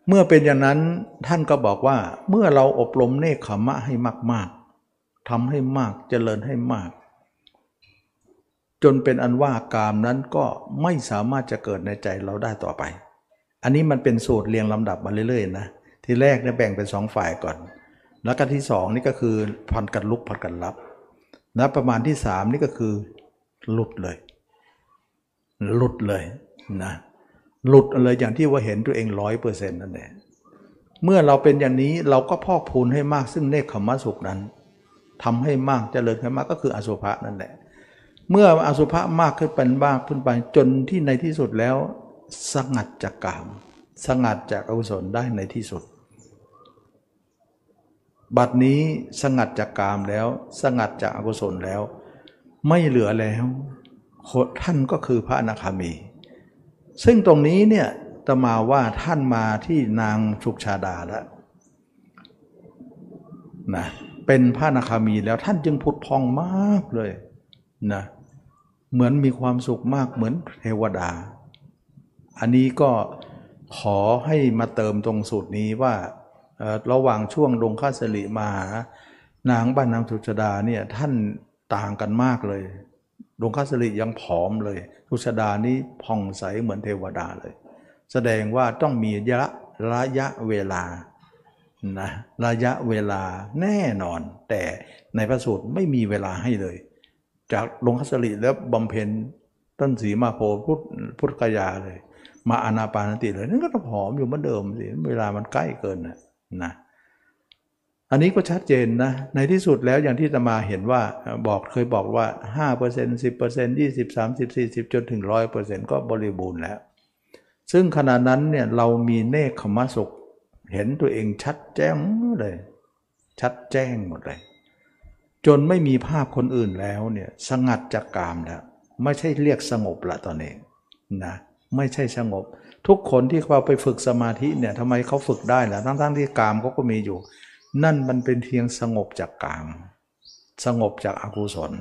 เมื่อเป็นอย่างนั้นท่านก็บอกว่าเมื่อเราอบรมเนคขมะให้มากๆทำให้มากเจริญให้มาก จนเป็นอันว่ากามนั้นก็ไม่สามารถจะเกิดในใจเราได้ต่อไป อันนี้มันเป็นสูตรเรียงลำดับมาเรื่อยๆนะทีแรกเนี่ยแบ่งเป็นสองฝ่ายก่อน แล้วก็ที่สองนี่ก็คือพันกันลุกพันกันรับแล้วประมาณที่สามนี่ก็คือหลุดเลย หลุดเลยนะ หลุดเลยอย่างที่ว่าเห็นตัวเองร้อยเปอร์เซ็นต์นั่นแหละเมื่อเราเป็นอย่างนี้เราก็พอกพูนให้มากซึ่งเนคขมสุขนั้นทำให้มากจเจริญขึ้นมากก็คืออสุภะนั่นแหละ เมื่ออสุภะมากขึ้นไปมากขึ้นไปจนที่ในที่สุดแล้ว สงัดจากกาม สงัดจากอกุศลได้ในที่สุด บัดนี้สงัดจากกามแล้ว สงัดจากอกุศลแล้ว ไม่เหลือแล้วท่านก็คือพระอนาคามี ซึ่งตรงนี้เนี่ยตมาว่าท่านมาที่นางสุกชาดาแล้วนะเป็นพระนาคามีแล้วท่านจึงพุทพองมากเลยนะเหมือนมีความสุขมากเหมือนเทวดา อันนี้ก็ขอให้มาเติมตรงสูตรนี้ว่าระหว่างช่วงลงข้าสลิมานางบ้านนางสุชดาเนี่ยท่านต่างกันมากเลย ดวงคัสริยังผอมเลย ทุชดานี้ผ่องใสเหมือนเทวดาเลย แสดงว่าต้องมีระระยะเวลานะระยะเวลาแน่นอน แต่ในพระสูตรไม่มีเวลาให้เลย จากลงคัสริแล้วบำเพ็ญต้นสีมาโพพุทธพุทธกยาเลย มาอนาปานติเลยนั่นก็ต้องผอมอยู่เหมือนเดิมสิเวลามันใกล้เกินนะนะ อันนี้ก็ชัดเจนนะ ในที่สุดแล้วอย่างที่ตมาเห็นว่าบอกเคยบอกว่า 5% 10% 20 30 40 จนถึง 100%ก็บริบูรณ์แล้ว ซึ่งขณะนั้นเนี่ยเรามีเนคขมสุข เห็นตัวเองชัดแจ้งเลย ชัดแจ้งหมดเลย จนไม่มีภาพคนอื่นแล้วเนี่ยสงัดจากกามแล้ว ไม่ใช่เรียกสงบละตอนนี้นะไม่ใช่สงบ ทุกคนที่เขาไปฝึกสมาธิเนี่ยทำไมเขาฝึกได้ล่ะทั้งๆที่กามเขาก็มีอยู่ นั่นมันเป็นเพียงสงบจากกามสงบจากอากุศล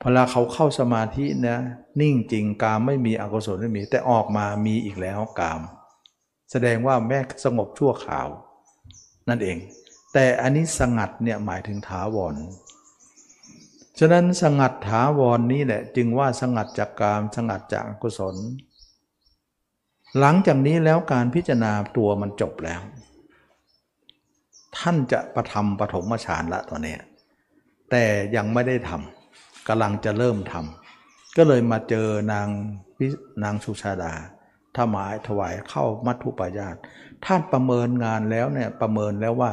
พอลาเขาเข้าสมาธินะ นิ่งจริงกามไม่มีอกุศลไม่มี แต่ออกมามีอีกแล้วกาม แสดงว่าแม่สงบชั่วข่าว นั่นเอง แต่อันนี้สงัดเนี่ยหมายถึงถาวรฉะนั้นสงัดถาวรนนี้แหละ จึงว่าสงัดจากกามสงัดจากอกุศล หลังจากนี้แล้วการพิจารณาตัวมันจบแล้ว ท่านจะประทำปฐมฌานละตอนนี้แต่ยังไม่ได้ทำกำลังจะเริ่มทำก็เลยมาเจอนางนางสุชาดาถวายถวายเข้ามัทธุปายาตท่านประเมินงานแล้วเนี่ยประเมินแล้วว่า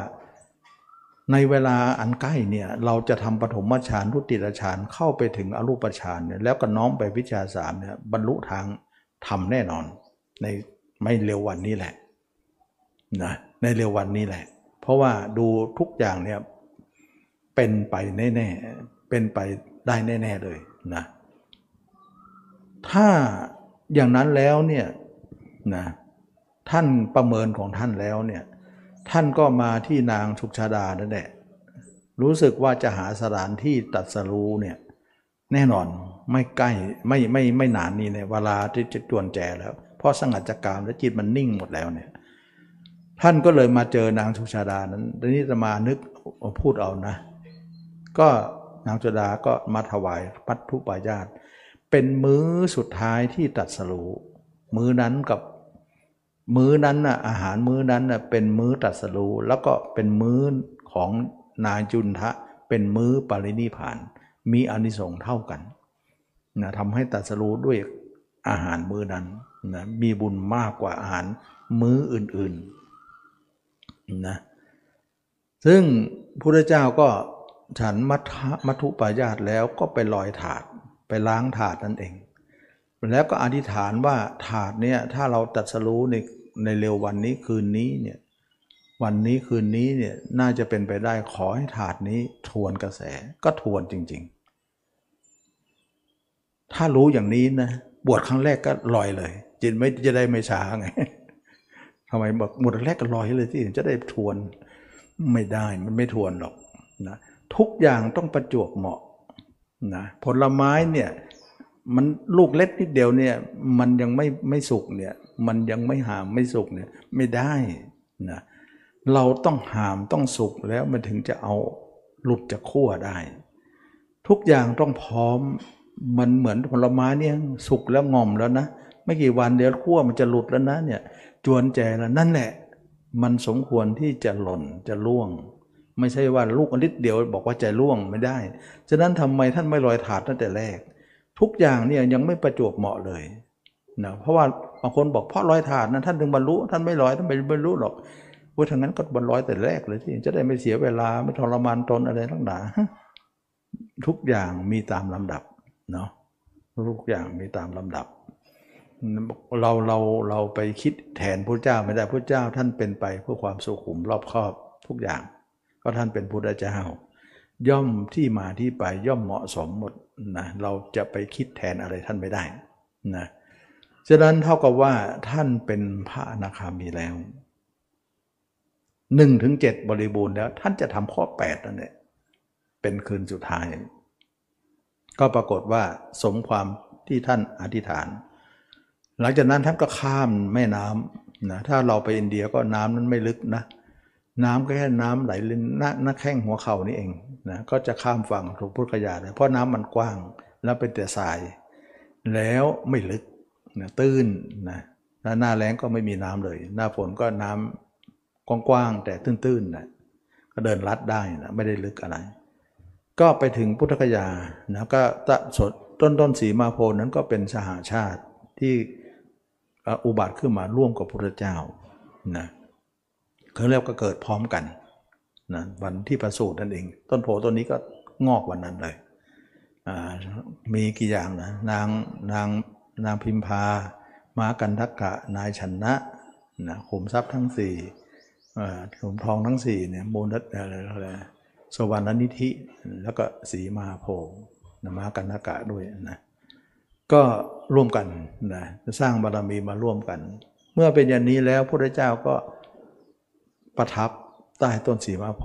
ในเวลาอันใกล้เนี่ยเราจะทำปฐมฌานทุติยฌานเข้าไปถึงอรูปฌานเนี่ยแล้วก็น้อมไปวิชาสามเนี่ยบรรลุทางทำแน่นอน ในไม่เร็ววันนี้แหละนะในเร็ววันนี้แหละ เพราะว่าดูทุกอย่างเนี่ยเป็นไปแน่ๆ เป็นไปได้แน่ ๆ เลยนะ ถ้าอย่างนั้นแล้วเนี่ยนะท่านประเมินของท่านแล้วเนี่ยท่านก็มาที่นางชุกชาดานั่นแหละรู้สึกว่าจะหาสถานที่ตัดสรู้เนี่ยแน่นอนไม่ใกล้ไม่ไม่ไม่นานนี้ในเวลาที่จะจวนแจแล้ว เพราะสงัดจากกามและจิตมันนิ่งหมดแล้วเนี่ย ท่านก็เลยมาเจอนางสุชาดานั้นทีนี้จะมานึกพูดเอานะ ก็นางสุดาก็มาถวายพัทธุปายาตเป็นมื้อสุดท้ายที่ตัดสรูมื้อนั้นกับมื้อนั้นน่ะอาหารมื้อนั้นน่ะเป็นมื้อตัดสรูแล้วก็เป็นมื้อของนายจุนทะ เป็นมื้อปรินิพาน มีอนิสงส์เท่ากันนะทำให้ตัดสรู้ด้วยอาหารมื้อนั้นนะมีบุญมากกว่าอาหารมื้ออื่นๆ นะซึ่งพระเจ้าก็ฉันมัทมัทุปายาตแล้วก็ไปลอยถาดไปล้างถาดนั่นเอง แล้วก็อธิษฐานว่าถาดเนี่ยถ้าเราตัดสรู้ในในเร็ววันนี้คืนนี้เนี่ยวันนี้คืนนี้เนี่ยน่าจะเป็นไปได้ขอให้ถาดนี้ทวนกระแสก็ทวนจริง ๆ ถ้ารู้อย่างนี้นะบวชครั้งแรกก็ลอยเลย จิตไม่จะได้ไม่ช้าไง ทำไมบอกบวชแรกก็ลอยเลยที่จะได้ทวนไม่ได้มันไม่ทวนหรอกนะทุกอย่างต้องประจวบเหมาะนะผลไม้เนี่ยมันลูกเล็กนิดเดียวเนี่ยมันยังไม่ไม่สุกเนี่ยมันยังไม่หามไม่สุกเนี่ยไม่ได้นะเราต้องหามต้องสุกแล้วมันถึงจะเอาหลุดจากขั้วได้ ทุกอย่างต้องพร้อมมันเหมือนผลไม้เนี่ยสุกแล้วงอมแล้วนะ ไม่กี่วันเดี๋ยวขั้วมันจะหลุดแล้วนะเนี่ย จวนแจแล้วนั่นแหละ มันสมควรที่จะหล่นจะล่วง ไม่ใช่ว่าลูกอนิดเดียวบอกว่าจะล่วงไม่ได้ ฉะนั้นทำไมท่านไม่ลอยถาดตั้งแต่แรก ทุกอย่างเนี่ยยังไม่ประจวบเหมาะเลยนะเพราะว่าบางคนบอกเพราะลอยถาดนะท่านถึงบรรลุท่านไม่ลอยท่านไม่บรรลุหรอกว่าทางนั้นก็บรรลอยแต่แรกเลยที่จะได้ไม่เสียเวลาไม่ทรมานตนอะไรทั้งหลาทุกอย่างมีตามลำดับเนาะทุกอย่างมีตามลำดับ เราเราเราไปคิดแทนพระเจ้าไม่ได้พระเจ้าท่านเป็นไปเพื่อความสุขุมรอบครอบทุกอย่าง ก็ท่านเป็นพุทธเจ้า ย่อมที่มาที่ไปย่อมเหมาะสมหมดนะเราจะไปคิดแทนอะไรท่านไม่ได้นะฉะนั้นเท่ากับว่าท่านเป็นพระอนาคามีแล้วหนึ่งถึงเจ็ดบริบูรณ์แล้ว ท่านจะทำข้อแปดนั่นแหละเป็นคืนสุดท้าย ก็ปรากฏว่าสมความที่ท่านอธิษฐาน หลังจากนั้นท่านก็ข้ามแม่น้ำนะถ้าเราไปอินเดียก็น้ำนั้นไม่ลึกนะ น้ำก็แค่น้ำไหลลินหน้าหน้าแข้งหัวเข่านี่เองนะก็จะข้ามฝั่งถูกพุทธคยาเลยเพราะน้ำมันกว้างแล้วเป็นแต่ทราย แล้วไม่ลึกนะตื้นนะหน้าแล้งก็ไม่มีน้ำเลย หน้าฝนก็น้ำกว้างๆแต่ตื้นๆนะก็เดินลัดได้นะไม่ได้ลึกอะไร ก็ไปถึงพุทธคยานะก็ตะสดต้นต้นสีมาโพนั้นก็เป็นสหาชาติที่ อุบัติขึ้นมาร่วมกับพระเจ้านะเขาเรียกก็เกิดพร้อมกันนะวันที่ประสูตินั่นเอง ต้นโพต้นนี้ก็งอกวันนั้นเลยมีกี่อย่างนะนางนางนางพิมพามากันทักกะนายชนะนะขุมทรัพย์ทั้งสี่ขุมทองทั้งสี่เนี่ยมูลอะไรอะไรสวรรค์นิธิแล้วก็สีมาโพนะมากันทักกะด้วยนะ ก็ร่วมกันนะสร้างบารมีมาร่วมกัน เมื่อเป็นอย่างนี้แล้วพระเจ้าก็ประทับใต้ต้นสีมาโพ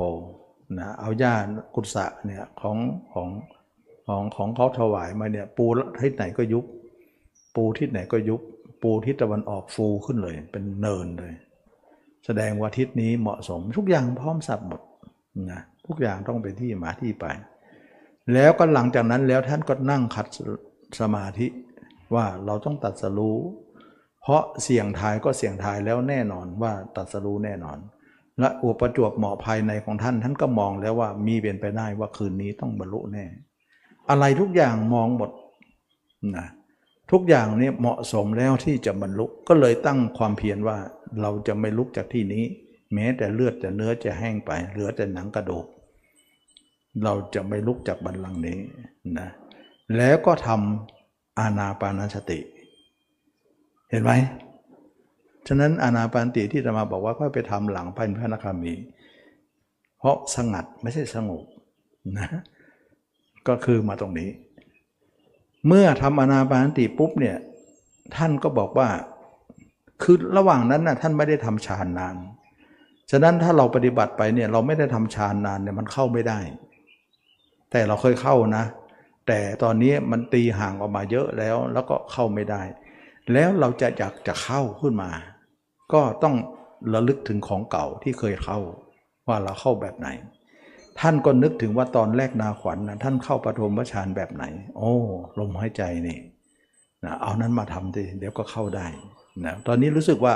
นะเอาหญ้ากุศะเนี่ยของของของของเขาถวายมาเนี่ยปูทิศไหนก็ยุบ ปูทิศไหนก็ยุบ ปูทิศตะวันออกฟูขึ้นเลย เป็นเนินเลย แสดงว่าทิศนี้เหมาะสมทุกอย่างพร้อมสับหมดนะทุกอย่างต้องเป็นที่มาที่ไป แล้วก็หลังจากนั้นแล้วท่านก็นั่งขัด สมาธิว่าเราต้องตัดสรู้ เพราะเสี่ยงทายก็เสี่ยงทายแล้วแน่นอนว่าตัดสรู้แน่นอน และอุปจวบเหมาะภายในของท่านท่านก็มองแล้วว่ามีเป็นไปได้ว่าคืนนี้ต้องบรรลุแน่ อะไรทุกอย่างมองหมดนะทุกอย่างเนี้เหมาะสมแล้วที่จะบรรลุก็เลยตั้งความเพียรว่าเราจะไม่ลุกจากที่นี้ แม้แต่เลือดแต่เนื้อจะแห้งไป เหลือแต่หนังกระดูกเราจะไม่ลุกจากบันลังนี้นะ แล้วก็ทำอานาปานสติ เห็นไหมฉะนั้นอานาปานติที่จะมาบอกว่าก็ไปทำหลังพันพระนาคามี เพราะสงัดไม่ใช่สงบนะก็คือมาตรงนี้ เมื่อทำอานาปานติปุ๊บเนี่ยท่านก็บอกว่าคือระหว่างนั้นนะท่านไม่ได้ทำฌานนาน ฉะนั้นถ้าเราปฏิบัติไปเนี่ยเราไม่ได้ทำฌานนานเนี่ยมันเข้าไม่ได้ แต่เราเคยเข้านะ แต่ตอนนี้มันตีห่างออกมาเยอะแล้วแล้วก็เข้าไม่ได้ แล้วเราจะอยากจะเข้าขึ้นมา ก็ต้องระลึกถึงของเก่าที่เคยเข้า ว่าเราเข้าแบบไหน ท่านก็นึกถึงว่าตอนแรกนาขวัญนะท่านเข้าปฐมฌานแบบไหน โอ้ลมหายใจนี่นะเอานั้นมาทำดิเดี๋ยวก็เข้าได้นะตอนนี้รู้สึกว่า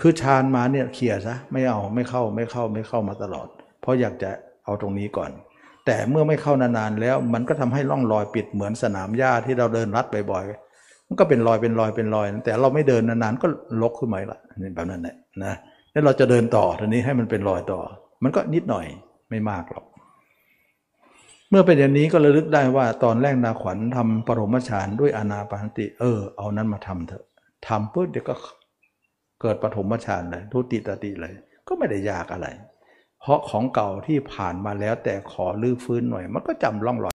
คือฌานมาเนี่ยเคลียร์ซะไม่เอาไม่เข้าไม่เข้าไม่เข้ามาตลอด เพราะอยากจะเอาตรงนี้ก่อน แต่เมื่อไม่เข้านานๆแล้ว มันก็ทำให้ร่องรอยปิดเหมือนสนามหญ้าที่เราเดินรัดบ่อยๆมันก็เป็นรอยเป็นรอยเป็นรอย แต่เราไม่เดินนานๆก็ลกขึ้นมาละนี่แบบนั้นแหละนะแล้วเราจะเดินต่อทีนี้ให้มันเป็นรอยต่อ มันก็นิดหน่อยไม่มากหรอกเมื่อเป็นอย่างนี้ก็ระลึกได้ว่าตอนแรกนาขวัญทำปรมฌานด้วยอนาปานติ เออ เอานั้นมาทำเถอะทำปุ๊บเดี๋ยวก็เกิดปฐมฌานเลยทุติตติเลย ก็ไม่ได้ยากอะไร เพราะของเก่าที่ผ่านมาแล้วแต่ขอลื้อฟื้นหน่อย มันก็จำร่องรอย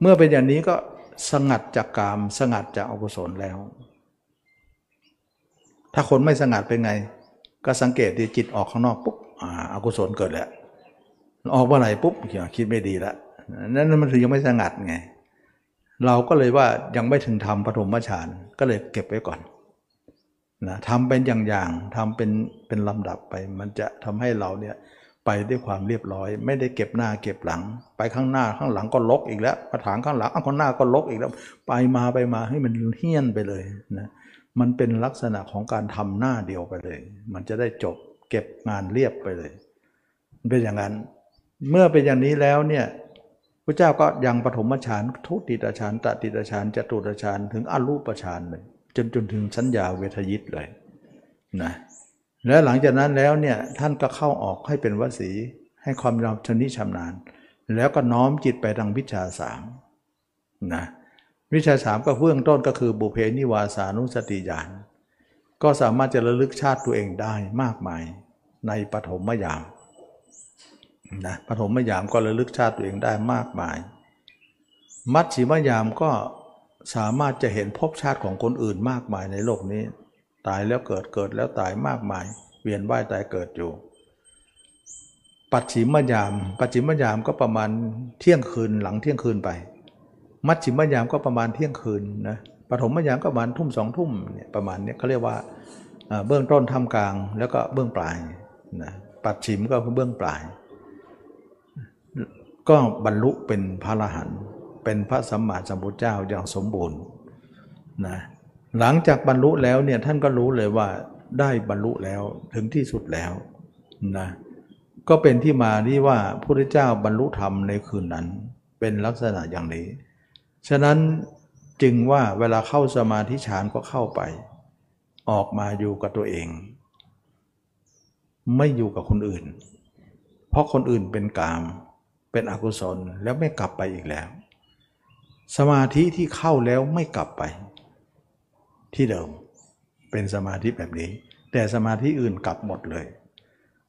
เมื่อเป็นอย่างนี้ก็สงัดจากกามสงัดจากอกุศลแล้ว ถ้าคนไม่สงัดเป็นไง ก็สังเกตที่จิตออกข้างนอกปุ๊บอ่าอกุศลเกิดแล้วออกเมื่อไหร่ปุ๊บคิดไม่ดีแล้วนั่นมันถือยังไม่สงัดไง เราก็เลยว่ายังไม่ถึงทำปฐมฌานก็เลยเก็บไว้ก่อน นะทำเป็นอย่างๆทำเป็นเป็นลำดับไป มันจะทำให้เราเนี่ยไปด้วยความเรียบร้อย ไม่ได้เก็บหน้าเก็บหลัง ไปข้างหน้าข้างหลังก็ลกอีกแล้วมาถางข้างหลังข้างหน้าก็ลกอีกแล้ว ไปมาไปมาให้มันเฮี้ยนไปเลยนะมันเป็นลักษณะของการทำหน้าเดียวไปเลย มันจะได้จบเก็บงานเรียบไปเลยเป็นอย่างนั้น เมื่อเป็นอย่างนี้แล้วเนี่ยพระเจ้าก็ยังปฐมฌานทุติตฌานตติตฌานจตุตฌานถึงอรูปฌานเลย จนจนถึงสัญญาเวทยิตเลยนะแล้วหลังจากนั้นแล้วเนี่ยท่านก็เข้าออกให้เป็นวสี ให้ความยอมชนิชำนาญ แล้วก็น้อมจิตไปทางวิชาสามนะวิชาสามก็เบื้องต้นก็คือบุเพนิวาสานุสติญาณก็สามารถจะระลึกชาติตัวเองได้มากมายในปฐมยามนะปฐมยามก็ระลึกชาติตัวเองได้มากมาย มัชชิมยามก็ สามารถจะเห็นภพชาติของคนอื่นมากมายในโลกนี้ ตายแล้วเกิดเกิดแล้วตายมากมาย เวียนว่ายตายเกิดอยู่ ปัจฉิมยาม ปัจฉิมยามก็ประมาณเที่ยงคืนหลังเที่ยงคืนไป มัชชิมยามก็ประมาณเที่ยงคืนนะปฐมยามก็ประมาณทุ่มสองทุ่มเนี่ยประมาณนี้เขาเรียกว่าเบื้องต้นท่ามกลางแล้วก็เบื้องปลายนะปัจฉิมก็คือเบื้องปลาย ก็บรรลุเป็นพระอรหันต์ เป็นพระสัมมาสัมพุทธเจ้าอย่างสมบูรณ์นะหลังจากบรรลุแล้วเนี่ยท่านก็รู้เลยว่าได้บรรลุแล้วถึงที่สุดแล้วนะก็เป็นที่มาที่ว่าพระพุทธเจ้าบรรลุธรรมในคืนนั้น เป็นลักษณะอย่างนี้ ฉะนั้นจึงว่าเวลาเข้าสมาธิฌานก็เข้าไป ออกมาอยู่กับตัวเอง ไม่อยู่กับคนอื่น เพราะคนอื่นเป็นกาม เป็นอกุศลแล้วไม่กลับไปอีกแล้ว สมาธิที่เข้าแล้วไม่กลับไป ที่เดิม เป็นสมาธิแบบนี้ แต่สมาธิอื่นกลับหมดเลย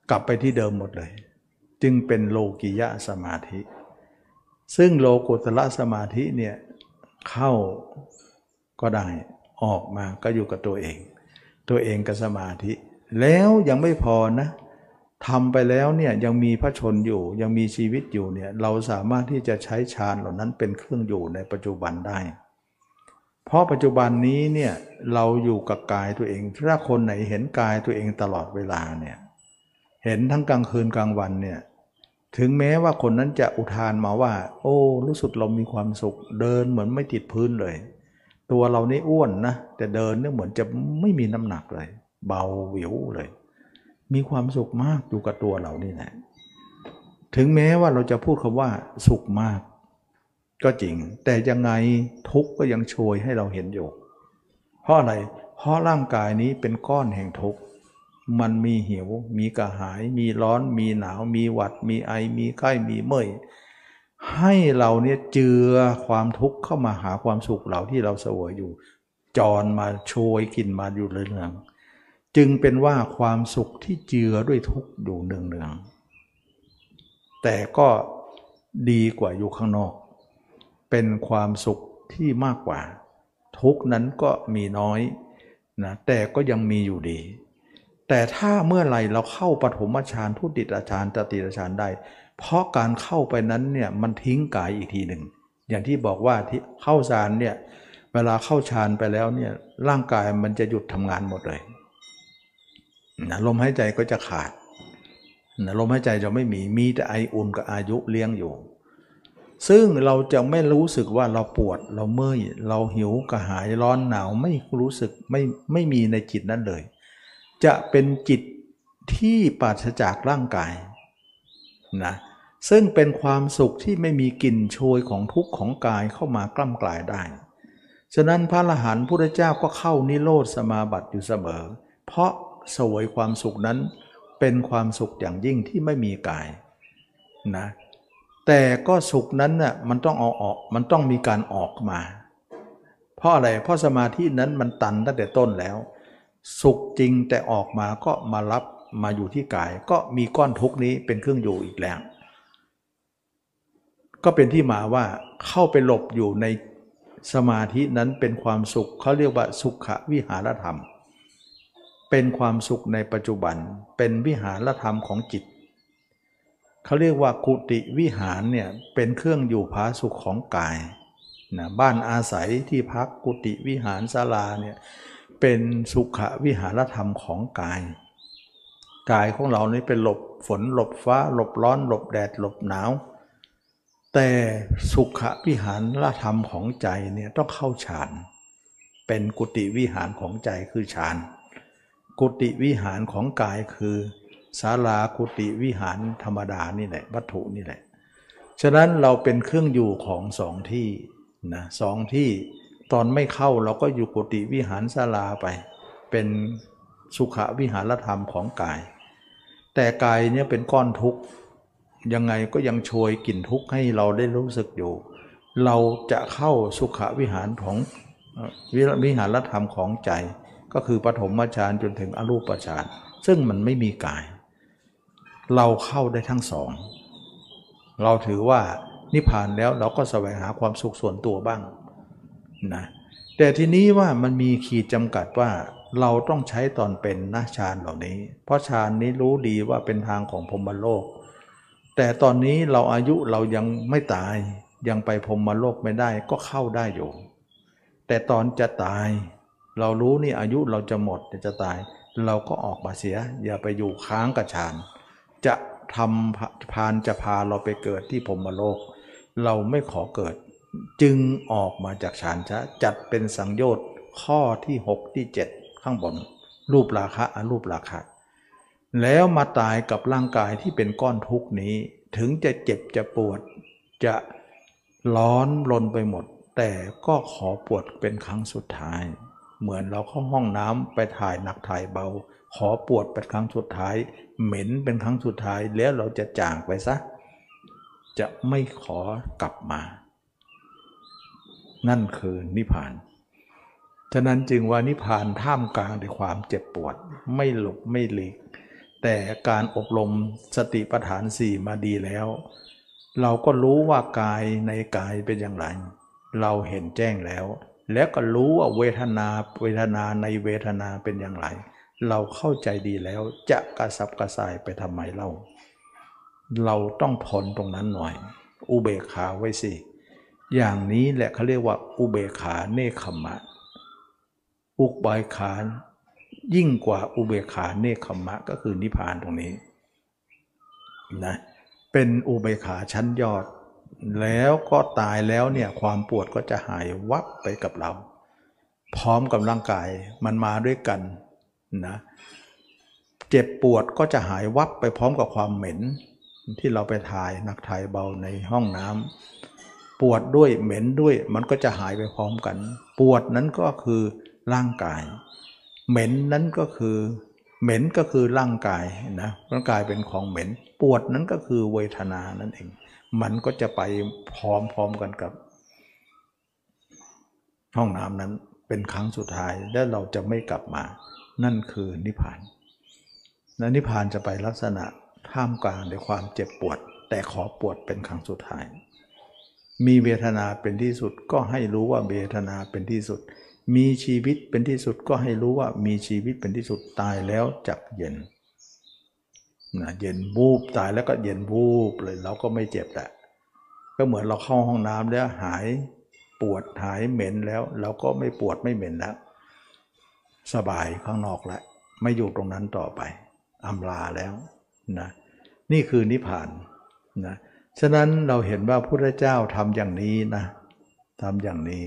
กลับไปที่เดิมหมดเลย จึงเป็นโลกิยะสมาธิ ซึ่งโลกุตละสมาธิเนี่ยเข้าก็ได้ออกมาก็อยู่กับตัวเอง ตัวเองกับสมาธิ แล้วยังไม่พอนะ ทำไปแล้วเนี่ยยังมีพระชนอยู่ยังมีชีวิตอยู่เนี่ยเราสามารถที่จะใช้ฌานเหล่านั้นเป็นเครื่องอยู่ในปัจจุบันได้ เพราะปัจจุบันนี้เนี่ยเราอยู่กับกายตัวเองถ้าคนไหนเห็นกายตัวเองตลอดเวลาเนี่ยเห็นทั้งกลางคืนกลางวันเนี่ยถึงแม้ว่าคนนั้นจะอุทานมาว่า โอ้รู้สึกเรามีความสุข เดินเหมือนไม่ติดพื้นเลย ตัวเรานี่อ้วนนะแต่เดินเนี่ยเหมือนจะไม่มีน้ำหนักเลย เบาหวิวเลย มีความสุขมากอยู่กับตัวเรานี่แหละถึงแม้ว่าเราจะพูดคำว่าสุขมาก ก็จริง แต่ยังไงทุกข์ก็ยังโชยให้เราเห็นอยู่ เพราะอะไร เพราะร่างกายนี้เป็นก้อนแห่งทุกข์มันมีหิว มีกระหาย มีร้อน มีหนาว มีหวัด มีไอ มีไข้ มีเมื่อย ให้เราเนี่ยเจือความทุกข์เข้ามาหาความสุขเราที่เราเสวยอยู่ จรมาโชยกินมาอยู่เรื่อย จึงเป็นว่าความสุขที่เจือด้วยทุกข์อยู่เนืองๆแต่ก็ดีกว่าอยู่ข้างนอก เป็นความสุขที่มากกว่า ทุกนั้นก็มีน้อยนะแต่ก็ยังมีอยู่ดี แต่ถ้าเมื่อไหร่เราเข้าปฐมฌานทุติยฌานตติยฌานได้ เพราะการเข้าไปนั้นเนี่ยมันทิ้งกายอีกทีหนึ่ง อย่างที่บอกว่าที่เข้าฌานเนี่ยเวลาเข้าฌานไปแล้วเนี่ยร่างกายมันจะหยุดทำงานหมดเลย นะลมหายใจก็จะขาดนะลมหายใจจะไม่มีมีแต่ไออุ่นกับอายุเลี้ยงอยู่ ซึ่งเราจะไม่รู้สึกว่าเราปวดเราเมื่อยเราหิวกระหายร้อนหนาวไม่รู้สึกไม่ไม่มีในจิตนั้นเลย จะเป็นจิตที่ปราศจากร่างกายนะซึ่งเป็นความสุขที่ไม่มีกลิ่นโชยของทุกข์ของกายเข้ามากล้ำกลายได้ ฉะนั้นพระอรหันต์พุทธเจ้าก็เข้านิโรธสมาบัติอยู่เสมอ เพราะ สวยความสุขนั้น เป็นความสุขอย่างยิ่งที่ไม่มีกายนะแต่ก็สุขนั้นน่ะมันต้องเอาออกมันต้องมีการออกมา เพราะอะไรเพราะสมาธินั้นมันตันตั้งแต่ต้นแล้ว สุขจริงแต่ออกมาก็มารับมาอยู่ที่กาย ก็มีก้อนทุกนี้เป็นเครื่องอยู่อีกแล้ว ก็เป็นที่มาว่าเข้าไปหลบอยู่ในสมาธินั้นเป็นความสุขเขาเรียกว่าสุขวิหารธรรม เป็นความสุขในปัจจุบันเป็นวิหารธรรมของจิตเขาเรียกว่ากุฏิวิหารเนี่ยเป็นเครื่องอยู่ผาสุขของกายนะบ้านอาศัยที่พักกุฏิวิหารศาลาเนี่ยเป็นสุขวิหารธรรมของกาย กายของเรานี่เป็นหลบฝนหลบฟ้า หลบร้อน หลบแดดหลบหนาว แต่สุขวิหารละธรรมของใจเนี่ยต้องเข้าฌาน เป็นกุฏิวิหารของใจคือฌาน กุฏิวิหารของกายคือศาลากุฏิวิหารธรรมดานี่แหละ วัตถุนี่แหละ ฉะนั้นเราเป็นเครื่องอยู่ของสองที่นะสองที่ตอนไม่เข้าเราก็อยู่กุฏิวิหารศาลาไป เป็นสุขวิหารธรรมของกาย แต่กายเนี่ยเป็นก้อนทุกข์ยังไงก็ยังโชยกลิ่นทุกข์ให้เราได้รู้สึกอยู่ เราจะเข้าสุขวิหารของวิหารธรรมของใจ ก็คือปฐมฌานจนถึงอรูปฌานซึ่งมันไม่มีกาย เราเข้าได้ทั้งสอง เราถือว่านิพพานแล้วเราก็แสวงหาความสุขส่วนตัวบ้างนะแต่ทีนี้ว่ามันมีขีดจำกัดว่าเราต้องใช้ตอนเป็นนะฌานเหล่านี้ เพราะฌานนี้รู้ดีว่าเป็นทางของพรมโลก แต่ตอนนี้เราอายุเรายังไม่ตายยังไปพรมโลกไม่ได้ก็เข้าได้อยู่ แต่ตอนจะตาย เรารู้นี่อายุเราจะหมดจะตาย เราก็ออกมาเสีย อย่าไปอยู่ค้างกับฌาน จะทำพานจะพาเราไปเกิดที่พรมโลก เราไม่ขอเกิด จึงออกมาจากฌานชะจัดเป็นสังโยชน์ข้อที่ 6 ที่ 7 ข้างบน รูปราคะอรูปราคะ แล้วมาตายกับร่างกายที่เป็นก้อนทุกนี้ ถึงจะเจ็บจะปวด จะร้อนลนไปหมด แต่ก็ขอปวดเป็นครั้งสุดท้าย เหมือนเราเข้าห้องน้ำไปถ่ายหนักถ่ายเบา ขอปวดเป็นครั้งสุดท้าย เหม็นเป็นครั้งสุดท้ายแล้วเราจะจางไปซะ จะไม่ขอกลับมา นั่นคือนิพพาน ฉะนั้นจึงว่านิพพานท่ามกลางในความเจ็บปวด ไม่หลบไม่หลีก แต่การอบรมสติปัฏฐานสี่มาดีแล้ว เราก็รู้ว่ากายในกายเป็นอย่างไร เราเห็นแจ้งแล้ว แล้วก็รู้ว่าเวทนาเวทนาในเวทนาเป็นอย่างไร เราเข้าใจดีแล้วจะกระสับกระส่ายไปทำไมเล่า เราต้องทนตรงนั้นหน่อย อุเบกขาไว้สิ อย่างนี้แหละเขาเรียกว่าอุเบกขาเนคขมะ อุบายขานยิ่งกว่าอุเบกขาเนคขมะก็คือนิพพานตรงนี้นะเป็นอุเบกขาชั้นยอด แล้วก็ตายแล้วเนี่ยความปวดก็จะหายวับไปกับเรา พร้อมกับร่างกายมันมาด้วยกันนะเจ็บปวดก็จะหายวับไปพร้อมกับความเหม็น ที่เราไปถ่ายนักถ่ายเบาในห้องน้ำปวดด้วยเหม็นด้วยมันก็จะหายไปพร้อมกัน ปวดนั้นก็คือร่างกาย เหม็นนั้นก็คือเหม็นก็คือร่างกายนะร่างกายเป็นของเหม็น ปวดนั้นก็คือเวทนานั่นเอง มันก็จะไปพร้อมๆกันกับ ห้องน้ำนั้นเป็นครั้งสุดท้ายและเราจะไม่กลับมา นั่นคือนิพพานและนิพพานจะไปลักษณะท่ามกลางในความเจ็บปวด แต่ขอปวดเป็นครั้งสุดท้าย มีเวทนาเป็นที่สุดก็ให้รู้ว่าเวทนาเป็นที่สุด มีชีวิตเป็นที่สุดก็ให้รู้ว่ามีชีวิตเป็นที่สุดตายแล้วจักเย็น นะเย็นวูบตายแล้วก็เย็นวูบเลยเราก็ไม่เจ็บแหละก็เหมือนเราเข้าห้องน้ำแล้วหายปวดหายเหม็นแล้ว เราก็ไม่ปวดไม่เหม็นแล้ว สบายข้างนอกแล้วไม่อยู่ตรงนั้นต่อไปอำลาแล้วนะนี่คือนิพพานนะฉะนั้นเราเห็นว่าพระพุทธเจ้าทำอย่างนี้นะทำอย่างนี้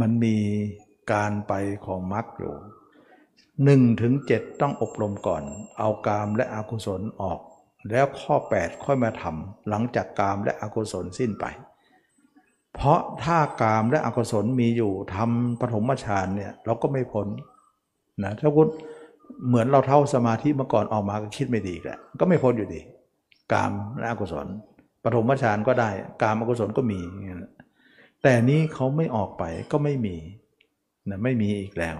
มันมีการไปของมรรคอยู่ หนึ่งถึงเจ็ดต้องอบรมก่อน เอากามและอกุศลออก แล้วข้อ 8 ค่อยมาทำหลังจากกามและอกุศลสิ้นไป เพราะถ้ากามและอกุศลมีอยู่ทำปฐมฌานเนี่ยเราก็ไม่พ้นนะถ้าคุณเหมือนเราเท่าสมาธิมื่อก่อนออกมาก็คิดไม่ดีแหละก็ไม่พ้นอยู่ดี กามและอกุศลปฐมฌานก็ได้ กามอกุศลก็มี แต่นี้เขาไม่ออกไปก็ไม่มีนะไม่มีอีกแล้ว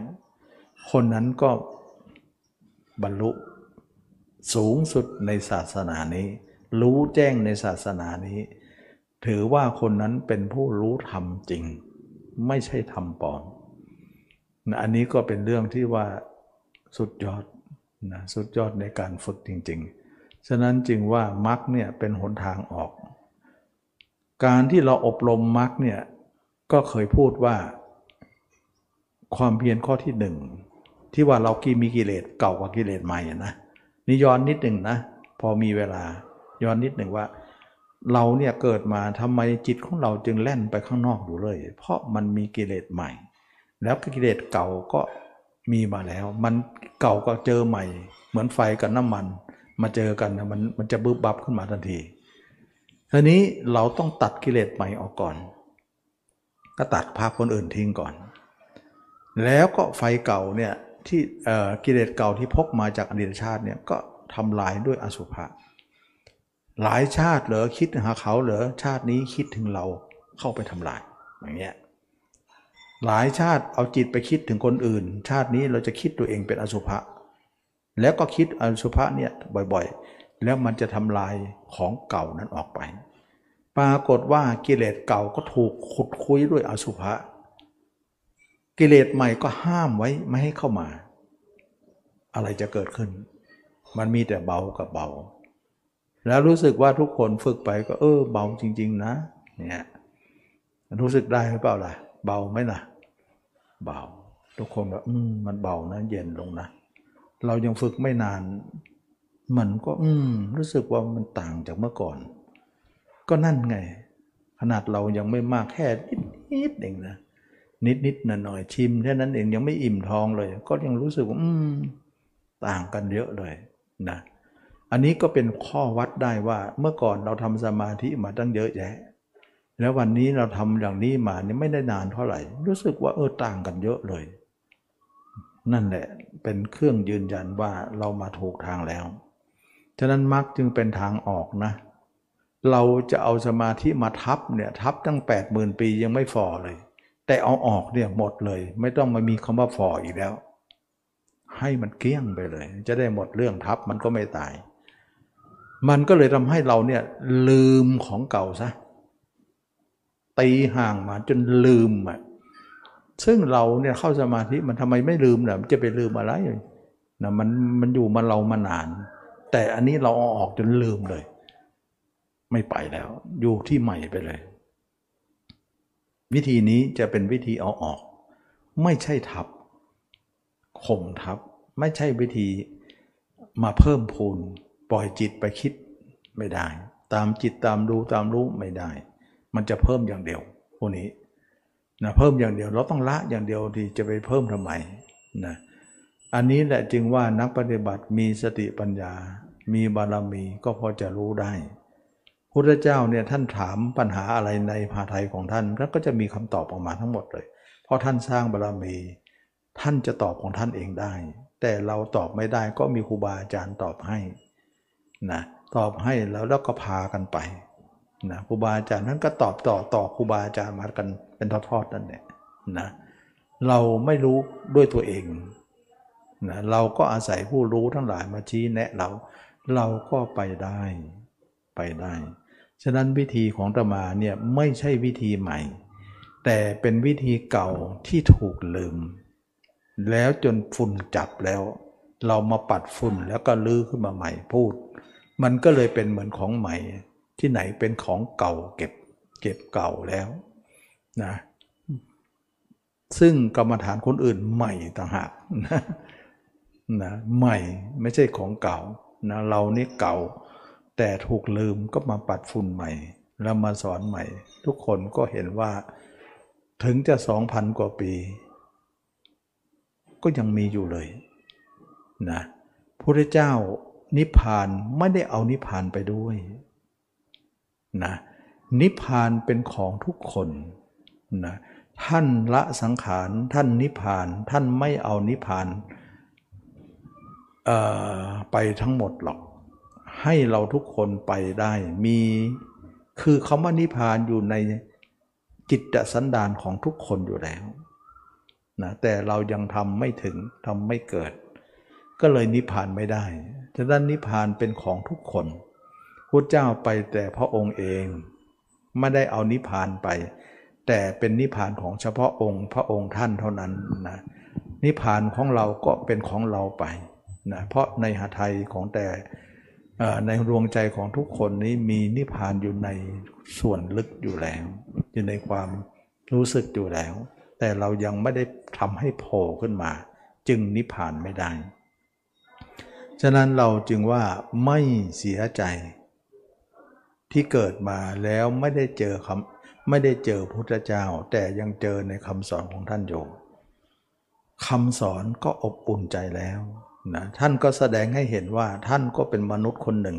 คนนั้นก็บรรลุสูงสุดในศาสนานี้ รู้แจ้งในศาสนานี้ ถือว่าคนนั้นเป็นผู้รู้ธรรมจริง ไม่ใช่ธรรมปลอมนะอันนี้ก็เป็นเรื่องที่ว่าสุดยอดนะสุดยอดในการฝึกจริง ๆ ฉะนั้นจึงว่ามรรคเนี่ยเป็นหนทางออก การที่เราอบรมมรรคเนี่ยก็เคยพูดว่า ความเพียรข้อที่หนึ่ง ที่ว่าเรากีมีกิเลสเก่ากว่ากิเลสใหม่นะนี่ย้อนนิดหนึ่งนะ พอมีเวลาย้อนนิดหนึ่งว่า เราเนี่ยเกิดมาทำไมจิตของเราจึงแล่นไปข้างนอกอยู่เลย เพราะมันมีกิเลสใหม่ แล้วกิเลสเก่าก็มีมาแล้ว มันเก่าก็เจอใหม่ เหมือนไฟกับน้ำมัน มาเจอกันมันมันจะบึบบับขึ้นมาทันทีทีนี้เราต้องตัดกิเลสใหม่ออกก่อน ก็ตัดภาพคนอื่นทิ้งก่อน แล้วก็ไฟเก่าเนี่ย ที่กิเลสเก่าที่พกมาจากอดีตชาติเนี่ยก็ทำลายด้วยอสุภะหลายชาติเหรอคิดหาเขาเหรอชาตินี้คิดถึงเราเข้าไปทำลายอย่างเงี้ยหลายชาติเอาจิตไปคิดถึงคนอื่น ชาตินี้เราจะคิดตัวเองเป็นอสุภะแล้วก็คิดอสุภะเนี่ยบ่อยๆ แล้วมันจะทำลายของเก่านั้นออกไป ปรากฏว่ากิเลสเก่าก็ถูกขุดคุยด้วยอสุภะ กิเลสใหม่ก็ห้ามไว้ไม่ให้เข้ามา อะไรจะเกิดขึ้น มันมีแต่เบากับเบา แล้วรู้สึกว่าทุกคนฝึกไปก็เออเบาจริง ๆ นะเนี่ยรู้สึกได้หรือเปล่าล่ะ เบาไหมล่ะ เบา ทุกคนแบบอืมมันเบานะ เย็นลงนะ เรายังฝึกไม่นาน มันก็อืมรู้สึกว่ามันต่างจากเมื่อก่อน ก็นั่นไง ขนาดเรายังไม่มากแค่นิดๆเองนะ นิดนิดหน่อยหน่อยชิมแค่นั้นเองยังไม่อิ่มท้องเลย ก็ยังรู้สึกว่าอืมต่างกันเยอะเลยนะอันนี้ก็เป็นข้อวัดได้ว่าเมื่อก่อนเราทำสมาธิมาตั้งเยอะแยะ แล้ววันนี้เราทำอย่างนี้มาเนี่ยไม่ได้นานเท่าไหร่ รู้สึกว่าเออต่างกันเยอะเลย นั่นแหละเป็นเครื่องยืนยันว่าเรามาถูกทางแล้วฉะนั้นมรรคจึงเป็นทางออกนะ เราจะเอาสมาธิมาทับเนี่ยทับตั้ง 8 0,000 ปียังไม่ฟอเลย แต่เอาออกเนี่ยหมดเลย ไม่ต้องมามีคำว่าฟออีกแล้ว ให้มันเกลี้ยงไปเลย จะได้หมดเรื่องทับมันก็ไม่ตาย มันก็เลยทำให้เราเนี่ยลืมของเก่าซะตีห่างมาจนลืมอะซึ่งเราเนี่ยเข้าสมาธิมันทำไมไม่ลืมล่ะมันจะไปลืมอะไรนะมันมันอยู่มาเรามานาน แต่อันนี้เราเอาออกจนลืมเลย ไม่ไปแล้ว อยู่ที่ใหม่ไปเลย วิธีนี้จะเป็นวิธีเอาออก ไม่ใช่ทับข่มทับ ไม่ใช่วิธีมาเพิ่มพูนปล่อยจิตไปคิดไม่ได้ ตามจิตตามดูตามรู้ไม่ได้ มันจะเพิ่มอย่างเดียวพวกนี้นะเพิ่มอย่างเดียวเราต้องละอย่างเดียวที่จะไปเพิ่มทำไมนะอันนี้แหละจึงว่านักปฏิบัติมีสติปัญญา มีบารมีก็พอจะรู้ได้ พุทธเจ้าเนี่ยท่านถามปัญหาอะไรในภาไทยของท่านแล้วก็จะมีคำตอบออกมาทั้งหมดเลย เพราะท่านสร้างบารมี ท่านจะตอบของท่านเองได้ แต่เราตอบไม่ได้ก็มีครูบาอาจารย์ตอบให้นะตอบให้แล้วแล้วก็พากันไปนะครูบาอาจารย์ท่านก็ตอบต่อต่อครูบาอาจารย์มากันเป็นทอดๆนั่นแหละนะเราไม่รู้ด้วยตัวเองนะเราก็อาศัยผู้รู้ทั้งหลายมาชี้แนะเรา เราก็ไปได้ไปได้ ฉะนั้นวิธีของตมาเนี่ยไม่ใช่วิธีใหม่ แต่เป็นวิธีเก่าที่ถูกลืม แล้วจนฝุ่นจับแล้ว เรามาปัดฝุ่นแล้วก็ลื้อขึ้นมาใหม่พูด มันก็เลยเป็นเหมือนของใหม่ ที่ไหนเป็นของเก่าเก็บเก็บเก่าแล้วนะซึ่งกรรมฐานคนอื่นใหม่ต่างหากนะนะใหม่ไม่ใช่ของเก่านะเรานี่เก่า แต่ถูกลืมก็มาปัดฝุ่นใหม่ แล้วมาสอนใหม่ ทุกคนก็เห็นว่าถึงจะสองพันกว่าปี ก็ยังมีอยู่เลยนะพระเจ้านิพพานไม่ได้เอานิพพานไปด้วยนะนิพพานเป็นของทุกคนนะท่านละสังขารท่านนิพพาน ท่านไม่เอานิพพานไปทั้งหมดหรอก ให้เราทุกคนไปได้ มีคือคำว่านิพพานอยู่ในจิตสันดานของทุกคนอยู่แล้วนะแต่เรายังทำไม่ถึงทำไม่เกิด ก็เลยนิพพานไม่ได้ฉะนั้นนิพพานเป็นของทุกคนพุทธเจ้าไปแต่พระองค์เองไม่ได้เอานิพพานไป แต่เป็นนิพพานของเฉพาะองค์พระองค์ท่านเท่านั้นนะนิพพานของเราก็เป็นของเราไปนะเพราะในหาไทยของแต่ ในดวงใจของทุกคนนี้มีนิพพานอยู่ในส่วนลึกอยู่แล้ว อยู่ในความรู้สึกอยู่แล้ว แต่เรายังไม่ได้ทำให้โผล่ขึ้นมา จึงนิพพานไม่ได้ ฉะนั้นเราจึงว่าไม่เสียใจ ที่เกิดมาแล้วไม่ได้เจอคำไม่ได้เจอพุทธเจ้า แต่ยังเจอในคำสอนของท่านโยคำสอนก็อบอุ่นใจแล้ว นะท่านก็แสดงให้เห็นว่าท่านก็เป็นมนุษย์คนหนึ่ง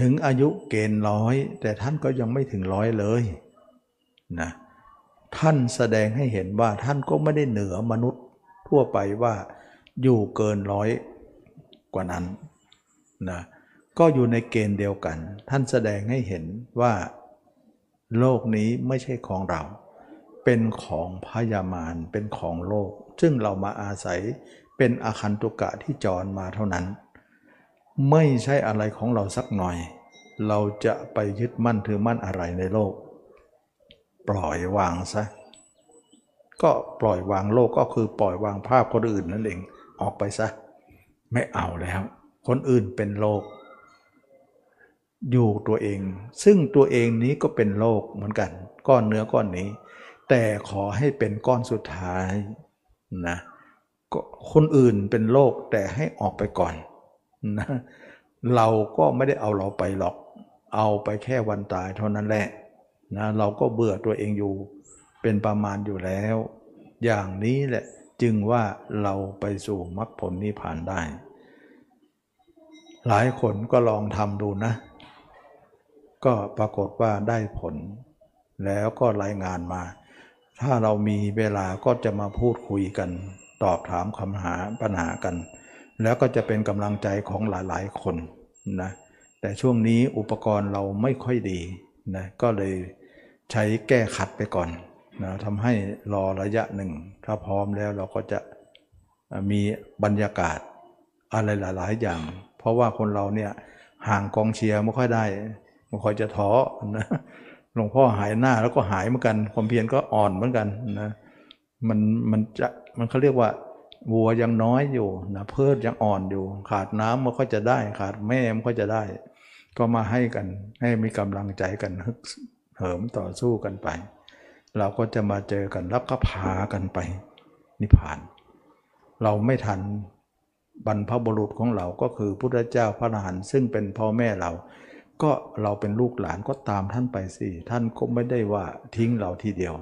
ถึงอายุเกณฑ์ร้อย แต่ท่านก็ยังไม่ถึงร้อยเลยนะท่านแสดงให้เห็นว่าท่านก็ไม่ได้เหนือมนุษย์ทั่วไปว่าอยู่เกินร้อยกว่านั้นนะก็อยู่ในเกณฑ์เดียวกัน ท่านแสดงให้เห็นว่า โลกนี้ไม่ใช่ของเรา เป็นของพยามารเป็นของโลก ซึ่งเรามาอาศัย เป็นอาคันตุกะที่จรมาเท่านั้น ไม่ใช่อะไรของเราสักหน่อย เราจะไปยึดมั่นถือมั่นอะไรในโลก ปล่อยวางซะก็ปล่อยวางโลกก็คือปล่อยวางภาพคนอื่นนั่นเองออกไปซะไม่เอาแล้ว คนอื่นเป็นโลก อยู่ตัวเอง ซึ่งตัวเองนี้ก็เป็นโลกเหมือนกัน ก้อนเนื้อก้อนนี้ แต่ขอให้เป็นก้อนสุดท้ายนะ คนอื่นเป็นโลกแต่ให้ออกไปก่อนนะเราก็ไม่ได้เอาเราไปหรอก เอาไปแค่วันตายเท่านั้นแหละนะเราก็เบื่อตัวเองอยู่เป็นประมาณอยู่แล้ว อย่างนี้แหละจึงว่าเราไปสู่มรรคผลนิพพานได้ หลายคนก็ลองทำดูนะ ก็ปรากฏว่าได้ผล แล้วก็รายงานมา ถ้าเรามีเวลาก็จะมาพูดคุยกัน ตอบถามคำหาปัญหากัน แล้วก็จะเป็นกำลังใจของหลายๆคนนะแต่ช่วงนี้อุปกรณ์เราไม่ค่อยดีนะก็เลยใช้แก้ขัดไปก่อนนะทำให้รอระยะหนึ่ง ถ้าพร้อมแล้วเราก็จะมีบรรยากาศอะไรหลาย ๆ อย่าง เพราะว่าคนเราเนี่ยห่างกองเชียร์ไม่ค่อยได้ไม่ค่อยจะท้อนะหลวงพ่อหายหน้าแล้วก็หายเหมือนกัน ความเพียรก็อ่อนเหมือนกันนะมันมันจะ มันเขาเรียกว่าวัวยังน้อยอยู่นะเพิดยังอ่อนอยู่ ขาดน้ำมันก็จะได้ ขาดแม่มันก็จะได้ ก็มาให้กัน ให้มีกำลังใจกันฮึกเหิมต่อสู้กันไป เราก็จะมาเจอกันแล้วก็พากันไป นิพพาน เราไม่ทันบรรพบุรุษของเราก็คือพุทธเจ้าพระอรหันต์ซึ่งเป็นพ่อแม่เรา ก็เราเป็นลูกหลานก็ตามท่านไปสิท่านก็ไม่ได้ว่าทิ้งเราทีเดียว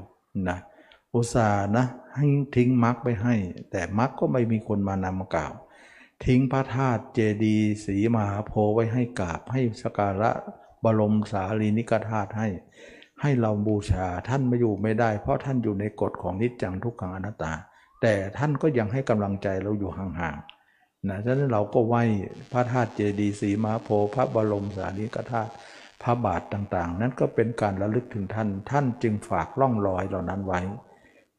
นะเอุตส่าห์นะให้ทิ้งมรรคไปให้ แต่มรรคก็ไม่มีคนมานำมากล่าว ทิ้งพระธาตุเจดีย์ศรีมหาโพธิ์ไว้ให้กราบให้สักการะบรมสารีริกธาตุให้ ให้เราบูชาท่านไม่อยู่ไม่ได้ เพราะท่านอยู่ในกฎของอนิจจังทุกขังอนัตตา แต่ท่านก็ยังให้กำลังใจเราอยู่ห่างๆนะฉะนั้นเราก็ไหว้พระธาตุเจดีย์ศรีมหาโพธิ์พระบรมสารีริกธาตุพระบาทต่างๆ นั้นก็เป็นการระลึกถึงท่าน ท่านจึงฝากร่องรอยเหล่านั้นไว้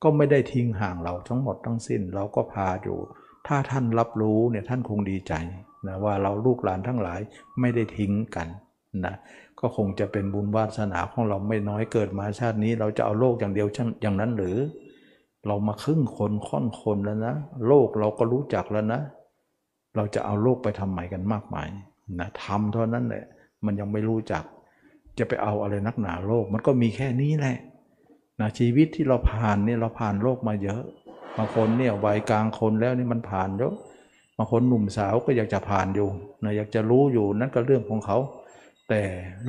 ก็ไม่ได้ทิ้งห่างเราทั้งหมดทั้งสิ้น เราก็พาอยู่ ถ้าท่านรับรู้เนี่ยท่านคงดีใจนะว่าเราลูกหลานทั้งหลายไม่ได้ทิ้งกันนะก็คงจะเป็นบุญวาสนาของเราไม่น้อยเกิดมาชาตินี้ เราจะเอาโลกอย่างเดียวอย่างนั้นหรือ เรามาครึ่งคนค่อนคนแล้วนะ โลกเราก็รู้จักแล้วนะ เราจะเอาโลกไปทำใหม่กันมากมายนะทำเท่านั้นแหละมันยังไม่รู้จัก จะไปเอาอะไรนักหนาโลก มันก็มีแค่นี้แหละ นะชีวิตที่เราผ่านเนี่ยเราผ่านโลกมาเยอะบางคนเนี่ยวัยกลางคนแล้วนี่มันผ่านเยอะบางคนหนุ่มสาวก็อยากจะผ่านอยู่นะอยากจะรู้อยู่นั่นก็เรื่องของเขา แต่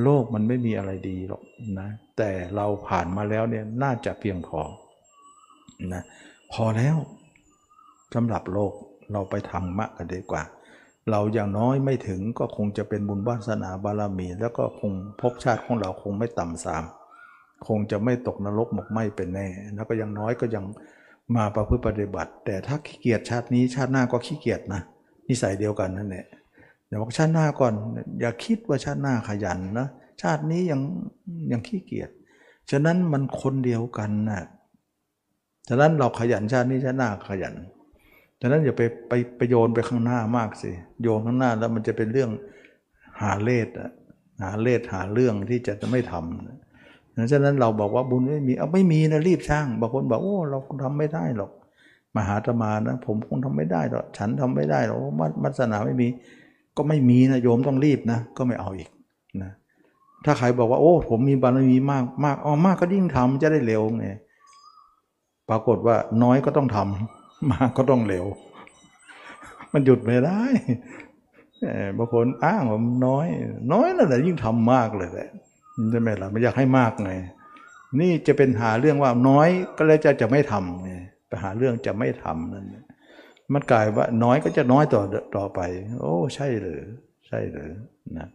โลกมันไม่มีอะไรดีหรอกนะแต่เราผ่านมาแล้วเนี่ยน่าจะเพียงพอนะพอแล้วสำหรับโลกเราไปทำมะกันดีกว่า เราอย่างน้อยไม่ถึงก็คงจะเป็นบุญวาสนาบารมี แล้วก็คงภพชาติของเราคงไม่ต่ำสาม คงจะไม่ตกนรกหมกไหมเป็นแน่ แล้วก็ยังน้อยก็ยังมาประพฤติปฏิบัติ แต่ถ้าขี้เกียจชาตินี้ชาติหน้าก็ขี้เกียจนะนิสัยเดียวกันนั่นแหละเดี๋ยวบอกชาติหน้าก่อน อย่าคิดว่าชาติหน้าขยันนะชาตินี้ยังยังขี้เกียจฉะนั้นมันคนเดียวกันนะฉะนั้นเราขยันชาตินี้ชาติหน้าขยันฉะนั้นอย่าไปไปไปโยนไปข้างหน้ามากสิโยนข้างหน้าแล้วมันจะเป็นเรื่องหาเลสอะหาเลสหาเรื่องที่จะไม่ทำ ฉะนั้นเราบอกว่าบุญไม่มีเอาไม่มีนะรีบช่างบางคนบอกโอ้เราทำไม่ได้หรอก มหาตมานะ ผมคงทำไม่ได้หรอกฉันทำไม่ได้หรอกมัมสนาไม่มี ก็ไม่มีนะโยมต้องรีบนะ ก็ไม่เอาอีกนะถ้าใครบอกว่าโอ้ ผมมีบารมีมากมากอ๋อมากก็ยิ่งทำจะได้เร็วไงปรากฏว่าน้อยก็ต้องทำมากก็ต้องเร็ว มันหยุดไม่ได้บางคนอ้างว่าน้อย น้อยนั่นแหละยิ่งทำมากเลยแหละ ใช่ไหมล่ะไม่อยากให้มากไง นี่จะเป็นหาเรื่องว่าน้อยก็เลยจะจะไม่ทำไงไปหาเรื่องจะไม่ทำนั่นมันกลายว่าน้อยก็จะน้อยต่อต่อไป โอ้ใช่หรือใช่หรือนะ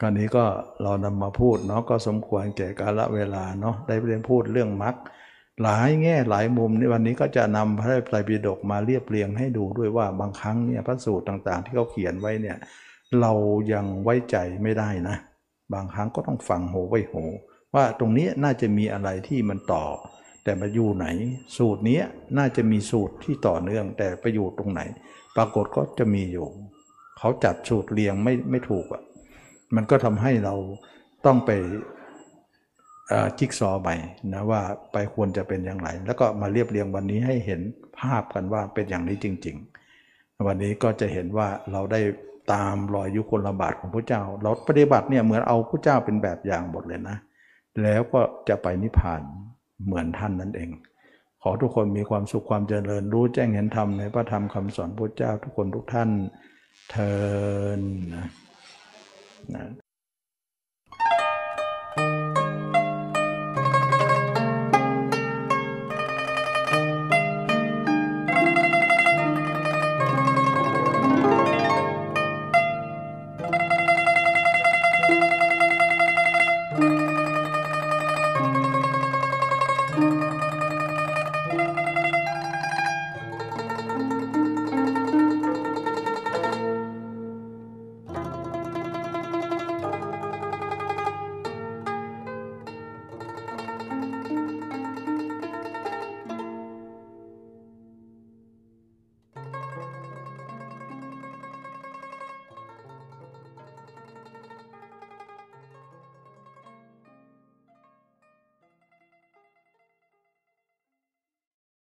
กรณีก็เรานำมาพูดเนาะก็สมควรแก่กาลเวลาเนาะได้เรียนพูดเรื่องมรรคหลายแง่หลายมุมในวันนี้ก็จะนำพระไตรปิฎกมาเรียบเรียงให้ดูด้วยว่าบางครั้งเนี่ยพระสูตรต่างๆ ที่เขาเขียนไว้เนี่ยเรายังไว้ใจไม่ได้นะ บางครั้งก็ต้องฟังโหไว้โห ว่าตรงนี้น่าจะมีอะไรที่มันต่อ แต่มาอยู่ไหน สูตรนี้น่าจะมีสูตรที่ต่อเนื่องแต่ไปอยู่ตรงไหน ปรากฏก็จะมีอยู่ เขาจัดสูตรเรียงไม่ไม่ถูกอะ่ะมันก็ทำให้เราต้องไปจิ๊กซอใหม่นะว่าไปควรจะเป็นอย่างไร แล้วก็มาเรียบเรียงวันนี้ให้เห็นภาพกันว่าเป็นอย่างนี้จริง ๆ วันนี้ก็จะเห็นว่าเราได้ ตามรอยยุคนลบาทของพระเจ้า เราปฏิบัติเนี่ยเหมือนเอาพระเจ้าเป็นแบบอย่างหมดเลยนะ แล้วก็จะไปนิพพานเหมือนท่านนั่นเอง ขอทุกคนมีความสุขความเจริญรู้แจ้งเห็นธรรมในพระธรรมคำสอนพระเจ้าทุกคนทุกท่านเทินนะ